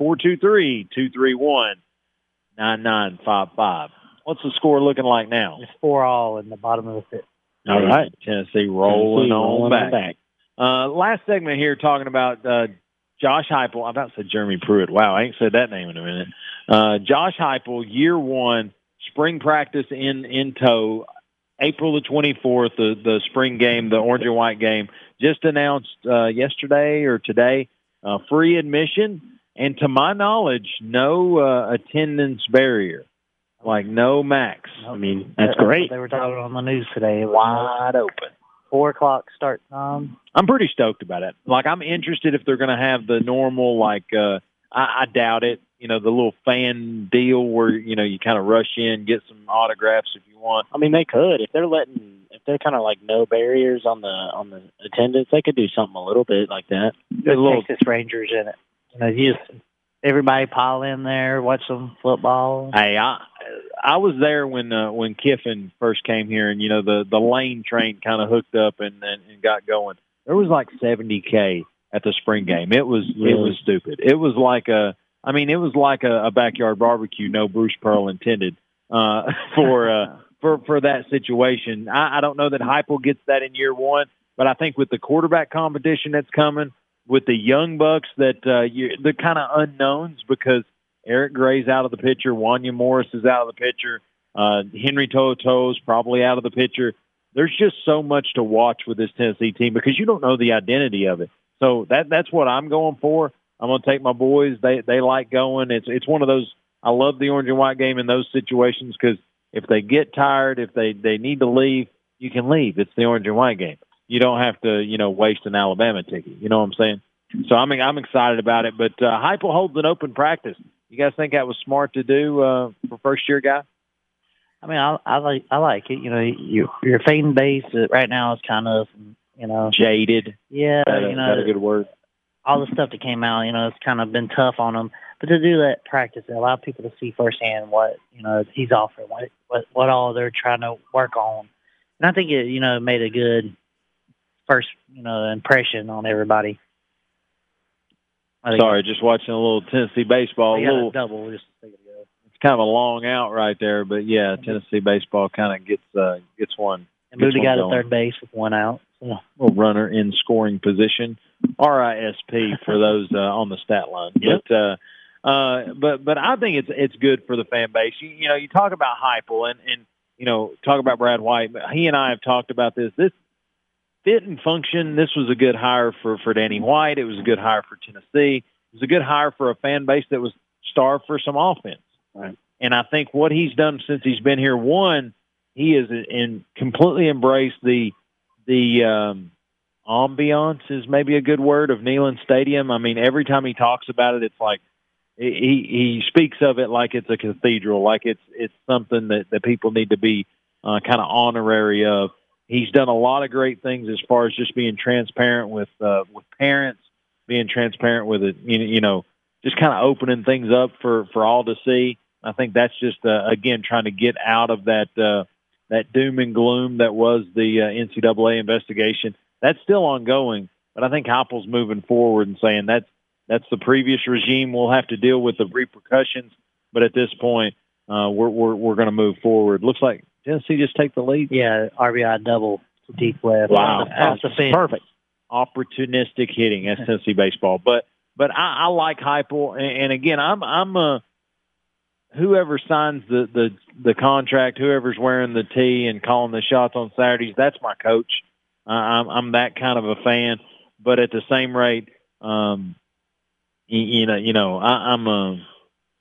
423-231-9955. What's the score looking like now? It's four all in the bottom of the fifth. All right. Tennessee rolling Tennessee on rolling back. back. Uh, last segment here talking about uh, Josh Heupel. I about said Jeremy Pruitt. Wow, I ain't said that name in a minute. Uh, Josh Heupel, year one, spring practice in in tow, April the twenty fourth. The the spring game, the orange and white game, just announced uh, yesterday or today. Uh, free admission, and to my knowledge, no uh, attendance barrier, like no max. I mean, that's great. They were talking on the news today. Wide open. four o'clock start time. I'm pretty stoked about it. Like I'm interested if they're going to have the normal like uh I, I doubt it. You know the little fan deal where you know you kind of rush in, get some autographs if you want. I mean, they could if they're letting if they're kind of like no barriers on the on the attendance. They could do something a little bit like that. There's little- Texas Rangers in it. You know, you just everybody pile in there, watch some football. Hey, I I was there when uh, when Kiffin first came here, and you know the the lane train kind of hooked up and, and and got going. There was like 70k at the spring game. It was it was stupid. It was like a I mean it was like a, a backyard barbecue. No Bruce Pearl intended uh, for uh, for for that situation. I, I don't know that Heupel gets that in year one, but I think with the quarterback competition that's coming, with the young bucks that uh, you, the kind of unknowns because Eric Gray's out of the picture, Wanya Morris is out of the picture, uh, Henry Toto's probably out of the picture. There's just so much to watch with this Tennessee team because you don't know the identity of it. So that that's what I'm going for. I'm going to take my boys. They they like going. It's it's one of those. I love the orange and white game in those situations because if they get tired, if they they need to leave, you can leave. It's the orange and white game. You don't have to you know waste an Alabama ticket. You know what I'm saying? So I'm I'm excited about it. But uh, Heupel holds an open practice. You guys think that was smart to do uh, for first year guy? I mean, I, I like I like it. You know, your your fan base uh, right now is kind of you know Jaded. yeah that you is that a good word? All the stuff that came out. You know, it's kind of been tough on them. But to do that practice, it allowed people to see firsthand what you know he's offering, what what what all they're trying to work on, and I think it you know made a good first you know impression on everybody. Sorry, just watching a little Tennessee baseball. A little, double just a second ago. it's kind of a long out right there, but yeah, Tennessee baseball kind of gets uh, gets one. And moved a guy to third base with one out. Runner in scoring position, RISP for those uh, on the stat line. Yep. But uh, uh, but but I think it's it's good for the fan base. You, you know, you talk about Heupel and and you know talk about Brad White. He and I have talked about this. This fit and function. This was a good hire for for Danny White. It was a good hire for Tennessee. It was a good hire for a fan base that was starved for some offense. Right. And I think what he's done since he's been here, one, he has in completely embraced the the um, ambiance is maybe a good word of Neyland Stadium. I mean, every time he talks about it, it's like he he speaks of it like it's a cathedral, like it's it's something that that people need to be uh, kind of honorary of. He's done a lot of great things as far as just being transparent with uh, with parents, being transparent with it. You know, you know, just kind of opening things up for for all to see. I think that's just uh, again trying to get out of that uh, that doom and gloom that was the uh, NCAA investigation. That's still ongoing, but I think Heupel's moving forward and saying that's that's the previous regime. We'll have to deal with the repercussions, but at this point, uh, we're we're we're going to move forward. Looks like Tennessee just take the lead. yeah, RBI double deep left. Wow. Off the- off the. Perfect. Opportunistic hitting. That's Tennessee baseball. But but I, I like Heupel, and, and again, I'm I'm uh whoever signs the the the contract, whoever's wearing the tee and calling the shots on Saturdays, that's my coach. Uh, I'm I'm that kind of a fan. But at the same rate, um, you, you know, you know, I, I'm a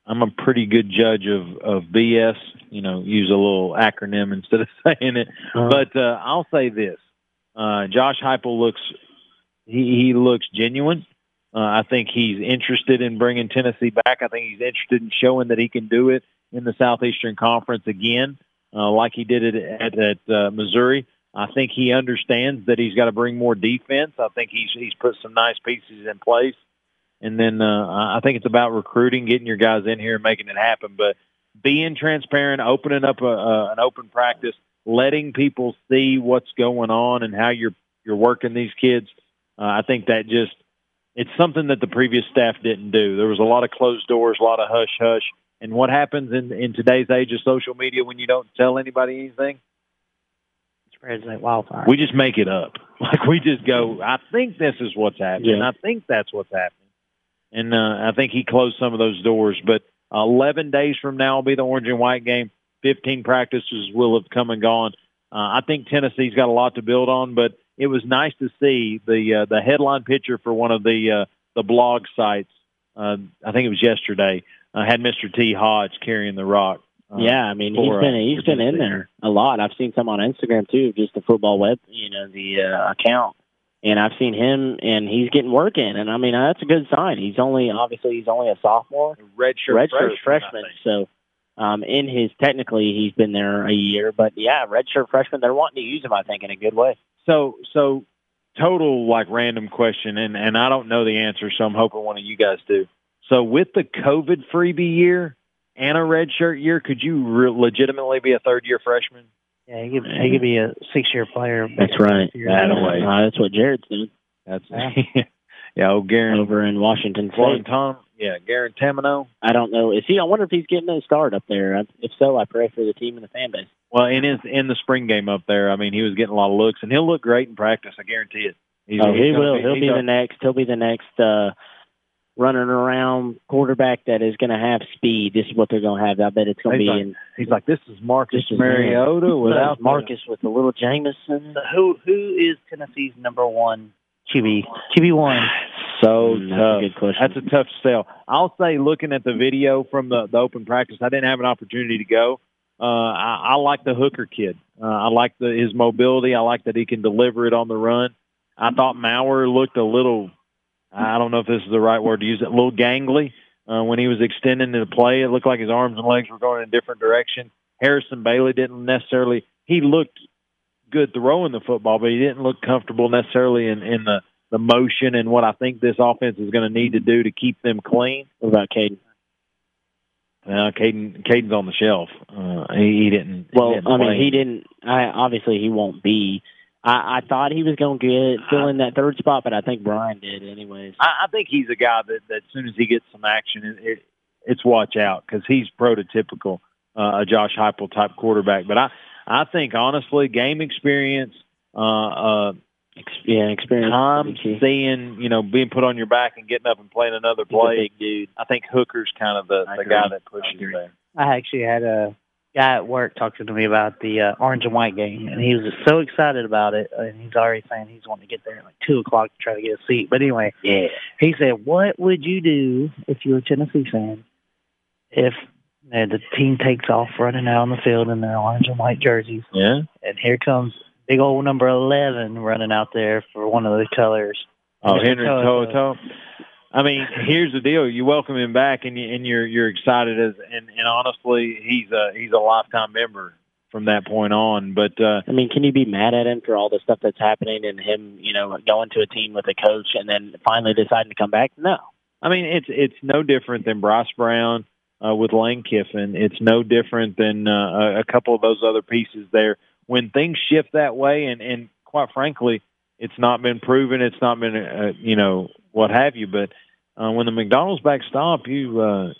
I'm a pretty good judge of of BS. You know, use a little acronym instead of saying it. Uh-huh. But uh, I'll say this: uh, Josh Heupel looks he, he looks genuine. Uh, I think he's interested in bringing Tennessee back. I think he's interested in showing that he can do it in the Southeastern Conference again, uh, like he did it at, at uh, Missouri. I think he understands that he's got to bring more defense. I think he's he's put some nice pieces in place, and then uh, I think it's about recruiting, getting your guys in here, and making it happen. But being transparent, opening up a, a, an open practice, letting people see what's going on and how you're you're working these kids. Uh, I think that just it's something that the previous staff didn't do. There was a lot of closed doors, a lot of hush hush. And what happens in in today's age of social media when you don't tell anybody anything? Spreads like wildfire. We just make it up. Like we just go, I think this is what's happening. Yeah. I think that's what's happening. And uh, I think he closed some of those doors. But 11 days from now will be the orange and white game. 15 practices will have come and gone. Uh, I think Tennessee's got a lot to build on, but it was nice to see the uh, the headline picture for one of the uh, the blog sites. Uh, I think it was yesterday. Uh, had Mr. T. Hodge carrying the rock. Uh, yeah, I mean he's for, been he's for been in there a lot. I've seen some on Instagram too, just the football web, you know, the uh, account, and I've seen him, and he's getting work in, and I mean that's a good sign. He's only obviously he's only a sophomore, Redshirt redshirt freshman, I freshman. So, um, in his technically he's been there a year, but yeah, redshirt freshman. They're wanting to use him, I think, in a good way. So so total like random question, and and I don't know the answer, so I'm hoping one of you guys do. So with the COVID freebie year and a redshirt year, could you re- legitimately be a third year freshman? Yeah, he could, he could be a six year player. That's right. That away. Uh, that's what Jarrett's doing That's yeah. oh, Garen, over in Washington Garen State. Tom, yeah, Garen Tamino. I don't know. Is he? I wonder if he's getting a start up there. If so, I pray for the team and the fan base. Well, in his in the spring game up there, I mean, he was getting a lot of looks, and he'll look great in practice. I guarantee it. He's, oh, he he's gonna will. He'll be gonna- the next. He'll be the next uh, running around quarterback that is going to have speed. This is what they're going to have. I bet it's going to be like- in He's like, this is Marcus This is Mariota without Marcus with the little Jameson. So who who is Tennessee's number one QB? QB one. So Mm, that's a tough. good question. That's a tough sell. I'll say, looking at the video from the, the open practice, I didn't have an opportunity to go. Uh, I, I like the Hooker kid. Uh, I like the, his mobility. I like that he can deliver it on the run. I thought Maurer looked a little. I don't know if this is the right word to use it. A little gangly uh, when he was extending the play. It looked like his arms and legs were going in a different direction. Harrison Bailey didn't necessarily. He looked good throwing the football, but he didn't look comfortable necessarily in, in the the motion and what I think this offense is going to need to do to keep them clean. What about Kaidon? Uh, Kaidon, Kaidon's on the shelf. Uh, he, he didn't. he Well, didn't I mean, he didn't. I obviously he won't be. I, I thought he was going to get fill in that third spot, but I think Brian did anyways. I, I think he's a guy that, that as soon as he gets some action, it, it, it's watch out because he's prototypical uh, a Josh Heupel type quarterback. But I I think honestly, game experience, uh, uh, yeah, experience, time seeing you know being put on your back and getting up and playing another play. big dude. I think Hooker's kind of the, I the agree. guy that pushes there. I actually had a guy at work talking to me about the uh, orange and white game, and he was just so excited about it, and he's already saying he's wanting to get there at like two o'clock to try to get a seat. But anyway, Yeah. he said, "What would you do if you were a Tennessee fan if uh, the team takes off running out on the field in their orange and white jerseys, Yeah. and here comes big old number eleven running out there for one of the colors?" Oh, Mr. Henry Toto. Toto. I mean, here's the deal: you welcome him back, and, you, and you're you're excited as, and, and honestly, he's a he's a lifetime member from that point on. But uh, I mean, can you be mad at him for all the stuff that's happening and him, you know, going to a team with a coach and then finally deciding to come back? No. I mean, it's it's no different than Bryce Brown uh, with Lane Kiffin. It's no different than uh, a- a couple of those other pieces there. When things shift that way, and and quite frankly, it's not been proven. It's not been, uh, you know, what have you. But uh, when the McDonald's back stop, you uh,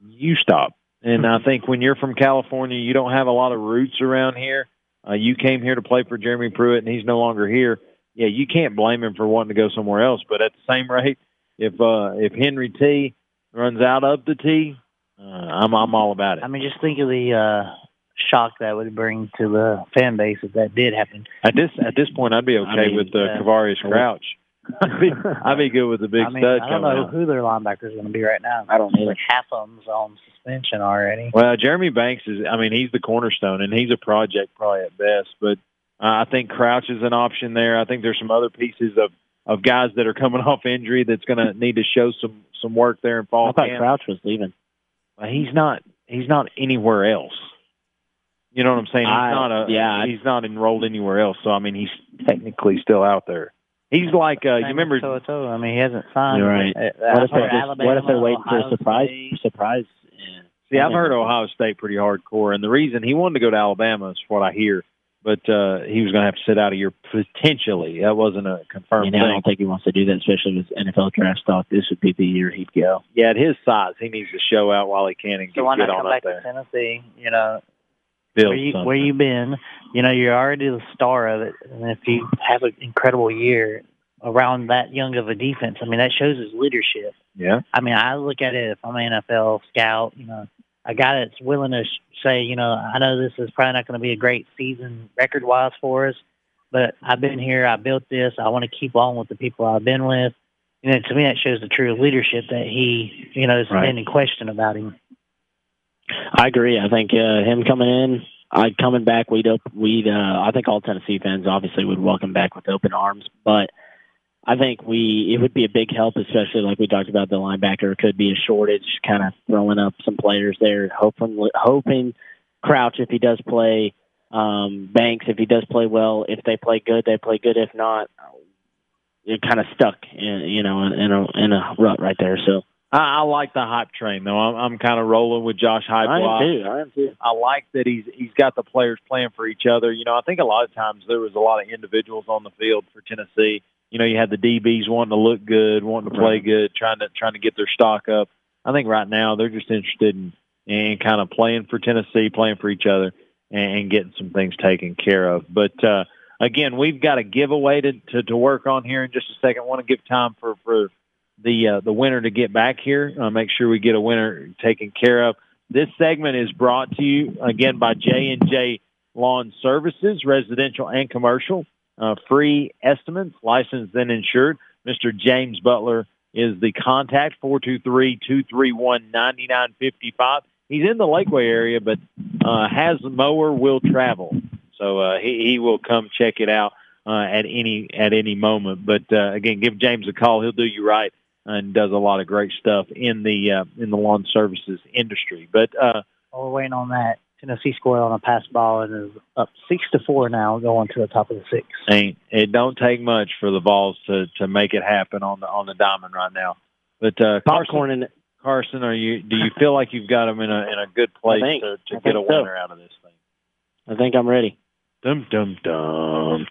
you stop. And I think when you're from California, you don't have a lot of roots around here. Uh, you came here to play for Jeremy Pruitt, and he's no longer here. Yeah, you can't blame him for wanting to go somewhere else. But at the same rate, if uh, if Henry T runs out of the T, uh, I'm I'm all about it. I mean, just think of the uh, shock that would bring to the fan base if that did happen. At this at this point, I'd be okay I mean, with uh, yeah. Quavaris Crouch. I'd be, I'd be good with the big I mean, stud I don't coming know out. who their linebacker is going to be right now. I don't either. Like half of them's on suspension already. Well, Jeremy Banks is. I mean, he's the cornerstone, and he's a project probably at best. But uh, I think Crouch is an option there. I think there's some other pieces of of guys that are coming off injury that's going to need to show some some work there in fall I thought camp. Crouch was leaving. Uh, He's not. He's not anywhere else. You know what I'm saying? He's I- not a. yeah, I- He's not enrolled anywhere else. So I mean, he's technically still out there. He's like. Uh, you remember? with Toto. I mean, he hasn't signed. You're right. Uh, What if they're just, Alabama, what if they're waiting for a surprise State. surprise? Yeah. See, I've heard Ohio State pretty hardcore, and the reason he wanted to go to Alabama is what I hear. But uh, he was going to have to sit out a year potentially. That wasn't a confirmed You know, I don't think he wants to do that, especially with NFL draft stock. This would be the year he'd go. Yeah, at his size, he needs to show out while he can and So get, why get not on come up back to there. Tennessee? You know, Build where you something. where you been? You know, you're already the star of it, and if you have an incredible year around that young of a defense, I mean, that shows his leadership. yeah. I mean, I look at it if I'm an NFL scout, you know, a guy that's willing to sh- say, you know, I know this is probably not going to be a great season record wise for us, but I've been here, I built this, I want to keep on with the people I've been with. You know, to me, that shows the true leadership that he, you know, is Right. any question about him. I agree. I think uh, him coming in, I coming back, we'd op- we'd. Uh, I think all Tennessee fans obviously would welcome back with open arms. But I think we it would be a big help, especially like we talked about the linebacker could be a shortage, kind of throwing up some players there, hoping hoping Crouch if he does play, um, Banks if he does play well. If they play good, they play good. If not, you're kind of stuck, in, you know, in, a in a rut right there. So I, I like the hype train though. I'm, I'm kind of rolling with Josh Hype. I am too. I am too. I like that he's he's got the players playing for each other. You know, I think a lot of times there was a lot of individuals on the field for Tennessee. You know, you had the DBs wanting to look good, wanting to play good, trying to trying to get their stock up. I think right now they're just interested in in kind of playing for Tennessee, playing for each other, and, and getting some things taken care of. But uh, again, we've got a giveaway to, to to work on here in just a second. I want to give time for for the uh, the winner to get back here. Uh, make sure we get a winner taken care of. This segment is brought to you again by J and J Lawn Services, residential and commercial. Uh, free estimates, licensed and insured. Mr. James Butler is the contact 423-231-9955. He's in the Lakeway area, but uh, has mower will travel, so uh, he he will come check it out uh, at any at any moment. But uh, again, give James a call; he'll do you right and does a lot of great stuff in the uh, in the lawn services industry. But uh, While we're waiting on that, Tennessee scored on a pass ball and is up six to four now, going to the top of the six. ain't it don't take much for the balls to to make it happen on the on the diamond right now. But uh, Carson, popcorn in it. Carson, are you do you feel like you've got them in a in a good place think- to, to get a think so. winner out of this thing? I think I'm ready. Dum dum dum.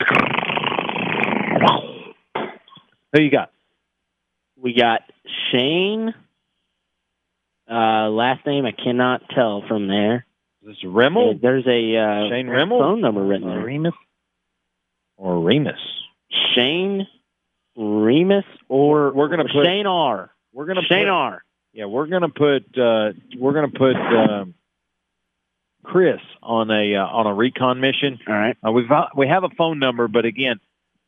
Who you got? We got Shane. Uh, last name I cannot tell from there. Is this Rimmel? There's a uh, Shane Rimmel? phone number written there. Remus. or Remus? Shane Remus or We're gonna put- Shane R. We're gonna Shane put, R. Yeah, we're gonna put uh, we're gonna put um, Chris on a uh, on a recon mission. All right. Uh, we've got, we have a phone number, but again,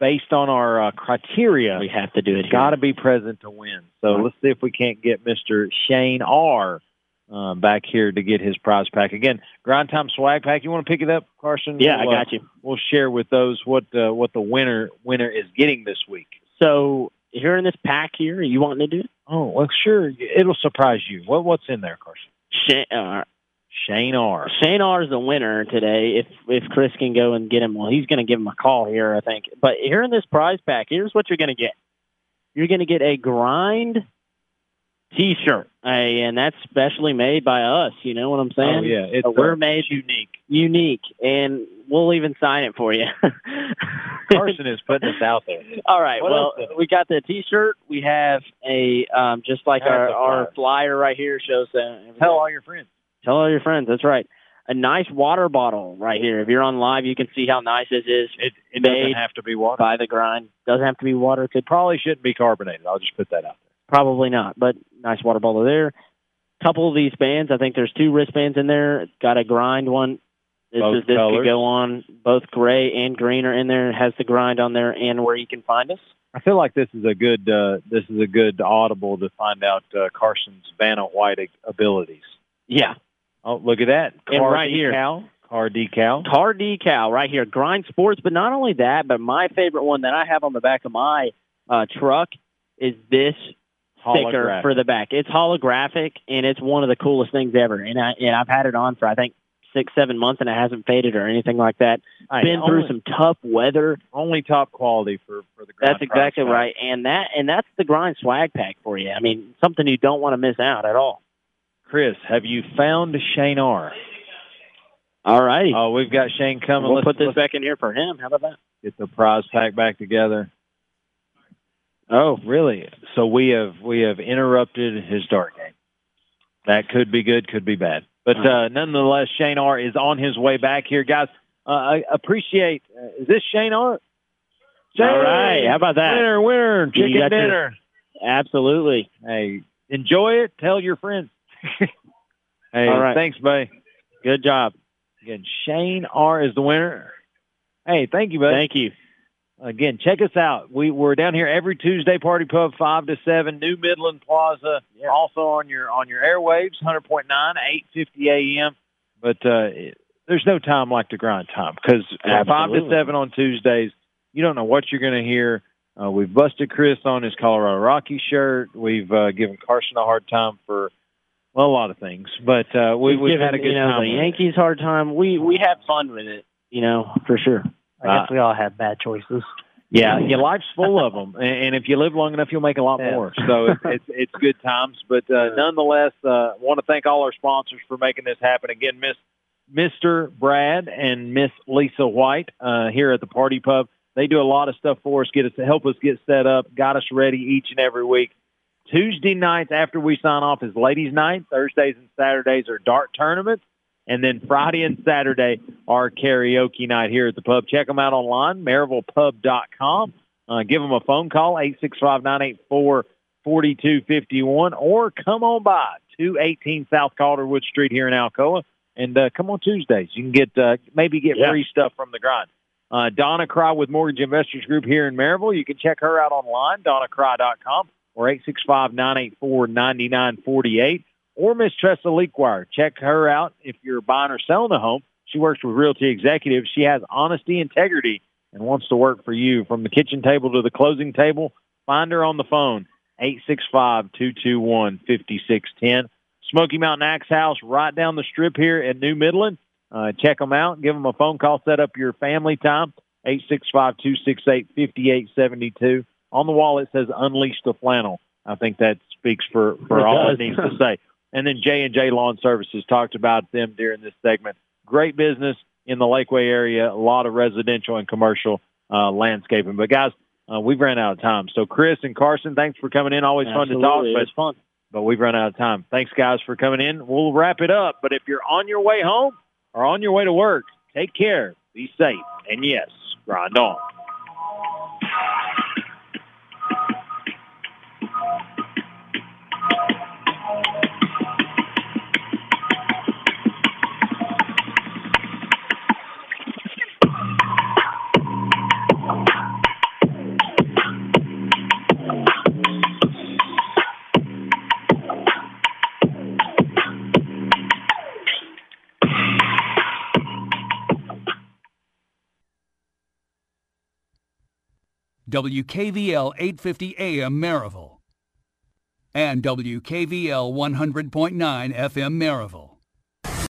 based on our uh, criteria, We have to do it got to be present to win. So let's see if we can't get Mr. Shane R. Uh, back here to get his prize pack again. Grind time swag pack. You want to pick it up, Carson? Yeah, I We'll, uh, got you. We'll share with those what uh, what the winner winner is getting this week. So here in this pack here, you wanting to do it? Oh well, sure. It'll surprise you. What what's in there, Carson? Shane, uh, Shane R. Shane R is the winner today. If if Chris can go and get him, well, he's going to give him a call here, I think. But here in this prize pack, here's what you're going to get. You're going to get a grind T-shirt, and that's specially made by us. You know what I'm saying? Oh yeah, it's Uh, we're made unique, unique, and we'll even sign it for you. Carson is putting us out there. All right. What well, we got the T-shirt. We have a um, just like our, our flyer. flyer right here shows. Uh, Tell all your friends. Tell all your friends. That's right. A nice water bottle right here. If you're on live, you can see how nice this is. It it doesn't have to be water. by the grind. Doesn't have to be water. Could Probably shouldn't be carbonated. I'll just put that out there. probably not, but nice water bottle there. Couple of these bands. I think there's two wristbands in there. Got a grind one. This Both is this colors. could go on. Both gray and green are in there. It has the grind on there and where you can find us. I feel like this is a good uh, this is a good audible to find out uh, Carson's Vanna White abilities. Yeah. Oh, look at that! And Car right here. car decal. Car decal right here, Grind Sports. But not only that, but my favorite one that I have on the back of my uh, truck is this sticker for the back. It's holographic and it's one of the coolest things ever. And I and I've had it on for I think six, seven months and it hasn't faded or anything like that. Hey, Been through only, some tough weather. only top quality for for the. Grind That's exactly right. And that and that's the grind swag pack for you. I mean, something you don't want to miss out at all. Chris, have you found Shane R? All righty. Oh, we've got Shane coming. we'll let's, put this let's back in here for him. How about that? get the prize pack back together. Oh, really? So we have we have interrupted his dart game. That could be good, could be bad. But uh, nonetheless, Shane R is on his way back here, guys. Uh, I appreciate. Uh, is this Shane R? Shane, All right. How about that? Winner, winner, chicken your- dinner. Absolutely. Hey, enjoy it. Tell your friends. hey, All right. thanks, buddy. Good job. Again, Shane R is the winner. Hey, thank you, buddy. Thank you. Again, check us out. We we're down here every Tuesday, Party Pub, five to seven, New Midland Plaza. Also on your on your airwaves, hundred point nine, eight fifty a.m. But uh, it- there's no time like the grind time because five to seven on Tuesdays, you don't know what you're going to hear. Uh, we've busted Chris on his Colorado Rocky shirt. We've uh, given Carson a hard time for well, a lot of things, but uh, we, We've we've had a good you know, time. The. Yankees hard time. We we have fun with it, you know, for sure. I guess we all have bad choices. Yeah, your life's full of them, and, and if you live long enough, you'll make a lot Yeah. more. So it's it's, it's good times. But uh, nonetheless, uh, want to thank all our sponsors for making this happen. Again, Miss Mister Brad and Miss Lisa White uh, here at the Party Pub. They do a lot of stuff for us, get us to help us get set up, got us ready each and every week. Tuesday nights after we sign off is ladies' night. Thursdays and Saturdays are dart tournaments. And then Friday and Saturday are karaoke night here at the pub. Check them out online, MaryvillePub.com. Uh, give them a phone call, 865-984-4251, or come on by, 218 South Calderwood Street here in Alcoa. And uh, come on Tuesdays. You can get uh, maybe get Yeah. free stuff from the grind. Uh, Donna Cry with Mortgage Investors Group here in Maryville. You can check her out online, donnacry.com or 865-984-9948 or Miss Tressa Lequire. Check her out if you're buying or selling a home. She works with realty executives. She has honesty, integrity, and wants to work for you. From the kitchen table to the closing table, find her on the phone, 865-221-5610. Smoky Mountain Axe House right down the strip here in New Midland. Uh, check them out. Give them a phone call. Set up your family time, 865-268-5872. On the wall, it says Unleash the Flannel. I think that speaks for, for It all does. it needs to say. And then J and J Lawn Services talked about them during this segment. Great business, in the Lakeway area, a lot of residential and commercial uh, landscaping. But guys, uh, we've run out of time. So Chris and Carson, thanks for coming in. Always Absolutely. fun to talk. But was fun. but we've run out of time. Thanks, guys, for coming in. We'll wrap it up. But if you're on your way home or on your way to work, take care, be safe, and yes, grind on. WKVL 850 AM Maryville and WKVL 100.9 FM Maryville.